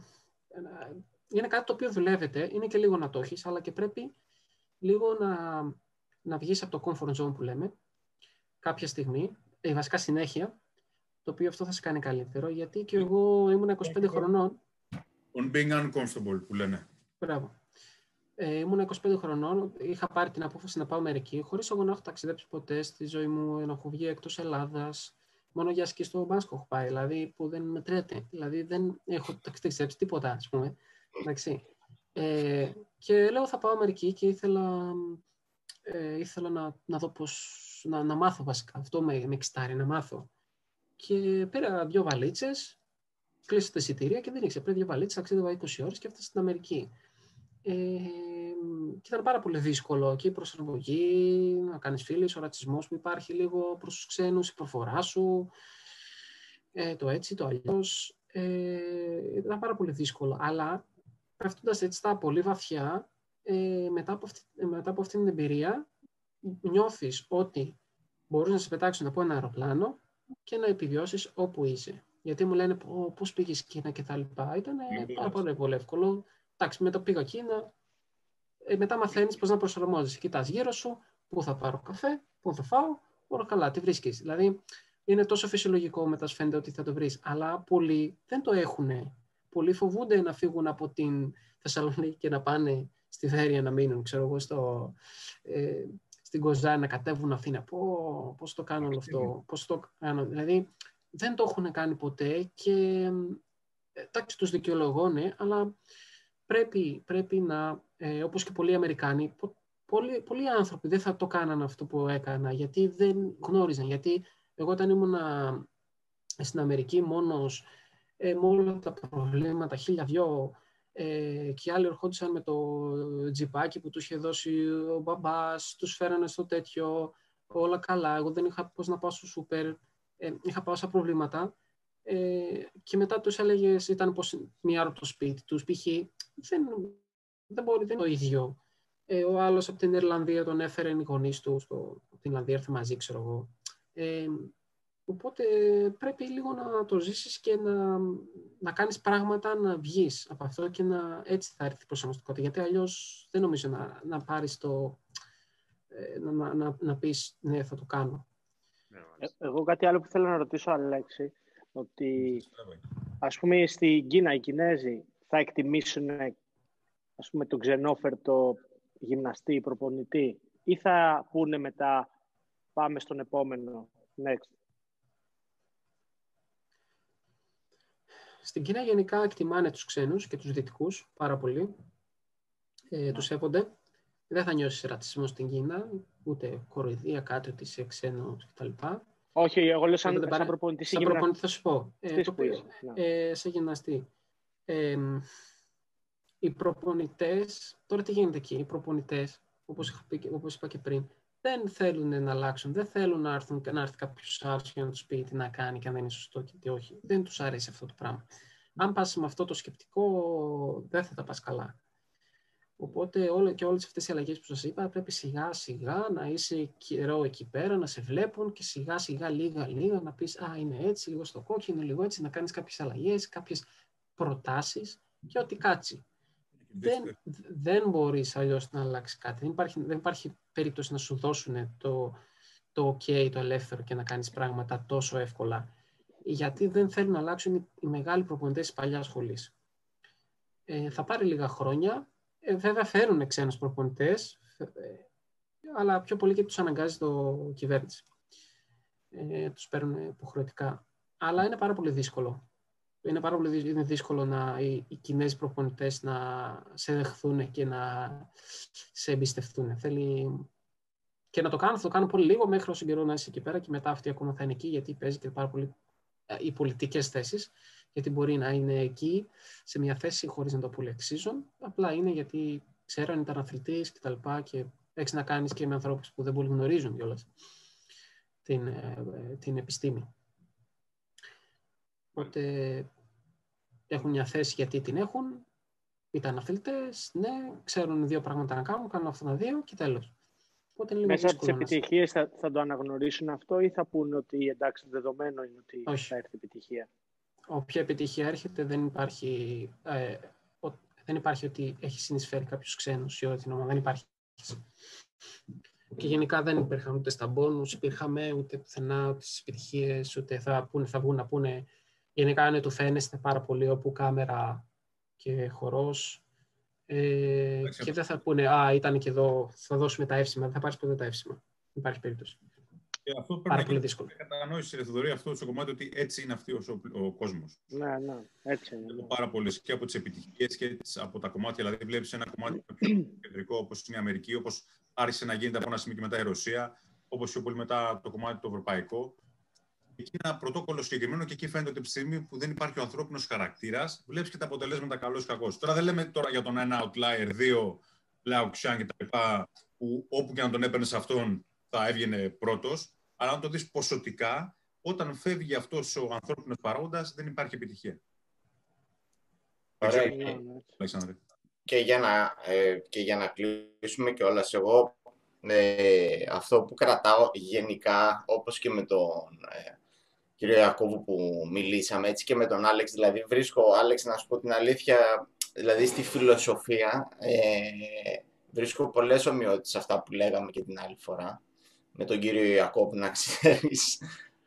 [SPEAKER 3] Ένα, είναι κάτι το οποίο δουλεύεται, είναι και λίγο να το έχεις, αλλά και πρέπει λίγο να, να βγεις από το comfort zone που λέμε κάποια στιγμή, ε, βασικά συνέχεια, το οποίο αυτό θα σε κάνει καλύτερο, γιατί και εγώ ήμουν 25 χρονών
[SPEAKER 4] On being uncomfortable που λένε.
[SPEAKER 3] Μπράβο. Ε, ήμουν 25 χρονών, είχα πάρει την απόφαση να πάω Αμερική, χωρίς εγώ να έχω ταξιδέψει ποτέ στη ζωή μου, να έχω βγει εκτός Ελλάδας. Μόνο για σκι στο μπάσκο έχω πάει, δηλαδή που δεν μετρέται. Δηλαδή δεν έχω ταξιδέψει τίποτα, ας πούμε. Εντάξει. Ε, και λέω θα πάω Αμερική και ήθελα, ε, ήθελα να, να δω πώς, να, να μάθω βασικά. Αυτό με, με εξητάρει, να μάθω. Και πήρα δύο βαλίτσες, κλείσα τα εισιτήρια και δεν ήξερα. Πήρα δύο βαλίτσες, ταξίδευα 20 ώρες και έφτασα στην Αμερική. Ε, και ήταν πάρα πολύ δύσκολο και η προσαρμογή, να κάνεις φίλους, ο ρατσισμός που υπάρχει λίγο προς τους ξένους, η προφορά σου, ε, το έτσι, το αλλιώς. Ε, ήταν πάρα πολύ δύσκολο. Αλλά πέφτοντας έτσι στα πολύ βαθιά, ε, μετά, από αυτή, ε, μετά από αυτή την εμπειρία, νιώθεις ότι μπορείς να σε πετάξουν από ένα αεροπλάνο και να επιβιώσεις όπου είσαι. Γιατί μου λένε «Πω, πώς πήγες Κίνα και τα λοιπά. Ήταν
[SPEAKER 4] Λοιπόν.
[SPEAKER 3] πάρα πολύ, πολύ εύκολο. Εντάξει, μετά πήγα Κίνα, ε, μετά μαθαίνεις πώς να προσαρμόζεσαι. Κοιτάς γύρω σου, πού θα πάρω καφέ, πού θα φάω, όλα καλά, τι βρίσκεις. Δηλαδή, είναι τόσο φυσιολογικό μετά σου φαίνεται ότι θα το βρεις. Αλλά πολλοί δεν το έχουν. Πολλοί φοβούνται να φύγουν από την Θεσσαλονίκη και να πάνε στη Βέρεια να μείνουν, ξέρω εγώ, στο, ε, στην Κοζά να κατέβουν Αθήνα. Πω, πώς το κάνω όλο αυτό, πώς το κάνω. Δηλαδή, δεν το έχουν κάνει ποτέ και ε, εντάξει, τους δικαιολογώ, ναι, αλλά πρέπει, πρέπει να, ε, όπως και πολλοί Αμερικάνοι, πο- πολλοί, πολλοί άνθρωποι δεν θα το κάναν αυτό που έκανα, γιατί δεν γνώριζαν. Γιατί εγώ όταν ήμουν στην Αμερική μόνος, ε, με όλα τα προβλήματα, χίλια δυο, ε, και οι άλλοι ερχόντουσαν με το τζιπάκι που τους είχε δώσει ο μπαμπάς, τους φέρανε στο τέτοιο, όλα καλά. Εγώ δεν είχα πώς να πάω στο σούπερ, ε, είχα πάω προβλήματα. Ε, και μετά τους έλεγες, ήταν πως μία ώρα από το σπίτι τους, π.χ. Δεν, δεν μπορεί, δεν είναι το ίδιο. Ε, ο άλλος από την Ιρλανδία τον έφερε οι γονείς του, στο, από την Ιρλανδία έρθει μαζί, ξέρω εγώ. Ε, οπότε πρέπει λίγο να το ζήσεις και να, να κάνεις πράγματα, να βγεις από αυτό και να, έτσι θα έρθει η προσαρμοστικότητα. Γιατί αλλιώς δεν νομίζω να, να πάρεις το, ε, να, να, να, να πεις ναι θα το κάνω.
[SPEAKER 1] Ναι,
[SPEAKER 5] Ε,
[SPEAKER 1] μάλιστα.
[SPEAKER 5] Εγώ κάτι άλλο που θέλω να ρωτήσω, Αλέξη, ότι ας πούμε στην Κίνα οι Κινέζοι θα εκτιμήσουν ας πούμε τον ξενόφερτο γυμναστή, προπονητή ή θα πούνε μετά πάμε στον επόμενο, next.
[SPEAKER 3] Στην Κίνα γενικά εκτιμάνε τους ξένους και τους δυτικούς πάρα πολύ. Ε, τους σέβονται. Δεν θα νιώσεις ρατσισμό στην Κίνα, ούτε κοροϊδία, κάτι ότι είσαι ξένος κτλ.
[SPEAKER 5] Όχι, εγώ λέω σαν,
[SPEAKER 3] Δεν
[SPEAKER 5] σαν
[SPEAKER 3] παρά-
[SPEAKER 5] προπονητή
[SPEAKER 3] Σαν προπονητή θα σου πω. Ε,
[SPEAKER 5] γυμναστής
[SPEAKER 3] το
[SPEAKER 5] που
[SPEAKER 3] οποίο,
[SPEAKER 5] είσαι, ναι.
[SPEAKER 3] ε, σε γυμναστή. Ε, οι προπονητές, τώρα τι γίνεται εκεί, οι προπονητές, όπως, όπως είπα και πριν, δεν θέλουν να αλλάξουν, δεν θέλουν να, έρθουν, να έρθει κάποιος άλλος για να τους πει τι να κάνει και αν δεν είναι σωστό και τι όχι. Δεν τους αρέσει αυτό το πράγμα. Αν πας με αυτό το σκεπτικό, δεν θα τα πας καλά. Οπότε όλο και όλες αυτές οι αλλαγές που σας είπα πρέπει σιγά σιγά να είσαι καιρό εκεί πέρα, να σε βλέπουν και σιγά σιγά λίγα λίγα να πεις «Α, είναι έτσι, λίγο στο κόκκινο, λίγο έτσι», να κάνεις κάποιες αλλαγές, κάποιες προτάσεις και ό,τι κάτσει. Δεν, δεν μπορείς αλλιώς να αλλάξεις κάτι. Δεν υπάρχει, δεν υπάρχει περίπτωση να σου δώσουν το, το ok, το ελεύθερο και να κάνεις πράγματα τόσο εύκολα. Γιατί δεν θέλουν να αλλάξουν οι, μεγάλοι προπονητές της παλιάς σχολής. Ε, θα πάρει λίγα χρόνια, ε, βέβαια φέρουν ξένους προπονητές, ε, αλλά πιο πολύ και τους αναγκάζει το κυβέρνηση. Ε, τους παίρνουν υποχρεωτικά. Αλλά είναι πάρα πολύ δύσκολο. Είναι πάρα πολύ είναι δύσκολο να, οι, οι Κινέζοι προπονητές να σε δεχθούν και να σε εμπιστευτούν. Θέλει και να το κάνουν, θα το κάνουν πολύ λίγο μέχρι όσο καιρό να είσαι εκεί πέρα και μετά αυτοί ακόμα θα είναι εκεί γιατί παίζει και πάρα πολύ ε, οι πολιτικές θέσεις γιατί μπορεί να είναι εκεί σε μια θέση χωρίς να το αξίζουν. Απλά είναι γιατί ξέρω αν ήταν αθλητής και τα λοιπά και έχεις να κάνεις και με ανθρώπους που δεν πολύ γνωρίζουν κιόλας την, ε, την επιστήμη. Οπότε έχουν μια θέση γιατί την έχουν, ήταν αθλητές, ναι, ξέρουν δύο πράγματα να κάνουν, κάνουν αυτά τα δύο και τέλος.
[SPEAKER 5] Μέσα από τις επιτυχίες θα, θα το αναγνωρίσουν αυτό ή θα πούνε ότι εντάξει, δεδομένο είναι ότι Όχι. θα έρθει επιτυχία;
[SPEAKER 3] Όποια επιτυχία έρχεται δεν υπάρχει, ε, δεν υπάρχει ότι έχει συνεισφέρει κάποιος ξένος ή ό,τι νόμα. Δεν υπάρχει. Και γενικά δεν υπήρχαν ούτε στα μπόνους, υπήρχαμε ούτε πουθενά, ούτε στις επιτυχίες, ούτε θα, πούνε, θα βγουν να πούνε. Γενικά είναι του φαίνεστε πάρα πολύ όπου κάμερα και χορός. Ε, και δεν θα πούνε, α, ήταν και εδώ, θα δώσουμε τα εύσημα. Δεν θα πάρεις ποτέ τα εύσημα. Δεν υπάρχει περίπτωση.
[SPEAKER 4] Και αυτό πρέπει Πάρα να πολύ δύσκολο. κατανόηση η Θοδωρή αυτό στο κομμάτι ότι έτσι είναι αυτή ο, ο κόσμος.
[SPEAKER 5] Ναι, ναι, έτσι είναι.
[SPEAKER 4] Ναι. Πάρα πολλές και από τις επιτυχίες και από τα κομμάτια. Δηλαδή, βλέπεις ένα κομμάτι πιο κεντρικό όπως είναι η Αμερική, όπως άρχισε να γίνεται από ένα σημείο και μετά η Ρωσία, όπως πιο πολύ μετά το κομμάτι το ευρωπαϊκό. Εκεί είναι ένα πρωτόκολλο συγκεκριμένο και εκεί φαίνεται ότι από τη στιγμή που δεν υπάρχει ο ανθρώπινος χαρακτήρας, βλέπεις και τα αποτελέσματα καλό ή κακό. Τώρα δεν λέμε τώρα για τον ένα outlier, δύο Λάου Ξιάν κτλ. που όπου και να τον έπαιρνες αυτόν θα έβγαινε πρώτος. Αλλά αν το δεις ποσοτικά, όταν φεύγει αυτός ο ανθρώπινος παράγοντα, δεν υπάρχει επιτυχία.
[SPEAKER 2] Ωραία. Και για να, ε, και για να κλείσουμε κιόλας, εγώ ε, αυτό που κρατάω γενικά, όπως και με τον ε, κύριο Ιακώβου που μιλήσαμε, έτσι και με τον Άλεξ, δηλαδή βρίσκω, Άλεξ, να σου πω την αλήθεια, δηλαδή στη φιλοσοφία, ε, βρίσκω πολλές ομοιότητες αυτά που λέγαμε και την άλλη φορά με τον κύριο Ιακώπ, να ξέρεις.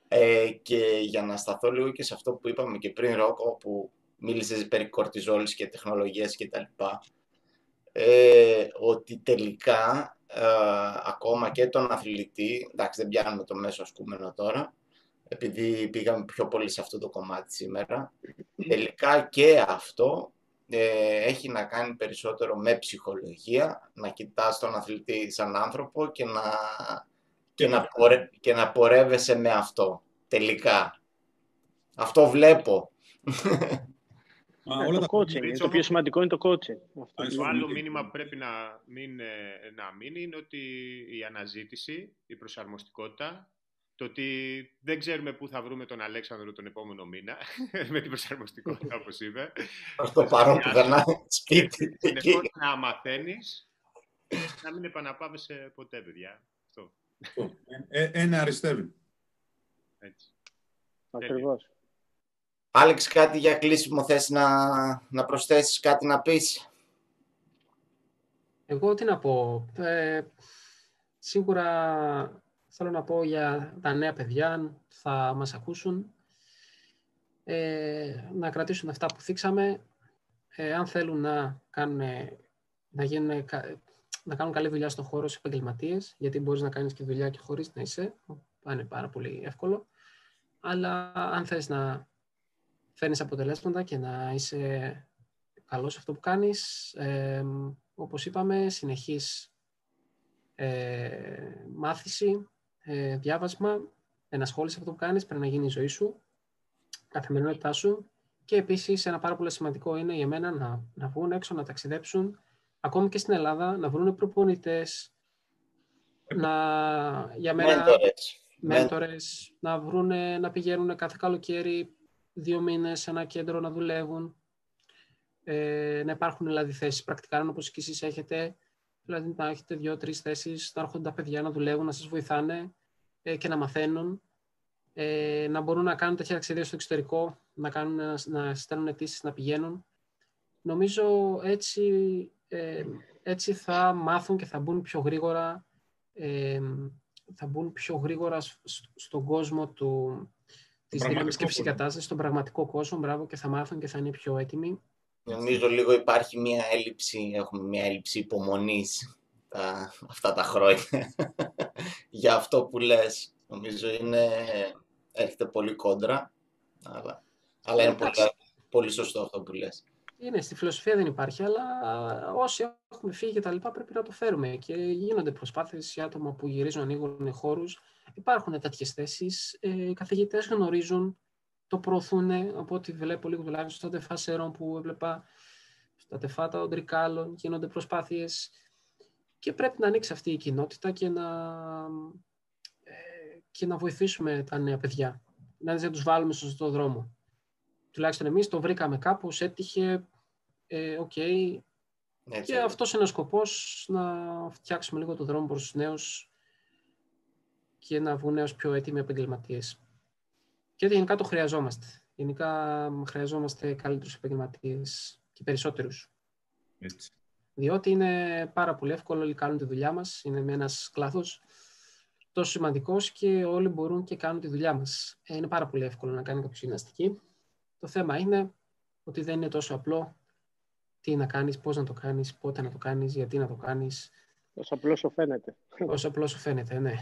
[SPEAKER 2] Ε, και για να σταθώ λίγο και σε αυτό που είπαμε και πριν, Ρόκο, που μίλησες περί κορτιζόλης και τεχνολογίας και τα λοιπά, ε, ότι τελικά ε, ακόμα και τον αθλητή, εντάξει δεν πιάνουμε το μέσο ασκούμενο τώρα, επειδή πήγαμε πιο πολύ σε αυτό το κομμάτι σήμερα, τελικά και αυτό ε, έχει να κάνει περισσότερο με ψυχολογία, να κοιτάς τον αθλητή σαν άνθρωπο και να και να, πορε... και να πορεύεσαι με αυτό, τελικά. Αυτό βλέπω.
[SPEAKER 5] Μα, όλα το τα coaching. Το πιο σημαντικό είναι το coaching.
[SPEAKER 1] Το άλλο μήνυμα που πρέπει να, μην, ε, να μείνει είναι ότι η αναζήτηση, η προσαρμοστικότητα, το ότι δεν ξέρουμε πού θα βρούμε τον Αλέξανδρο τον επόμενο μήνα, με την προσαρμοστικότητα, όπως είπε.
[SPEAKER 2] Αυτό παρόν που δεν σπίτι.
[SPEAKER 1] Συνεχώς να μαθαίνεις, να μην επαναπάβεσαι ποτέ, παιδιά.
[SPEAKER 4] Ε, ένα αριστεύει.
[SPEAKER 5] Έτσι. Ακριβώς.
[SPEAKER 2] Άλεξ, κάτι για κλείσιμο θες να, να προσθέσεις, κάτι να πεις;
[SPEAKER 3] Εγώ τι να πω. Ε, σίγουρα θέλω να πω για τα νέα παιδιά θα μας ακούσουν. Ε, να κρατήσουν αυτά που θίξαμε. Ε, αν θέλουν να, κάνουν, να γίνουν να κάνουν καλή δουλειά στον χώρο σε επαγγελματίες, γιατί μπορείς να κάνεις και δουλειά και χωρίς να είσαι. Είναι πάρα πολύ εύκολο. Αλλά αν θες να φέρνεις αποτελέσματα και να είσαι καλός σε αυτό που κάνεις, ε, όπως είπαμε, συνεχή ε, μάθηση, ε, διάβασμα, ενασχόληση σε αυτό που κάνεις, πρέπει να γίνει η ζωή σου, καθημερινότητά σου. Και επίσης ένα πάρα πολύ σημαντικό είναι για μένα να, να βγουν έξω, να ταξιδέψουν, ακόμη και στην Ελλάδα, να βρουν προπονητές, να, για μένα, μέντορες, να, βρούνε, να πηγαίνουν κάθε καλοκαίρι δύο μήνες σε ένα κέντρο να δουλεύουν, ε, να υπάρχουν δηλαδή θέσεις πρακτικά, όπως και εσείς έχετε, δηλαδή να έχετε δύο-τρεις θέσεις, να έρχονται τα παιδιά να δουλεύουν, να σας βοηθάνε ε, και να μαθαίνουν, ε, να μπορούν να κάνουν τέτοια ταξίδια στο εξωτερικό, να, κάνουν, να, να στέλνουν αιτήσεις να πηγαίνουν. Νομίζω έτσι, ε, έτσι θα μάθουν και θα μπουν πιο γρήγορα ε, θα μπουν πιο γρήγορα στον κόσμο του, της δύναμης και φυσικής κατάστασης, στον πραγματικό κόσμο, μπράβο, και θα μάθουν και θα είναι πιο έτοιμοι.
[SPEAKER 2] Νομίζω λίγο υπάρχει μια έλλειψη, έχουμε μια έλλειψη υπομονής τα, αυτά τα χρόνια για αυτό που λες. Νομίζω είναι, έρχεται πολύ κόντρα, αλλά, αλλά είναι πολύ, πολύ σωστό αυτό που λες.
[SPEAKER 3] Είναι, στη φιλοσοφία δεν υπάρχει, αλλά όσοι έχουμε φύγει και τα λοιπά πρέπει να το φέρουμε και γίνονται προσπάθειες για άτομα που γυρίζουν, ανοίγουν χώρους. Υπάρχουν τέτοιες θέσεις, ε, οι καθηγητές γνωρίζουν, το προωθούν, από ό,τι βλέπω λίγο τουλάχιστον στο τεφάσερον που έβλεπα, στα τεφάτα των τρικάλων, γίνονται προσπάθειες και πρέπει να ανοίξει αυτή η κοινότητα και να, ε, και να βοηθήσουμε τα νέα παιδιά, να τους βάλουμε στο σωστό δρόμο τουλάχιστον εμείς το βρήκαμε κάπου, έτυχε, ε, okay. και αυτός είναι ο σκοπός, να φτιάξουμε λίγο το δρόμο προς τους νέους και να βγουν νέους πιο έτοιμοι επαγγελματίες. Και γενικά το χρειαζόμαστε. Γενικά χρειαζόμαστε καλύτερους επαγγελματίες και περισσότερους. Έτσι. Διότι είναι πάρα πολύ εύκολο, όλοι κάνουν τη δουλειά μας, είναι με ένας κλάδος τόσο σημαντικός και όλοι μπορούν και κάνουν τη δουλειά μας. Ε, είναι πάρα πολύ εύκολο να κάνει κάποιος γυμναστική το θέμα είναι ότι δεν είναι τόσο απλό τι να κάνεις, πώς να το κάνεις, πότε να το κάνεις, γιατί να το κάνεις.
[SPEAKER 5] Όσο απλός σου φαίνεται.
[SPEAKER 3] Όσο απλός σου φαίνεται, ναι.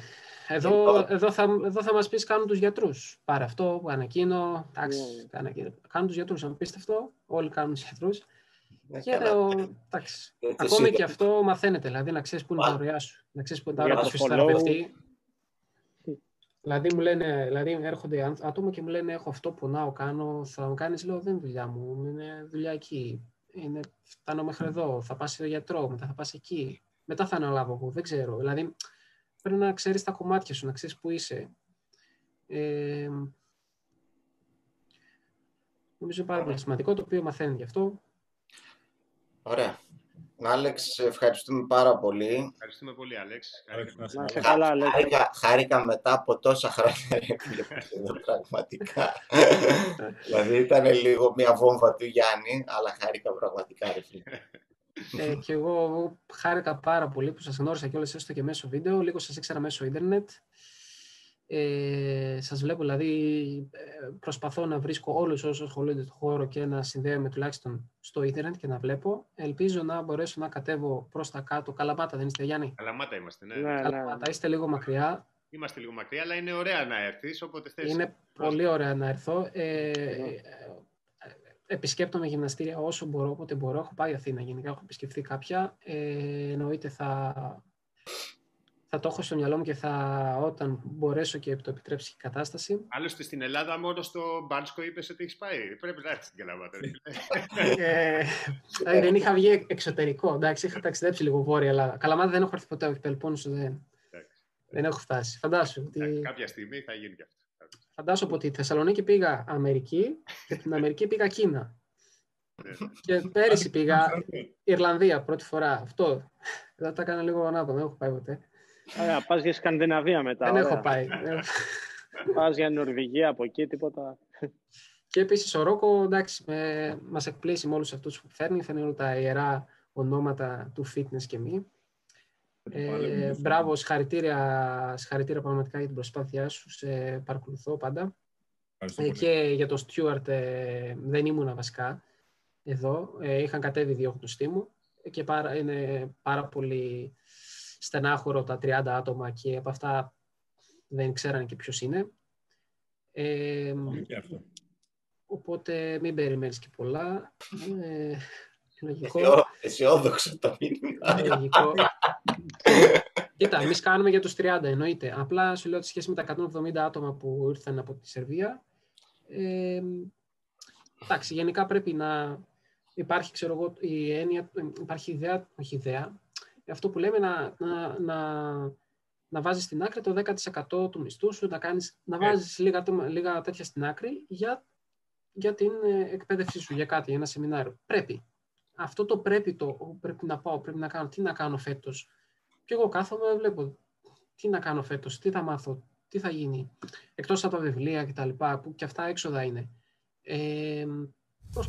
[SPEAKER 3] Εδώ, εδώ, θα, εδώ θα μας πεις κάνουν τους γιατρούς. Πάρε αυτό, κάνε εκείνο, εντάξει, yeah. κάνε εκείνο. Κάνουν τους γιατρούς, αν πεις αυτό, όλοι κάνουν τους γιατρούς. Ναι, και εδώ, εντάξει. Ακόμη και αυτό μαθαίνεται, δηλαδή να ξέρεις πού είναι τα ωριά σου. Να ξέρεις πού είναι τα ωριά σου θεραπευτή. Δηλαδή, μου λένε, δηλαδή έρχονται άτομα και μου λένε έχω αυτό που να κάνω, θα μου κάνεις, λέω δεν είναι δουλειά μου, είναι δουλειά εκεί. Είναι, φτάνω μέχρι εδώ, θα πας στο γιατρό, μετά θα πας εκεί. Μετά θα αναλάβω εγώ, δεν ξέρω. Δηλαδή, πρέπει να ξέρεις τα κομμάτια σου, να ξέρεις που είσαι. Ε, νομίζω πάρα πολύ σημαντικό, το οποίο μαθαίνει γι' αυτό.
[SPEAKER 2] Ωραία. Άλεξ, ευχαριστούμε πάρα πολύ.
[SPEAKER 1] Ευχαριστούμε πολύ, Άλεξ.
[SPEAKER 5] Χάρηκα,
[SPEAKER 2] χάρηκα μετά από τόσα χρόνια, πραγματικά. δηλαδή ήταν λίγο μια βόμβα του Γιάννη, αλλά χάρηκα πραγματικά, ρε
[SPEAKER 3] ε, και εγώ χάρηκα πάρα πολύ που σας γνώρισα κιόλας έστω και μέσω βίντεο, λίγο σας ήξερα μέσω ίντερνετ. Ε, σας βλέπω, δηλαδή ε, προσπαθώ να βρίσκω όλους όσους ασχολούνται το χώρο και να συνδέομαι τουλάχιστον στο ίντερνετ και να βλέπω. Ελπίζω να μπορέσω να κατέβω προς τα κάτω. Καλαμάτα δεν είστε, Γιάννη;
[SPEAKER 1] Καλαμάτα είμαστε, ναι.
[SPEAKER 3] ναι, ναι. Καλαμάτα, είστε λίγο μακριά.
[SPEAKER 1] Είμαστε λίγο μακριά, αλλά είναι ωραία να έρθεις, όποτε θες.
[SPEAKER 3] Είναι πολύ ωραία να έρθω. Ε, επισκέπτομαι γυμναστήρια όσο μπορώ, όποτε μπορώ. Έχω πάει Αθήνα γενικά, έχω επισκεφθεί κάποια. Ε, εννοείται θα θα το έχω στο μυαλό μου και θα, όταν μπορέσω και το επιτρέψει η κατάσταση.
[SPEAKER 1] Άλλωστε στην Ελλάδα μόνο στο Μπάνσκο είπες ότι έχεις πάει. Πρέπει να έρθεις στην Καλαμάτα.
[SPEAKER 3] ε, δηλαδή δεν είχα βγει εξωτερικό. Εντάξει, είχα ταξιδέψει λίγο βόρεια Ελλάδα. Καλαμάτα δεν έχω έρθει ποτέ, όχι Πελπόννησο δεν. Δεν έχω φτάσει. Φαντάσου.
[SPEAKER 1] Ότι... Κάποια στιγμή θα γίνει και αυτό.
[SPEAKER 3] Φαντάσου από τη Θεσσαλονίκη πήγα Αμερική και από την Αμερική πήγα Κίνα. Ναι. και πέρυσι πήγα Ιρλανδία πρώτη φορά. Αυτό. Δεν τα έκανα λίγο ανάποδα, δεν έχω πάει ποτέ.
[SPEAKER 5] Ωραία, πας για Σκανδιναβία μετά.
[SPEAKER 3] Δεν έχω πάει.
[SPEAKER 5] πας για Νορβηγία από εκεί, τίποτα.
[SPEAKER 3] Και επίσης ο Ρόκο, εντάξει, με, μας εκπλήσει με όλους αυτούς που φέρνει. Φέρνει όλα τα ιερά ονόματα του fitness και μη. Ε, μπράβο, συγχαρητήρια, συγχαρητήρια πραγματικά για την προσπάθειά σου. Σε παρακολουθώ πάντα. Ε, και για τον Στιούαρτ ε, δεν ήμουν βασικά εδώ. Ε, είχαν κατέβει δύο γνωστοί μου και πάρα, είναι πάρα πολύ στενάχωρο τα 30 άτομα και από αυτά δεν ξέρανε και ποιος είναι. Ε, οπότε μην περιμένεις και πολλά. Ε,
[SPEAKER 2] λογικό. Αισιόδοξο το μήνυμα.
[SPEAKER 3] Λογικό. Κοίτα, εμείς κάνουμε για τους 30, εννοείται. Απλά σου λέω ότι σχέση με τα 170 άτομα που ήρθαν από τη Σερβία, ε, εντάξει, γενικά πρέπει να υπάρχει, ξέρω εγώ, η έννοια, υπάρχει ιδέα, όχι ιδέα, αυτό που λέμε να, να, να, να βάζεις στην άκρη το 10% του μισθού σου, να, κάνεις, να βάζεις λίγα, λίγα τέτοια στην άκρη για, για την ε, εκπαίδευσή σου, για κάτι, για ένα σεμινάριο. Πρέπει. Αυτό το πρέπει το πρέπει να πάω, πρέπει να κάνω, τι να κάνω φέτος; Και εγώ κάθομαι, βλέπω τι να κάνω φέτος, τι θα μάθω, τι θα γίνει. Εκτός από τα βιβλία και τα λοιπά, που και αυτά έξοδα είναι. Ε, πώς